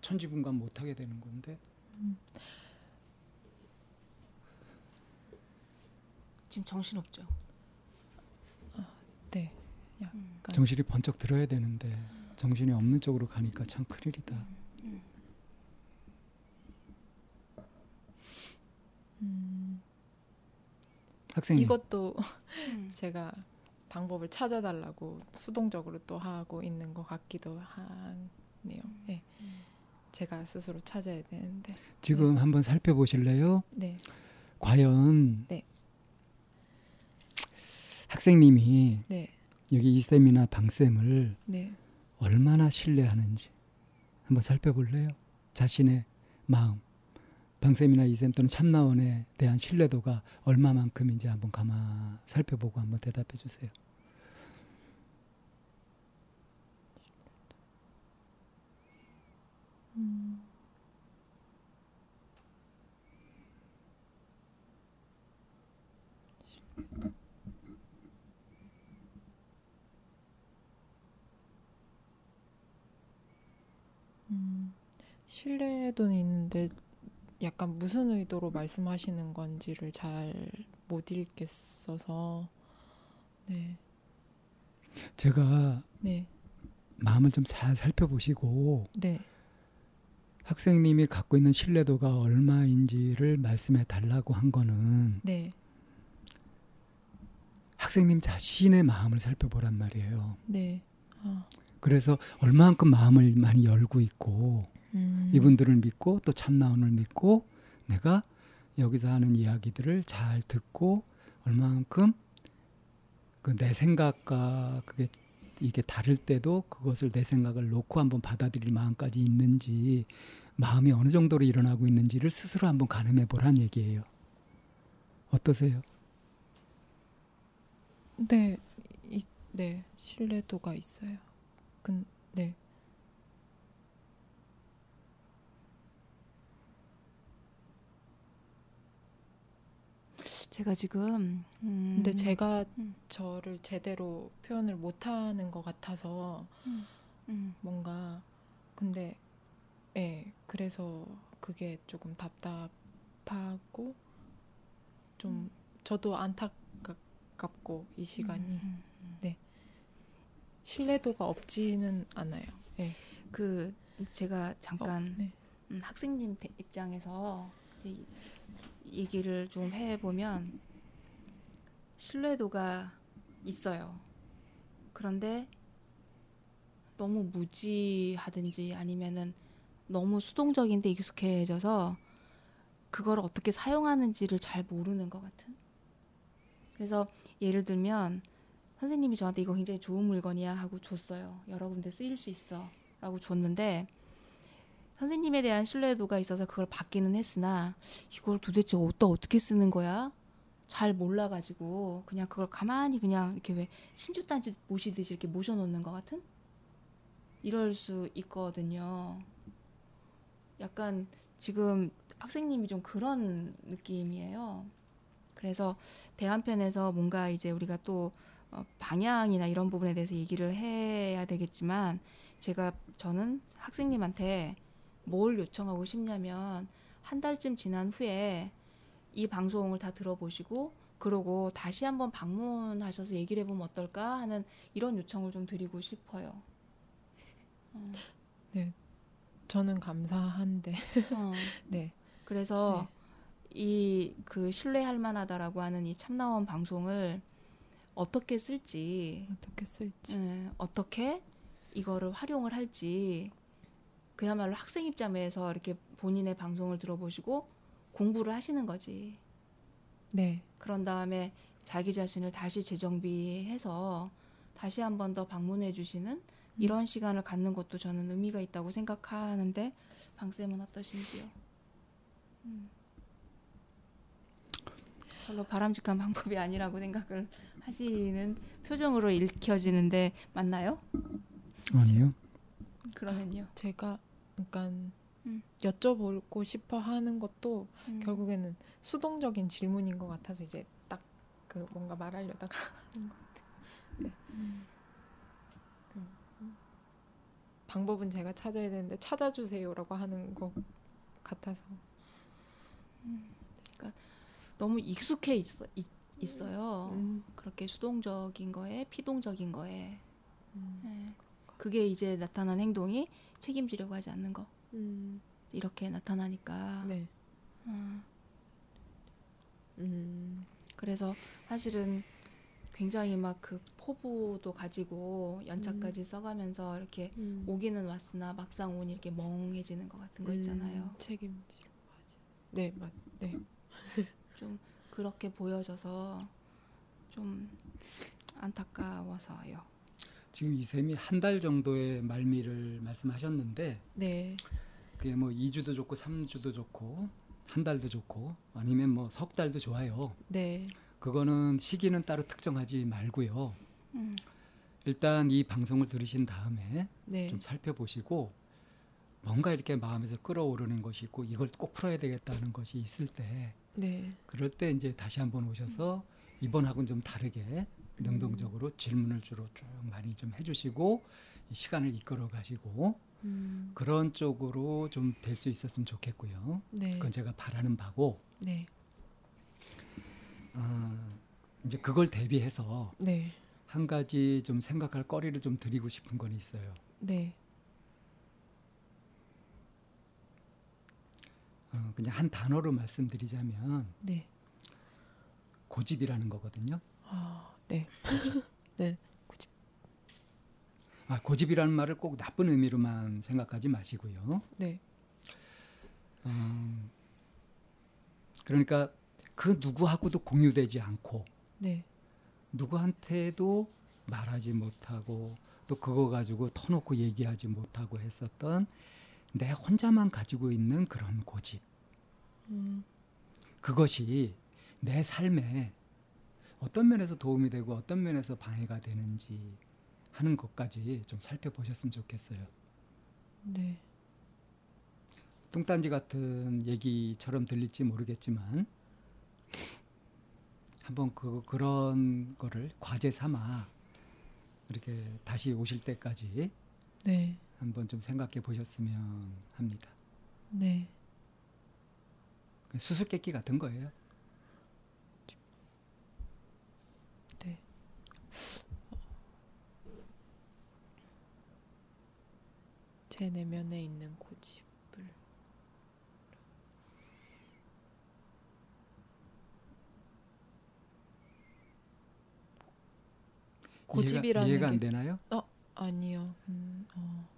천지분간 못하게 되는 건데 지금 정신 없죠. 네. 음. 정신이 번쩍 들어야 되는데 정신이 없는 쪽으로 가니까 참 큰일이다. 음, 학생님 이것도 음. 제가 방법을 찾아달라고 수동적으로 또 하고 있는 것 같기도 하네요. 네. 제가 스스로 찾아야 되는데. 지금 한번 살펴보실래요? 네. 과연 네. 학생님이 네. 여기 이 쌤이나 방 쌤을 네. 얼마나 신뢰하는지 한번 살펴볼래요? 자신의 마음, 방 쌤이나 이 쌤 또는 참나원에 대한 신뢰도가 얼마만큼인지 한번 가만 살펴보고 한번 대답해 주세요. 신뢰도는 있는데 약간 무슨 의도로 말씀하시는 건지를 잘 못 읽겠어서 네. 제가 네. 마음을 좀 잘 살펴보시고 네. 학생님이 갖고 있는 신뢰도가 얼마인지를 말씀해 달라고 한 거는 네. 학생님 자신의 마음을 살펴보란 말이에요. 네. 아. 그래서 얼마만큼 마음을 많이 열고 있고 음. 이분들을 믿고 또 참나원을 믿고 내가 여기서 하는 이야기들을 잘 듣고 얼마만큼 그 내 생각과 그게 이게 다를 때도 그것을 내 생각을 놓고 한번 받아들일 마음까지 있는지 마음이 어느 정도로 일어나고 있는지를 스스로 한번 가늠해 보란 얘기예요. 어떠세요? 네. 이, 네. 신뢰도가 있어요. 근 네. 제가 지금 음, 근데 제가 음. 저를 제대로 표현을 못 하는 것 같아서 음, 뭔가 근데 예 그래서 그게 조금 답답하고 좀 저도 안타깝고 이 시간이 음, 신뢰도가 없지는 않아요. 예. 그 제가 잠깐 어, 네. 음, 학생님 대- 입장에서 얘기를 좀 해보면 신뢰도가 있어요. 그런데 너무 무지하든지 아니면은 너무 수동적인데 익숙해져서 그걸 어떻게 사용하는지를 잘 모르는 것 같은. 그래서 예를 들면 선생님이 저한테 이거 굉장히 좋은 물건이야 하고 줬어요. 여러 군데 쓰일 수 있어 라고 줬는데 선생님에 대한 신뢰도가 있어서 그걸 받기는 했으나 이걸 도대체 어디다 어떻게 쓰는 거야? 잘 몰라가지고 그냥 그걸 가만히 그냥 이렇게 왜 신주단지 모시듯이 이렇게 모셔놓는 것 같은 이럴 수 있거든요. 약간 지금 학생님이 좀 그런 느낌이에요. 그래서 대한편에서 뭔가 이제 우리가 또 어, 방향이나 이런 부분에 대해서 얘기를 해야 되겠지만 제가 저는 학생님한테 뭘 요청하고 싶냐면 한 달쯤 지난 후에 이 방송을 다 들어보시고 그러고 다시 한번 방문하셔서 얘기를 해보면 어떨까 하는 이런 요청을 좀 드리고 싶어요. 저는 감사한데 어. 네. 그래서 이그 신뢰할 만하다라고 하는 이 참나원 방송을 어떻게 쓸지 어떻게 쓸지 예, 어떻게 이거를 활용을 할지 그야말로 학생 입장에서 이렇게 본인의 방송을 들어보시고 공부를 하시는 거지. 네. 그런 다음에 자기 자신을 다시 재정비해서 다시 한 번 더 방문해 주시는 이런 시간을 갖는 것도 저는 의미가 있다고 생각하는데 방쌤은 어떠신지요? 음. 별로 바람직한 방법이 아니라고 생각을 하시는 표정으로 읽혀지는데 맞나요? 아니요. 그러면요. 제가 그러니까 음. 여쭤보고 싶어 하는 것도 음. 결국에는 수동적인 질문인 것 같아서 이제 딱 그 뭔가 말하려다가 하는 것 같아요. 네. 음. 음. 방법은 제가 찾아야 되는데 찾아주세요라고 하는 것 같아서 너무 익숙해 있어 있, 있어요. 음. 그렇게 수동적인 거에 피동적인 거에 음. 예. 그게 이제 나타난 행동이 책임지려고 하지 않는 거 음. 이렇게 나타나니까 네. 음, 음. 그래서 사실은 굉장히 막 그 포부도 가지고 연차까지 써가면서 이렇게 음. 오기는 왔으나 막상 오니 이렇게 멍해지는 것 같은 거 있잖아요. 음, 책임지려고 하지. 네, 맞. 네. 좀 그렇게 보여져서 좀 안타까워서요. 지금 이쌤이 한 달 정도의 말미를 말씀하셨는데 네. 그게 뭐 2주도 좋고 3주도 좋고 한 달도 좋고 아니면 뭐 석 달도 좋아요. 네. 그거는 시기는 따로 특정하지 말고요. 음, 일단 이 방송을 들으신 다음에 네. 좀 살펴보시고 뭔가 이렇게 마음에서 끌어오르는 것이 있고 이걸 꼭 풀어야 되겠다는 것이 있을 때 네. 그럴 때 이제 다시 한번 오셔서 이번하고는 좀 다르게 능동적으로 질문을 주로 쭉 많이 좀 해주시고 이 시간을 이끌어 가시고 음. 그런 쪽으로 좀 될 수 있었으면 좋겠고요. 네. 그건 제가 바라는 바고 네. 어, 이제 그걸 대비해서 네. 한 가지 좀 생각할 거리를 좀 드리고 싶은 건 있어요. 네. 어, 그냥 한 단어로 말씀드리자면 네. 고집이라는 거거든요. 아, 네. 아, 고집이라는 말을 꼭 나쁜 의미로만 생각하지 마시고요. 네. 음, 그러니까 그 누구하고도 공유되지 않고 네. 누구한테도 말하지 못하고 또 그거 가지고 터놓고 얘기하지 못하고 했었던 내 혼자만 가지고 있는 그런 고집. 음. 그것이 내 삶에 어떤 면에서 도움이 되고 어떤 면에서 방해가 되는지 하는 것까지 좀 살펴보셨으면 좋겠어요. 네. 뚱딴지 같은 얘기처럼 들릴지 모르겠지만 한번 그 그런 거를 과제 삼아 이렇게 다시 오실 때까지 네. 한번 좀 생각해 보셨으면 합니다. 네. 수수께끼 같은 거예요. 네. 제 내면에 있는 고집을 고집이라는 이해가, 이해가 게안 되나요? 아니요. 음, 어.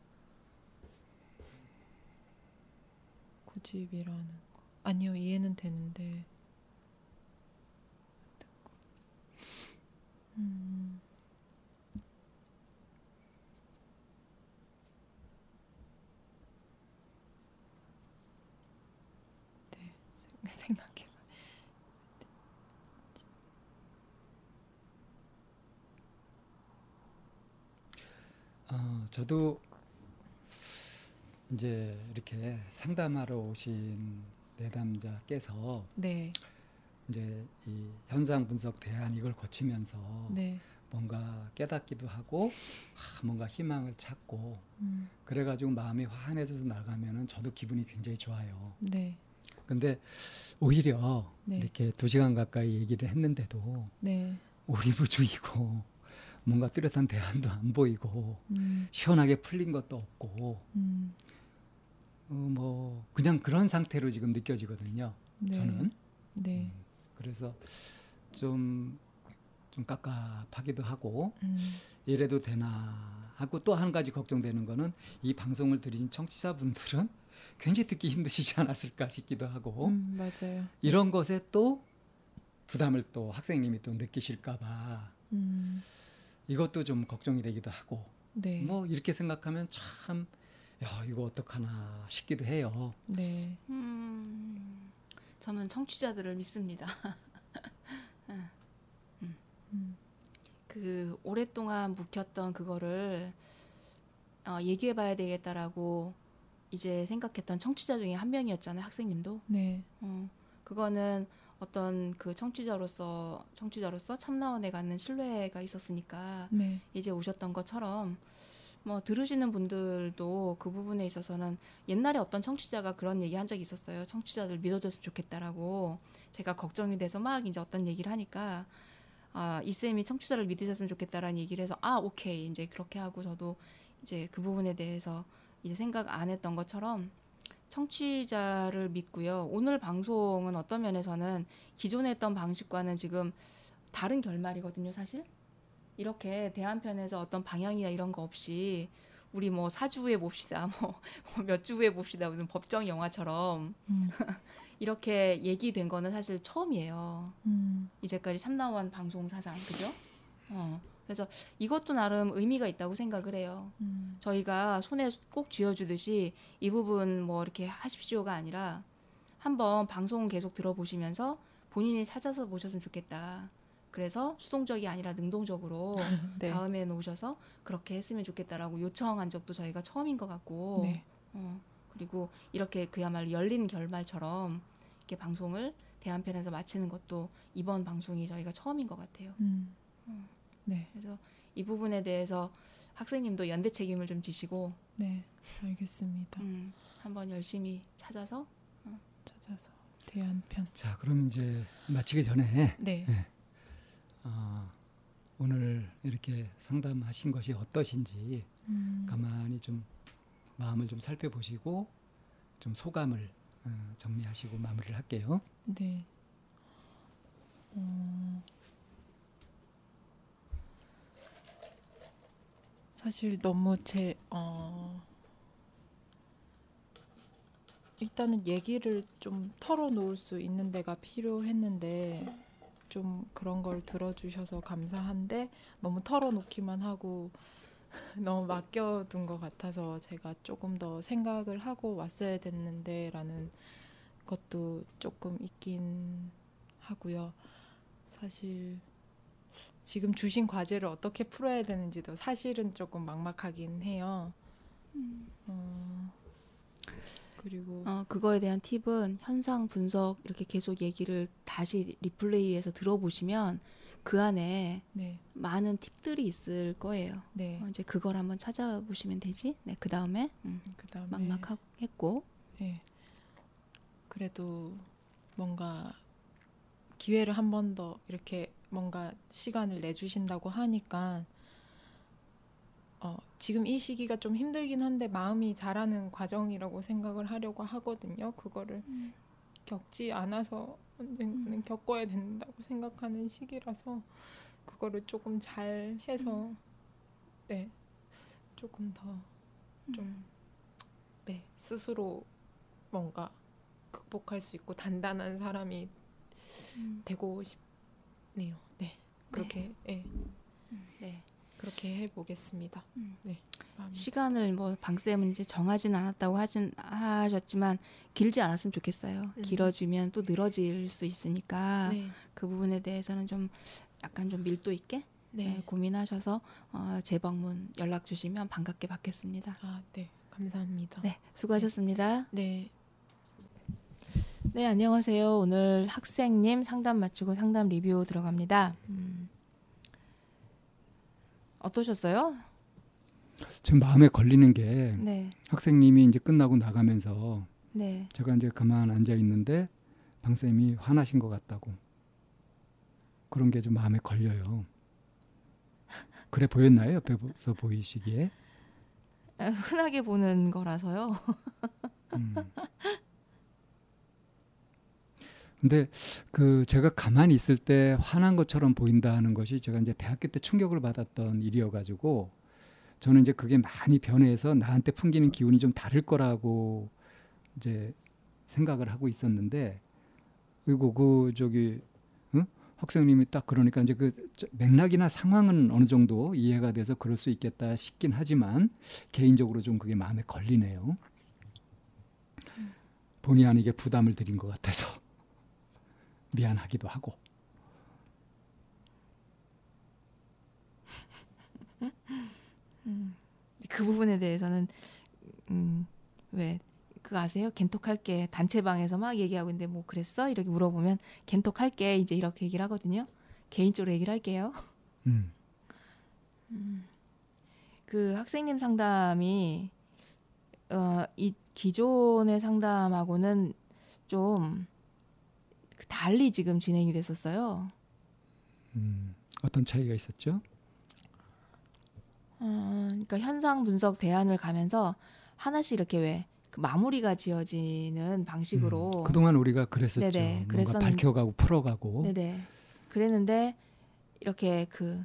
고집이라는 거. 아니요, 이해는 되는데. 음. 네, 생-. 어, 저도 이제 이렇게 상담하러 오신 내담자께서 네, 이제 이 현상 분석 대안 이걸 거치면서 네, 뭔가 깨닫기도 하고 아, 뭔가 희망을 찾고 음, 그래가지고 마음이 환해져서 나가면은 저도 기분이 굉장히 좋아요. 네, 근데 오히려 네. 이렇게 두 시간 가까이 얘기를 했는데도 네, 오리부중이고 뭔가 뚜렷한 대안도 안 보이고 음, 시원하게 풀린 것도 없고 음, 어, 뭐 그냥 그런 상태로 지금 느껴지거든요. 네, 저는. 네, 음, 그래서 좀 좀 깝깝하기도 하고 음, 이래도 되나 하고 또 한 가지 걱정되는 거는 이 방송을 들으신 청취자분들은 굉장히 듣기 힘드시지 않았을까 싶기도 하고 음, 맞아요. 이런 것에 또 부담을 또 학생님이 또 느끼실까봐 음, 이것도 좀 걱정이 되기도 하고 네, 뭐 이렇게 생각하면 참 야, 이거 어떡하나 싶기도 해요. 네, 음, 저는 청취자들을 믿습니다. 음, 그 오랫동안 묵혔던 그거를 어, 얘기해봐야 되겠다라고 이제 생각했던 청취자 중에 한 명이었잖아요, 학생님도. 네. 어, 그거는 어떤 그 청취자로서 청취자로서 참나원에 갖는 신뢰가 있었으니까 네. 이제 오셨던 것처럼 뭐 들으시는 분들도 그 부분에 있어서는 옛날에 어떤 청취자가 그런 얘기 한 적이 있었어요. 청취자들 믿어줬으면 좋겠다라고 제가 걱정이 돼서 막 이제 어떤 얘기를 하니까 아, 이 쌤이 청취자를 믿으셨으면 좋겠다라는 얘기를 해서 아, 오케이. 이제 그렇게 하고 저도 이제 그 부분에 대해서 이제 생각 안 했던 것처럼 청취자를 믿고요. 오늘 방송은 어떤 면에서는 기존에 했던 방식과는 지금 다른 결말이거든요, 사실. 이렇게 대한편에서 어떤 방향이나 이런 거 없이 우리 뭐 사주 후에 봅시다, 뭐 몇 주 후에 봅시다, 무슨 법정 영화처럼 음. 이렇게 얘기된 거는 사실 처음이에요. 음. 이제까지 참나원 방송 사상, 그죠? 어. 그래서 이것도 나름 의미가 있다고 생각을 해요. 음. 저희가 손에 꼭 쥐어주듯이 이 부분 뭐 이렇게 하십시오가 아니라 한번 방송 계속 들어보시면서 본인이 찾아서 보셨으면 좋겠다. 그래서 수동적이 아니라 능동적으로 네. 다음에 오셔서 그렇게 했으면 좋겠다라고 요청한 적도 저희가 처음인 것 같고 네. 어, 그리고 이렇게 그야말로 열린 결말처럼 이렇게 방송을 대한편에서 마치는 것도 이번 방송이 저희가 처음인 것 같아요. 음. 음. 네. 그래서 이 부분에 대해서 학생님도 연대 책임을 좀 지시고 네. 알겠습니다. 음, 한번 열심히 찾아서 찾아서 대한편. 자, 그럼 이제 마치기 전에 네. 어, 오늘 이렇게 상담하신 것이 어떠신지 음. 가만히 좀 마음을 좀 살펴보시고 좀 소감을 어, 정리하시고 마무리를 할게요. 네. 어, 사실 너무 제 어, 일단은 얘기를 좀 털어놓을 수 있는 데가 필요했는데 좀 그런 걸 들어주셔서 감사한데 너무 털어놓기만 하고 너무 맡겨둔 것 같아서 제가 조금 더 생각을 하고 왔어야 됐는데라는 것도 조금 있긴 하고요. 사실 지금 주신 과제를 어떻게 풀어야 되는지도 사실은 조금 막막하긴 해요. 어, 그리고 어, 그거에 대한 팁은 현상 분석 이렇게 계속 얘기를 다시 리플레이해서 들어보시면 그 안에 네, 많은 팁들이 있을 거예요. 네, 어, 이제 그걸 한번 찾아보시면 되지. 네, 그 다음에 음, 그다음에 막막했고 네. 그래도 뭔가 기회를 한 번 더 이렇게 뭔가 시간을 내주신다고 하니까 어, 지금 이 시기가 좀 힘들긴 한데 마음이 자라는 과정이라고 생각을 하려고 하거든요. 그거를 음. 겪지 않아서 언젠가는 겪어야 된다고 생각하는 시기라서 그거를 조금 잘 해서 네 조금 더좀 네, 스스로 뭔가 극복할 수 있고 단단한 사람이 음, 되고 싶네요. 네. 그렇게 예. 네. 그렇게 해 보겠습니다. 음. 네. 시간을 뭐 방쌤은 이제 정하진 않았다고 하진 하셨지만 길지 않았으면 좋겠어요. 음. 길어지면 또 늘어질 수 있으니까 네. 그 부분에 대해서는 좀 약간 좀 밀도 있게 네. 네, 고민하셔서 어, 재방문 연락 주시면 반갑게 받겠습니다. 아, 네. 감사합니다. 네, 수고하셨습니다. 네. 네, 안녕하세요. 오늘 학생님 상담 마치고 상담 리뷰 들어갑니다. 음, 어떠셨어요? 지금 마음에 걸리는 게 네, 학생님이 이제 끝나고 나가면서 네, 제가 이제 가만 앉아 있는데 방 쌤이 화나신 것 같다고 그런 게 좀 마음에 걸려요. 그래 보였나요? 옆에서 보이시기에? 아, 흔하게 보는 거라서요. 음. 근데 그 제가 가만히 있을 때 화난 것처럼 보인다는 것이 제가 이제 대학교 때 충격을 받았던 일이어 가지고 저는 이제 그게 많이 변해서 나한테 풍기는 기운이 좀 다를 거라고 이제 생각을 하고 있었는데 그리고 그 저기 응? 학생님이 딱 그러니까 이제 그 저- 맥락이나 상황은 어느 정도 이해가 돼서 그럴 수 있겠다 싶긴 하지만 개인적으로 좀 그게 마음에 걸리네요. 본의 아니게 부담을 드린 것 같아서 미안하기도 하고. 그 부분에 대해서는 음, 왜 그거 아세요? 겐톡 할게 단체방에서 막 얘기하고 있는데 뭐 그랬어? 이렇게 물어보면 겐톡 할게 이제 이렇게 얘기를 하거든요. 개인적으로 얘기를 할게요. 음. 그 학생님 상담이 어, 이 기존의 상담하고는 좀 달리 지금 진행이 됐었어요. 음. 어떤 차이가 있었죠? 어, 그러니까 현상 분석 대안을 가면서 하나씩 이렇게 왜그 마무리가 지어지는 방식으로 음. 그동안 우리가 그랬었죠. 네네, 뭔가 밝혀가고 풀어가고. 네네 그랬는데 이렇게 그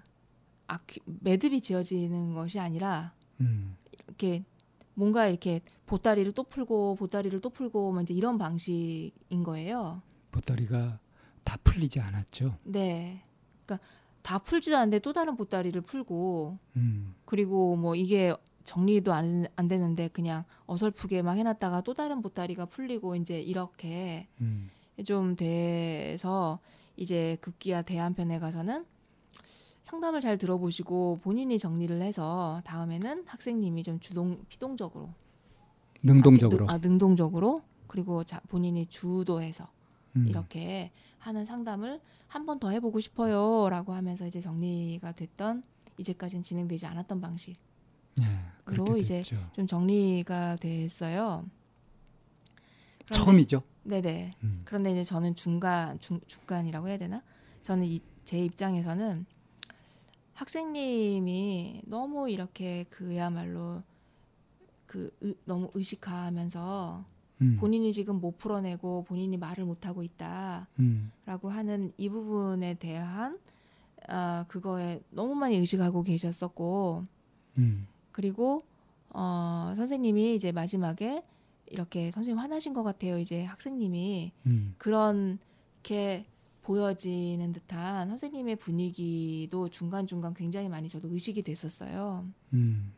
아큐, 매듭이 지어지는 것이 아니라 음. 이렇게 뭔가 이렇게 보따리를 또 풀고 보따리를 또 풀고 뭐 이제 이런 방식인 거예요. 보따리가 다 풀리지 않았죠. 네. 그러니까 다 풀지도 않는데 또 다른 보따리를 풀고 음. 그리고 뭐 이게 정리도 안, 안 되는데 그냥 어설프게 막 해놨다가 또 다른 보따리가 풀리고 이제 이렇게 음. 좀 돼서 이제 급기야 대안편에 가서는 상담을 잘 들어보시고 본인이 정리를 해서 다음에는 학생님이 좀 주동 피동적으로 능동적으로. 아, 능, 동적으로 그리고 자, 본인이 주도해서 음. 이렇게 하는 상담을 한 번 더 해보고 싶어요라고 하면서 이제 정리가 됐던 이제까지는 진행되지 않았던 방식 예, 그로 그렇게 이제. 좀 정리가 됐어요. 그런데- 처음이죠. 네네. 음. 그런데 이제 저는 중간 중, 중간이라고 해야 되나? 저는 이, 제 입장에서는 학생님이 너무 이렇게 그야말로 그 의- 너무 의식화하면서 음. 본인이 지금 못 풀어내고 본인이 말을 못 하고 있다라고 음. 하는 이 부분에 대한 아 그거에 너무 많이 의식하고 계셨었고 음. 그리고 어 선생님이 이제 마지막에 이렇게 선생님 화나신 것 같아요. 이제 학생님이 음. 그렇게 보여지는 듯한 선생님의 분위기도 중간중간 굉장히 많이 저도 의식이 됐었어요. 음.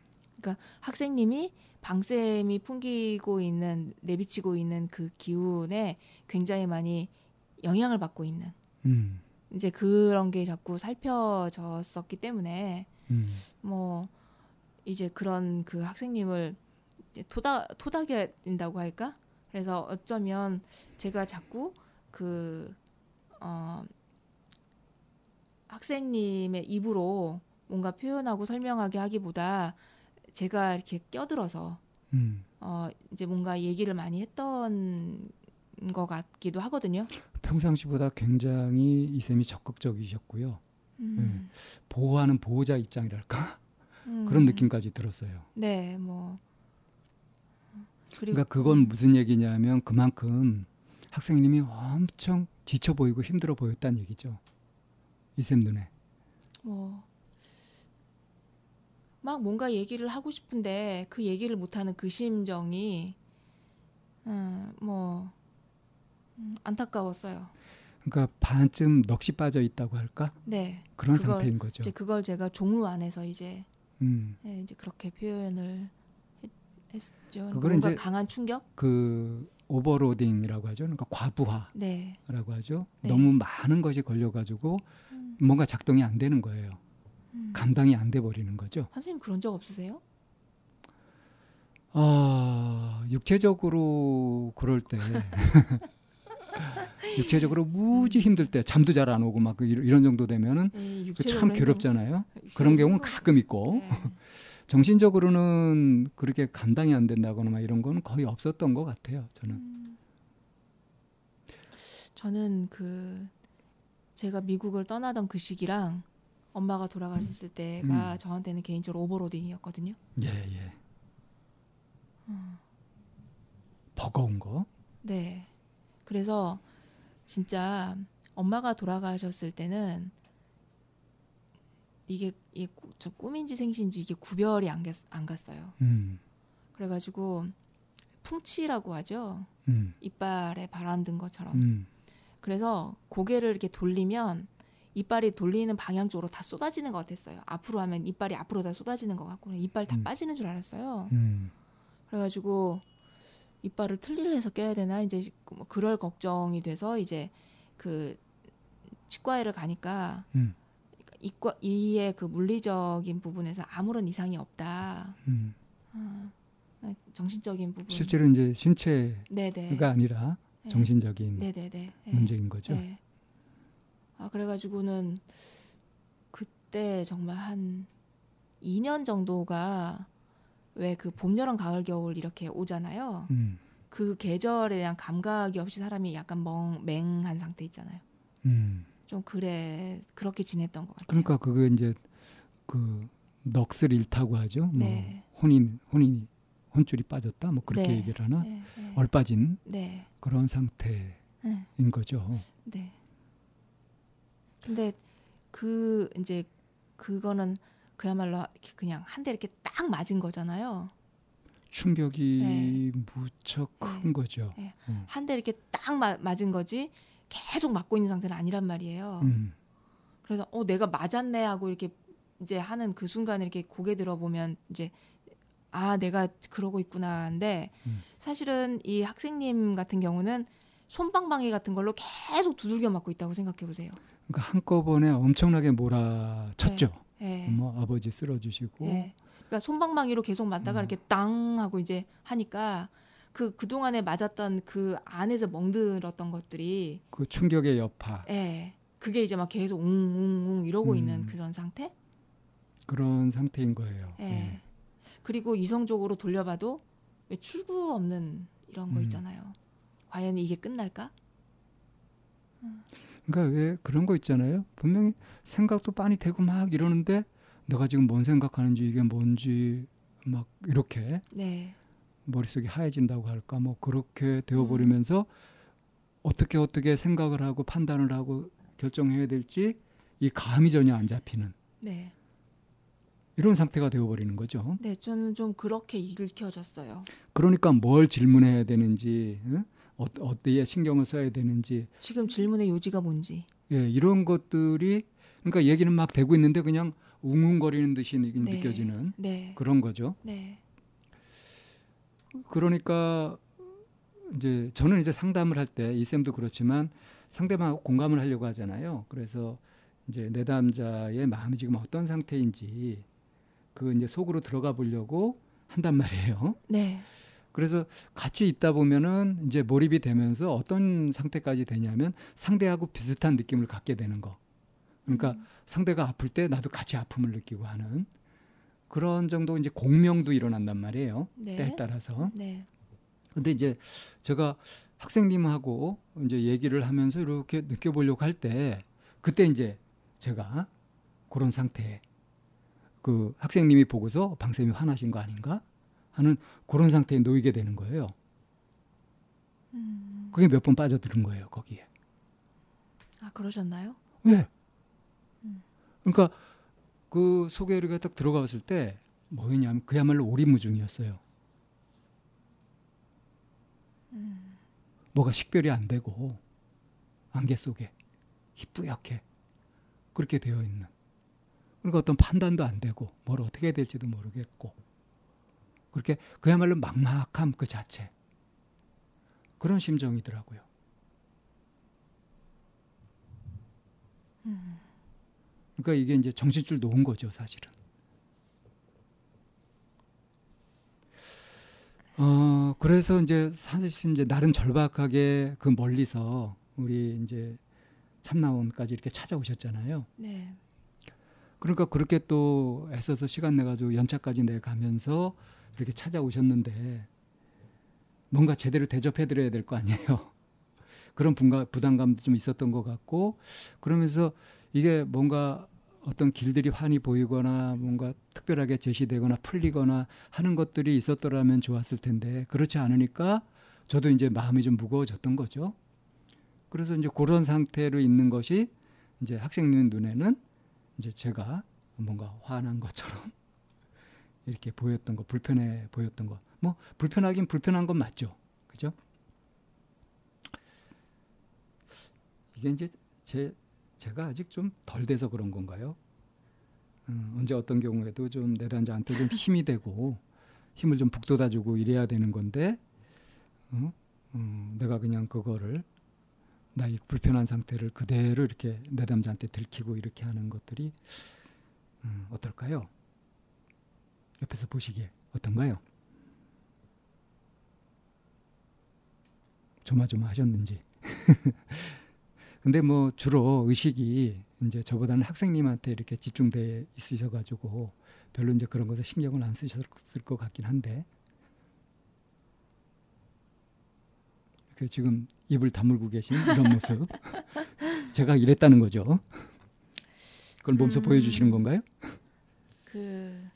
학생님이 방쌤이 풍기고 있는 내비치고 있는 그 기운에 굉장히 많이 영향을 받고 있는 음. 이제 그런 게 자꾸 살펴졌었기 때문에 음. 뭐 이제 그런 그 학생님을 이제 토다 토닥여야 된다고 할까? 그래서 어쩌면 제가 자꾸 그 어, 학생님의 입으로 뭔가 표현하고 설명하게 하기보다 제가 이렇게 껴들어서 음. 어, 이제 뭔가 얘기를 많이 했던 것 같기도 하거든요. 평상시보다 굉장히 이 쌤이 적극적이셨고요. 음, 보호하는 보호자 입장이랄까 음, 그런 느낌까지 들었어요. 네, 뭐 그러니까 그건 무슨 얘기냐면 그만큼 학생님이 엄청 지쳐 보이고 힘들어 보였다는 얘기죠. 이 쌤 눈에. 뭐 막 뭔가 얘기를 하고 싶은데 그 얘기를 못하는 그 심정이 음, 뭐 음, 안타까웠어요. 그러니까 반쯤 넋이 빠져 있다고 할까 네, 그런 그걸 상태인 거죠. 이제 그걸 제가 종로 안에서 이제 음. 예, 이제 그렇게 표현을 했, 했죠. 뭔가 이제- 강한 충격. 그 오버로딩이라고 하죠. 그러니까 과부하라고 네, 하죠. 네. 너무 많은 것이 걸려가지고 음, 뭔가 작동이 안 되는 거예요. 음. 감당이 안 돼 버리는 거죠. 선생님 그런 적 없으세요? 아 육체적으로 그럴 때 육체적으로 무지 힘들 때 잠도 잘 안 오고 막그 이런 정도 되면은 네, 참 괴롭잖아요. 육체적으로 그런 경우는 가끔 있고 네. 정신적으로는 그렇게 감당이 안 된다거나 막 이런 거는 거의 없었던 것 같아요. 저는. 음. 저는 그 제가 미국을 떠나던 그 시기랑 엄마가 돌아가셨을 때가 음. 저한테는 개인적으로 오버로딩이었거든요. 예 예. 음. 버거운 거. 네. 그래서 진짜 엄마가 돌아가셨을 때는 이게 이게 꾸- 저 꿈인지 생신지 이게 구별이 안, 갔, 안 갔어요. 음, 그래가지고 풍치라고 하죠. 음, 이빨에 바람 든 것처럼. 음, 그래서 고개를 이렇게 돌리면 이빨이 돌리는 방향 쪽으로 다 쏟아지는 것 같았어요. 앞으로 하면 이빨이 앞으로 다 쏟아지는 것 같고 이빨 다 음. 빠지는 줄 알았어요. 음, 그래가지고 이빨을 틀니를 해서 껴야 되나 이제 뭐 그럴 걱정이 돼서 이제 그 치과에를 가니까 음, 이과 이의 그 물리적인 부분에서 아무런 이상이 없다. 음, 어, 정신적인 부분. 실제로 이제 신체가 네네. 아니라 네. 정신적인 네네네. 네. 문제인 거죠. 네. 아 그래가지고는 그때 정말 한 2년 정도가 왜 그 봄, 여름, 가을, 겨울 이렇게 오잖아요. 음, 그 계절에 대한 감각이 없이 사람이 약간 멍 맹한 상태 있잖아요. 음. 좀 그래 그렇게 지냈던 것 같아요. 그러니까 그게 이제 그 넋을 잃다고 하죠. 뭐 네. 혼인 혼인이 혼줄이 빠졌다. 뭐 그렇게 네. 얘기를 하나 네, 네, 얼빠진 네, 그런 상태인 네, 거죠. 네. 근데 그 이제 그거는 그야말로 그냥 한 대 이렇게 딱 맞은 거잖아요. 충격이 무척 큰 네. 거죠. 네. 음. 한대 이렇게 딱 마- 맞은 거지 계속 맞고 있는 상태는 아니란 말이에요. 음. 그래서 어 내가 맞았네 하고 이렇게 이제 하는 그 순간에 이렇게 고개 들어보면 이제 아 내가 그러고 있구나인데 음. 사실은 이 학생님 같은 경우는 손방망이 같은 걸로 계속 두들겨 맞고 있다고 생각해 보세요. 그러니까 한꺼번에 엄청나게 몰아쳤죠. 예. 뭐 아버지 쓰러지시고 예. 그러니까 손방망이로 계속 맞다가 음. 이렇게 땅 하고 이제 하니까 그 그동안에 맞았던 그 안에서 멍들었던 것들이 그 충격의 여파 예. 그게 이제 막 계속 웅웅웅 이러고 음. 있는 그런 상태? 그런 상태인 거예요. 예. 예. 그리고 이성적으로 돌려봐도 왜 출구 없는 이런 거 음. 있잖아요. 과연 이게 끝날까? 그러니까 왜 그런 거 있잖아요. 분명히 생각도 빤히 되고 막 이러는데 내가 지금 뭔 생각하는지 이게 뭔지 막 이렇게 네. 머릿속이 하얘진다고 할까 뭐 그렇게 되어버리면서 어떻게 어떻게 생각을 하고 판단을 하고 결정해야 될지 이 감이 전혀 안 잡히는 네. 이런 상태가 되어버리는 거죠. 네, 저는 좀 그렇게 읽혀졌어요. 그러니까 뭘 질문해야 되는지 응? 어, 어디에 신경을 써야 되는지 지금 질문의 요지가 뭔지. 예, 이런 것들이 그러니까 얘기는 막 되고 있는데 그냥 웅웅거리는 듯이 느- 네. 느껴지는 네. 그런 거죠. 네. 그러니까 이제 저는 이제 상담을 할 때 이 쌤도 그렇지만 상대방하고 공감을 하려고 하잖아요. 그래서 이제 내담자의 마음이 지금 어떤 상태인지 그 이제 속으로 들어가 보려고 한단 말이에요. 네. 그래서 같이 있다 보면은 이제 몰입이 되면서 어떤 상태까지 되냐면 상대하고 비슷한 느낌을 갖게 되는 거. 그러니까 음. 상대가 아플 때 나도 같이 아픔을 느끼고 하는 그런 정도 이제 공명도 일어난단 말이에요. 네. 때에 따라서. 네. 근데 이제 제가 학생님하고 이제 얘기를 하면서 이렇게 느껴보려고 할 때 그때 이제 제가 그런 상태에 그 학생님이 보고서 방쌤이 화나신 거 아닌가 하는 그런 상태에 놓이게 되는 거예요. 음. 그게 몇 번 빠져드는 거예요 거기에. 아, 그러셨나요? 왜? 음. 그러니까 그 우리가 딱 들어가 봤을 때 뭐였냐면 그야말로 오리무중이었어요. 음. 뭐가 식별이 안 되고 안개 속에 희뿌옇게 그렇게 되어 있는 그러니까 어떤 판단도 안 되고 뭘 어떻게 해야 될지도 모르겠고 그렇게 그야말로 막막함 그 자체 그런 심정이더라고요. 음. 그러니까 이게 이제 정신줄 놓은 거죠, 사실은. 어, 그래서 이제 사실 이제 나름 절박하게 그 멀리서 우리 이제 참나원까지 이렇게 찾아오셨잖아요. 네. 그러니까 그렇게 또 애써서 시간 내 가지고 연차까지 내 가면서 이렇게 찾아오셨는데 뭔가 제대로 대접해 드려야 될 거 아니에요. 그런 분가, 부담감도 좀 있었던 것 같고 그러면서 이게 뭔가 어떤 길들이 환히 보이거나 뭔가 특별하게 제시되거나 풀리거나 하는 것들이 있었더라면 좋았을 텐데 그렇지 않으니까 저도 이제 마음이 좀 무거워졌던 거죠. 그래서 이제 그런 상태로 있는 것이 이제 학생님 눈에는 이제 제가 뭔가 화난 것처럼 이렇게 보였던 거 불편해 보였던 거 뭐 불편하긴 불편한 건 맞죠 그죠 이게 이제 제 제가 아직 좀 덜 돼서 그런 건가요 음, 언제 어떤 경우에도 좀 내단자한테 좀 힘이 되고 힘을 좀 북돋아주고 이래야 되는 건데 어? 음, 내가 그냥 그거를 나의 불편한 상태를 그대로 이렇게 내담자한테 들키고 이렇게 하는 것들이 음, 어떨까요? 옆에서 보시기에 어떤가요? 조마조마하셨는지. 근데 뭐 주로 의식이 이제 저보다는 학생님한테 이렇게 집중돼 있으셔가지고 별로 이제 그런 것에 신경을 안 쓰셨을 것 같긴 한데 그 지금 입을 다물고 계신 이런 모습 제가 이랬다는 거죠. 그걸 몸소 음. 보여주시는 건가요? 그,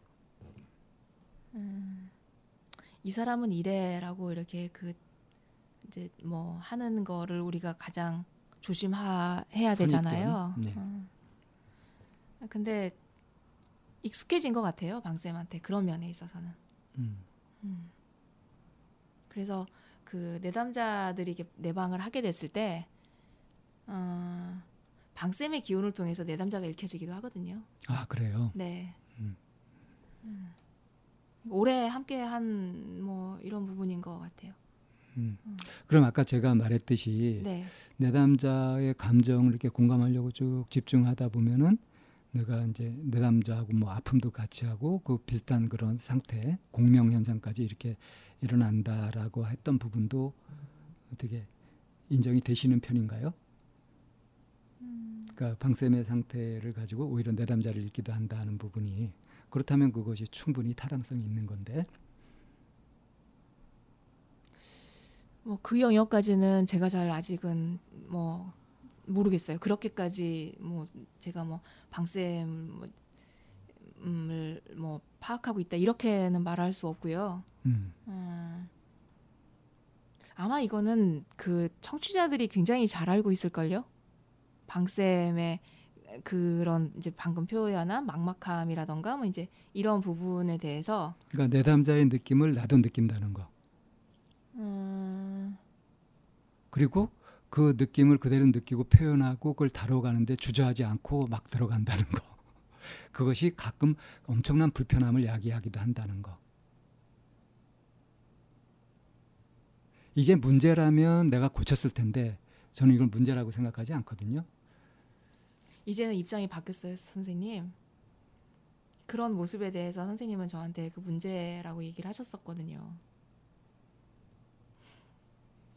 음, 이 사람은 이래라고 이렇게 그 이제 뭐 하는 거를 우리가 가장 조심해야 되잖아요. 네. 어. 근데 익숙해진 것 같아요, 방쌤한테 그런 면에 있어서는. 음. 음. 그래서 그 내담자들이 내방을 하게 됐을 때, 어, 방쌤의 기운을 통해서 내담자가 읽혀지기도 하거든요. 아 그래요. 네. 음. 음. 오래 함께 한 뭐 이런 부분인 것 같아요. 음. 그럼 아까 제가 말했듯이 네. 내담자의 감정을 이렇게 공감하려고 쭉 집중하다 보면은 내가 이제 내담자하고 뭐 아픔도 같이 하고 그 비슷한 그런 상태 공명 현상까지 이렇게 일어난다라고 했던 부분도 어떻게 인정이 되시는 편인가요? 그러니까 방쌤의 상태를 가지고 오히려 내담자를 읽기도 한다는 부분이 그렇다면 그것이 충분히 타당성이 있는 건데 뭐 그 영역까지는 제가 잘 아직은 뭐 모르겠어요. 그렇게까지 뭐 제가 뭐 방쌤을 뭐 파악하고 있다 이렇게는 말할 수 없고요. 음, 음, 아마 이거는 그 청취자들이 굉장히 잘 알고 있을걸요. 방쌤의 그런 이제 방금 표현한 막막함이라던가 뭐 이제 이런 부분에 대해서 그러니까 내담자의 느낌을 나도 느낀다는 거. 음, 그리고 그 느낌을 그대로 느끼고 표현하고 그걸 다뤄가는데 주저하지 않고 막 들어간다는 거. 그것이 가끔 엄청난 불편함을 야기하기도 한다는 거. 이게 문제라면 내가 고쳤을 텐데 저는 이걸 문제라고 생각하지 않거든요. 이제는 입장이 바뀌었어요, 선생님. 그런 모습에 대해서 선생님은 저한테 그 문제라고 얘기를 하셨었거든요.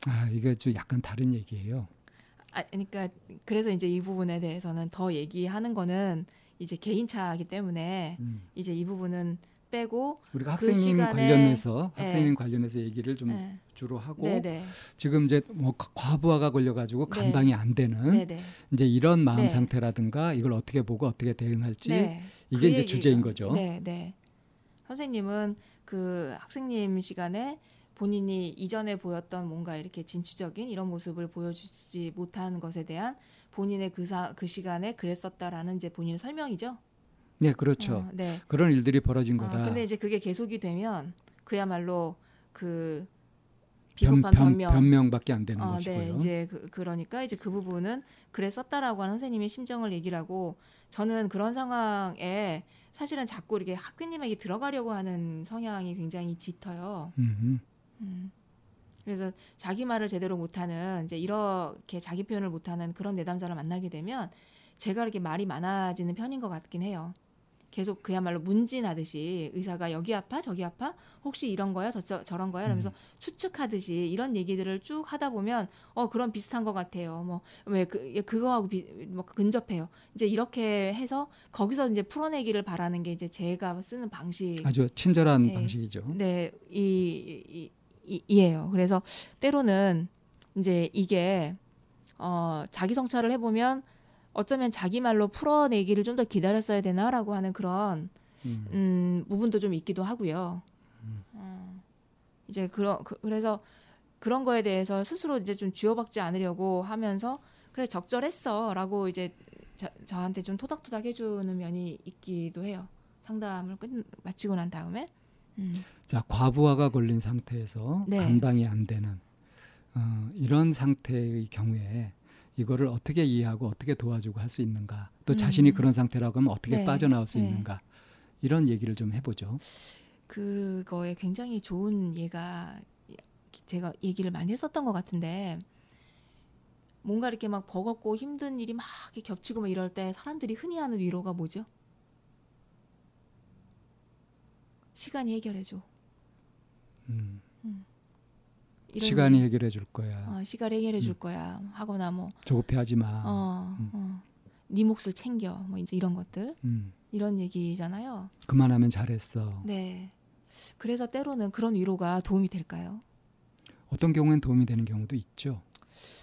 아, 이게 좀 약간 다른 얘기예요. 아, 그러니까 그래서 이제 이 부분에 대해서는 더 얘기하는 거는 이제 개인차이기 때문에 음. 이제 이 부분은 빼고 우리가 그 학생님 시간에- 관련해서 예. 학생님 관련해서 얘기를 좀 네, 주로 하고 네, 네, 지금 이제 뭐 과- 과부하가 걸려가지고 네. 감당이 안 되는 네, 네, 이제 이런 마음 네. 상태라든가 이걸 어떻게 보고 어떻게 대응할지 네. 이게 그 이제 주제인 거죠. 네, 네. 선생님은 그 학생님 시간에 본인이 이전에 보였던 뭔가 이렇게 진취적인 이런 모습을 보여주지 못한 것에 대한 본인의 그, 사, 그 시간에 그랬었다라는 이제 본인의 설명이죠. 네, 그렇죠. 어, 네. 그런 일들이 벌어진 어, 거다. 근데 이제 그게 계속이 되면 그야말로 그 변, 비겁한 변, 변명. 변명 밖에 안 되는 어, 것이고요. 네, 이제 그, 그러니까 이제 그 부분은 그랬었다라고 하는 선생님의 심정을 얘기를 하고 저는 그런 상황에 사실은 자꾸 이렇게 학생님에게 들어가려고 하는 성향이 굉장히 짙어요. 음. 그래서 자기 말을 제대로 못하는 이제 이렇게 자기 표현을 못하는 그런 내담자를 만나게 되면 제가 이렇게 말이 많아지는 편인 것 같긴 해요. 계속 그야말로 문진하듯이 의사가 여기 아파 저기 아파? 혹시 이런 거야? 저, 저 저런 거야? 이러면서 추측하듯이 이런 얘기들을 쭉 하다 보면 어 그런 비슷한 것 같아요. 뭐 왜 그 그거하고 비, 뭐 근접해요. 이제 이렇게 해서 거기서 이제 풀어내기를 바라는 게 이제 제가 쓰는 방식. 아주 친절한 네. 방식이죠. 네, 이, 이, 이, 이에요. 그래서 때로는 이제 이게 어, 자기 성찰을 해보면 어쩌면 자기 말로 풀어내기를 좀 더 기다렸어야 되나라고 하는 그런 음. 음, 부분도 좀 있기도 하고요. 어, 이제 그러, 그, 그래서 그런 거에 대해서 스스로 이제 좀 쥐어박지 않으려고 하면서 그래 적절했어라고 이제 저, 저한테 좀 토닥토닥 해주는 면이 있기도 해요. 상담을 끝 마치고 난 다음에. 음. 자, 과부하가 걸린 상태에서 네. 감당이 안 되는 어, 이런 상태의 경우에 이거를 어떻게 이해하고 어떻게 도와주고 할 수 있는가 또 음. 자신이 그런 상태라고 하면 어떻게 네. 빠져나올 수 네. 있는가 이런 얘기를 좀 해보죠. 그거에 굉장히 좋은 예가 제가 얘기를 많이 했었던 것 같은데 뭔가 이렇게 막 버겁고 힘든 일이 막 겹치고 막 이럴 때 사람들이 흔히 하는 위로가 뭐죠? 시간이 해결해줘. 음. 시간이. 해결해 줄 거야. 어, 시간이 해결해 줄 음. 거야 하거나 뭐 조급해하지 마. 어, 음. 어, 네 몫을 챙겨 뭐 이제 이런 것들 음. 이런 얘기잖아요. 그만하면 잘했어. 네. 그래서 때로는 그런 위로가 도움이 될까요? 어떤 경우엔 도움이 되는 경우도 있죠.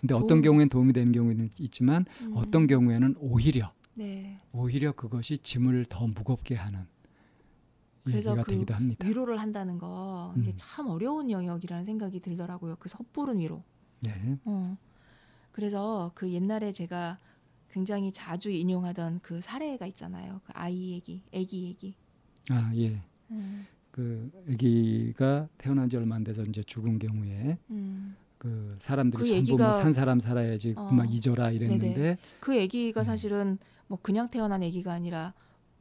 근데 도움- 어떤 경우엔 도움이 되는 경우는 있지만 음, 어떤 경우에는 오히려 네. 오히려 그것이 짐을 더 무겁게 하는 그래서 얘기가 그. 위로를 한다는 거 이게 음. 참 어려운 영역이라는 생각이 들더라고요. 그 섣부른 위로. 네. 어. 그래서 그 옛날에 제가 굉장히 자주 인용하던 그 사례가 있잖아요. 그 아이 얘기, 아기 얘기. 아 예. 음, 그 아기가 태어난 지 얼마 안 돼서 이제 죽은 경우에 음. 그 사람들이 그 전부 뭐 산 사람 살아야지 어. 막 잊어라 이랬는데 그 아기가 음. 사실은 뭐 그냥 태어난 아기가 아니라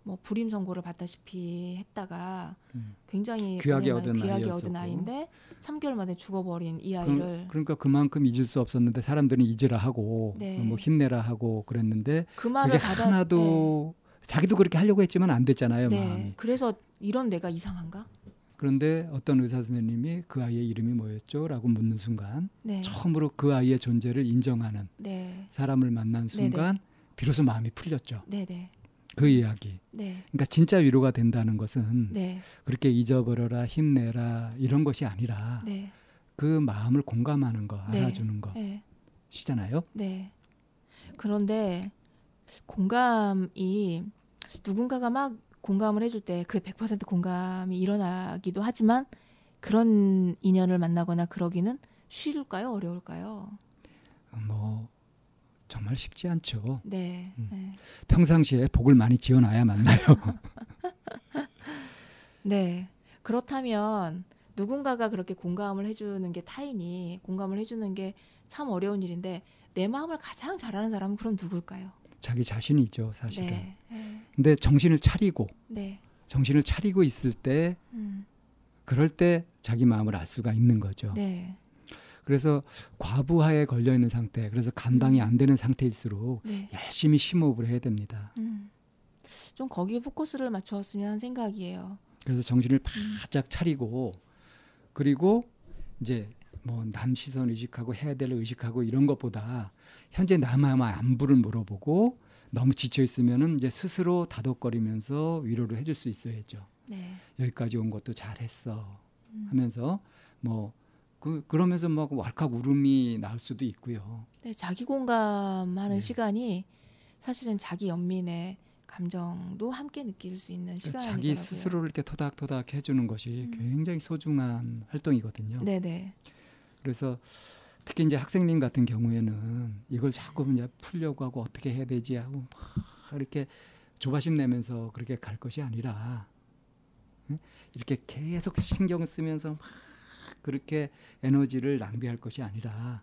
뭐 불임 선고를 받다시피 했다가 음. 굉장히 귀하게 얻은 귀하게. 얻은 아이인데 3개월 만에 죽어버린 이 그, 아이를 그 러니까 그만큼 잊을 수 없었는데 사람들은 잊으라 하고 네. 뭐 힘내라 하고 그랬는데 그 말을 받아 하나도 자기도 그렇게 하려고 했지만 안 됐잖아요 네. 마음이. 네. 그래서 이런 내가 이상한가? 그런데 어떤 의사 선생님이 그 아이의 이름이 뭐였죠?라고 묻는 순간 네. 처음으로 그 아이의 존재를 인정하는 네. 사람을 만난 순간 비로소 마음이 풀렸죠. 네, 네. 그 이야기. 네. 그러니까 진짜 위로가 된다는 것은 네. 그렇게 잊어버려라 힘내라 이런 것이 아니라 네. 그 마음을 공감하는 거 네. 알아주는 네. 것이잖아요. 네. 그런데 공감이 누군가가 막 공감을 해줄 때 그 100% 공감이 일어나기도 하지만 그런 인연을 만나거나 그러기는 쉬울까요? 어려울까요? 뭐 정말 쉽지 않죠. 네. 음. 네. 평상시에 복을 많이 지어놔야 만나요. 네. 그렇다면 누군가가 그렇게 공감을 해주는 게 타인이 공감을 해주는 게 참 어려운 일인데 내 마음을 가장 잘 아는 사람은 그럼 누굴까요? 자기 자신이죠, 사실은. 네. 네. 근데 정신을 차리고 네. 정신을 차리고 있을 때 음. 그럴 때 자기 마음을 알 수가 있는 거죠. 네. 그래서 과부하에 걸려 있는 상태, 그래서 감당이 안 되는 상태일수록 네. 열심히 심호흡을 해야 됩니다. 음. 좀 거기에 포커스를 맞추었으면 하는 생각이에요. 그래서 정신을 바짝 차리고 그리고 이제 뭐 남 시선 의식하고 해야 될 의식하고 이런 것보다 현재 남의 안부를 물어보고 너무 지쳐 있으면은 이제 스스로 다독거리면서 위로를 해줄 수 있어야죠. 네. 여기까지 온 것도 잘했어 음. 하면서 뭐 그, 그러면서 막 왈칵 울음이 나올 수도 있고요. 네, 자기 공감하는 네. 시간이 사실은 자기 연민의 감정도 함께 느낄 수 있는 그러니까 시간이더라고요. 자기 스스로를 이렇게 토닥토닥 해주는 것이 음. 굉장히 소중한 활동이거든요. 네네. 그래서 특히 이제 학생님 같은 경우에는 이걸 자꾸 이제 풀려고 하고 어떻게 해야 되지 하고 막 이렇게 조바심 내면서 그렇게 갈 것이 아니라 응? 이렇게 계속 신경 쓰면서 막 그렇게 에너지를 낭비할 것이 아니라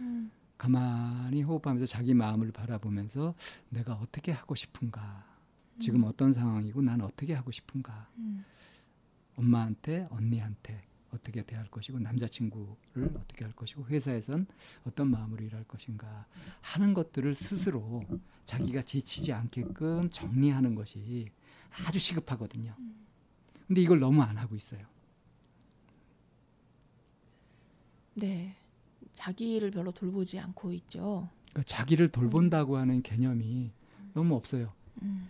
음. 가만히 호흡하면서 자기 마음을 바라보면서 내가 어떻게 하고 싶은가 지금 어떤 상황이고 난 어떻게 하고 싶은가 음. 엄마한테 언니한테 어떻게 대할 것이고 남자친구를 어떻게 할 것이고 회사에선 어떤 마음으로 일할 것인가 하는 것들을 스스로 자기가 지치지 않게끔 정리하는 것이 아주 시급하거든요. 근데 이걸 너무 안 하고 있어요. 네. 자기를 별로 돌보지 않고 있죠. 그러니까 자기를 돌본다고 하는 개념이 너무 없어요. 음.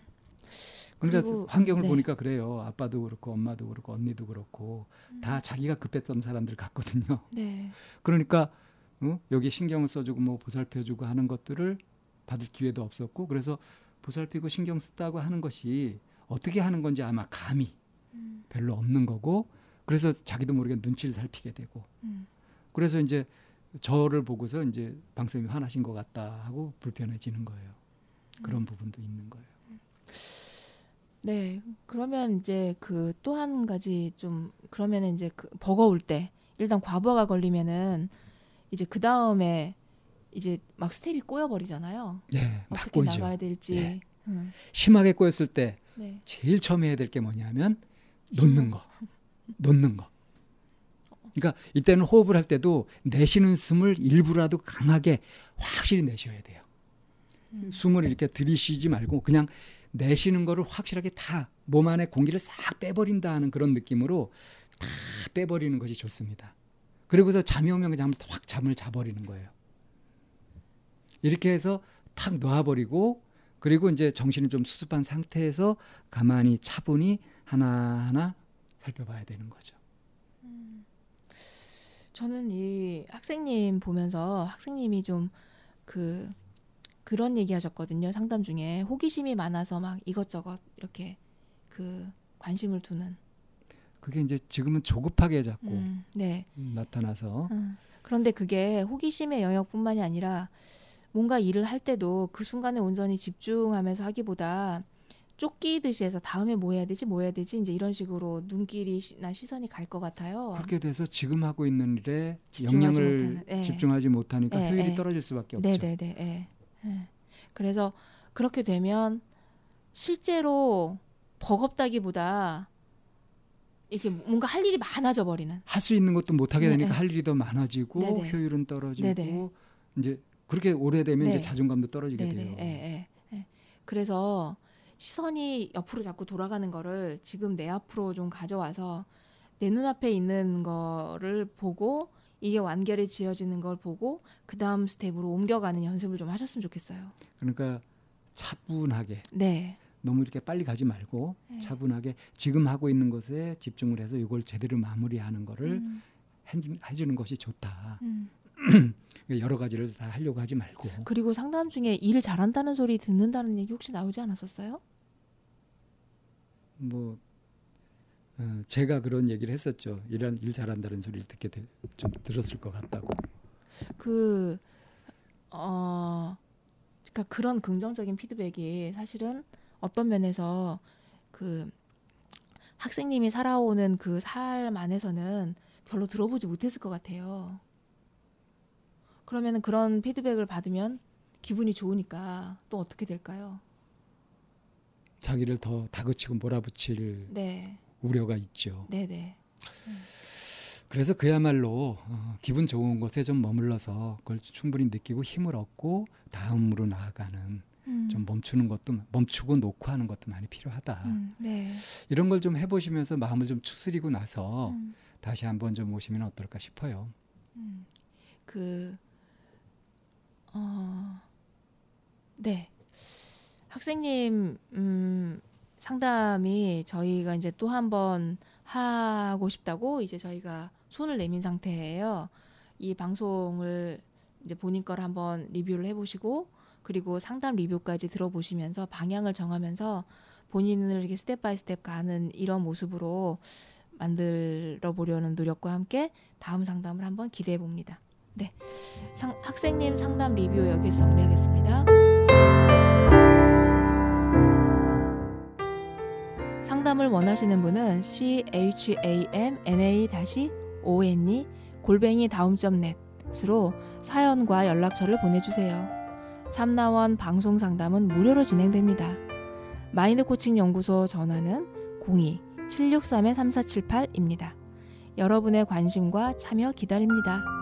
그러니까 그리고, 환경을 네. 보니까 그래요. 아빠도 그렇고 엄마도 그렇고 언니도 그렇고 다 자기가 급했던 사람들 같거든요. 네. 그러니까 어? 여기 신경을 써주고 뭐 보살펴주고 하는 것들을 받을 기회도 없었고 그래서 보살피고 신경 쓰다고 하는 것이 어떻게 하는 건지 아마 감이 음. 별로 없는 거고 그래서 자기도 모르게 눈치를 살피게 되고 음. 그래서 이제 저를 보고서 이제 방쌤이 화나신 것 같다 하고 불편해지는 거예요. 그런 부분도 있는 거예요. 네. 그러면 이제 그 또 한 가지 좀 그러면은 이제 그 버거울 때 일단 과부하가 걸리면은 이제 그 다음에 이제 막 스텝이 꼬여 버리잖아요. 네, 막 어떻게 꼬이죠. 나가야 될지. 네. 음. 심하게 꼬였을 때 네. 제일 처음 해야 될 게 뭐냐면 놓는 거, 놓는 거. 그러니까 이때는 호흡을 할 때도 내쉬는 숨을 일부라도 강하게 확실히 내셔야 돼요. 음. 숨을 이렇게 들이쉬지 말고 그냥 내쉬는 거를 확실하게 다 몸 안에 공기를 싹 빼버린다 하는 그런 느낌으로 다 빼버리는 것이 좋습니다. 그리고서 잠이 오면 그냥 확 잠을 자버리는 거예요. 이렇게 해서 탁 놔버리고 그리고 이제 정신을 좀 수습한 상태에서 가만히 차분히 하나하나 살펴봐야 되는 거죠. 저는 이 학생님 보면서 학생님이 좀 그 그런 얘기 하셨거든요. 상담 중에 호기심이 많아서 막 이것저것 이렇게 그 관심을 두는. 그게 이제 지금은 조급하게 자꾸 음, 네. 나타나서 음. 그런데 그게 호기심의 영역뿐만이 아니라 뭔가 일을 할 때도 그 순간에 온전히 집중하면서 하기보다 쫓기듯이 해서 다음에 뭐 해야 되지 뭐 해야 되지 이제 이런 식으로 눈길이나 시선이 갈 것 같아요. 그렇게 돼서 지금 하고 있는 일에 집중하지 영향을 못하는, 예. 집중하지 못하니까 예, 효율이 예. 떨어질 수밖에 없죠. 네네네. 예. 예. 그래서 그렇게 되면 실제로 버겁다기보다 이렇게 뭔가 할 일이 많아져 버리는. 할 수 있는 것도 못 하게 네, 되니까 네. 할 일이 더 많아지고 네네. 효율은 떨어지고 네네. 이제 그렇게 오래되면 네. 이제 자존감도 떨어지게 네네. 돼요. 예, 예, 예. 그래서 시선이 옆으로 자꾸 돌아가는 거를 지금 내 앞으로 좀 가져와서 내 눈앞에 있는 거를 보고 이게 완결이 지어지는 걸 보고 그 다음 스텝으로 옮겨가는 연습을 좀 하셨으면 좋겠어요. 그러니까 차분하게 네. 너무 이렇게 빨리 가지 말고 네. 차분하게 지금 하고 있는 것에 집중을 해서 이걸 제대로 마무리하는 거를 음, 해- 해주는 것이 좋다. 음. 여러 가지를 다 하려고 하지 말고 그리고 상담 중에 일 잘한다는 소리 듣는다는 얘기 혹시 나오지 않았었어요? 뭐 어, 제가 그런 얘기를 했었죠. 이런 일 잘한다는 소리를 듣게 되, 좀 들었을 것 같다고. 그, 어, 그러니까 그런 긍정적인 피드백이 사실은 어떤 면에서 그 학생님이 살아오는 그 삶 안에서는 별로 들어보지 못했을 것 같아요. 그러면은 그런 피드백을 받으면 기분이 좋으니까 또 어떻게 될까요? 자기를 더 다그치고 몰아붙일 네, 우려가 있죠. 네, 네. 그래서 그야말로 어, 기분 좋은 곳에 좀 머물러서 그걸 충분히 느끼고 힘을 얻고 다음으로 나아가는 음, 좀 멈추는 것도 멈추고 놓고 하는 것도 많이 필요하다. 음, 네. 이런 걸 좀 해보시면서 마음을 좀 추스리고 나서 음. 다시 한번 좀 오시면 어떨까 싶어요. 음, 그, 어, 네. 학생님, 음, 상담이 저희가 이제 또 한 번 하고 싶다고 이제 저희가 손을 내민 상태예요. 이 방송을 이제 본인 걸 한번 리뷰를 해보시고 그리고 상담 리뷰까지 들어보시면서 방향을 정하면서 본인을 이렇게 step by step 가는 이런 모습으로 만들어 보려는 노력과 함께 다음 상담을 한번 기대해 봅니다. 네. 상, 학생님 상담 리뷰 여기서 정리하겠습니다. 상담을 원하시는 분은 c h a m n a o n e 골뱅이 다음점 넷으로 사연과 연락처를 보내주세요. 참나원 방송 상담은 무료로 진행됩니다. 마인드 코칭 연구소 전화는 02-763-3478입니다. 여러분의 관심과 참여 기다립니다.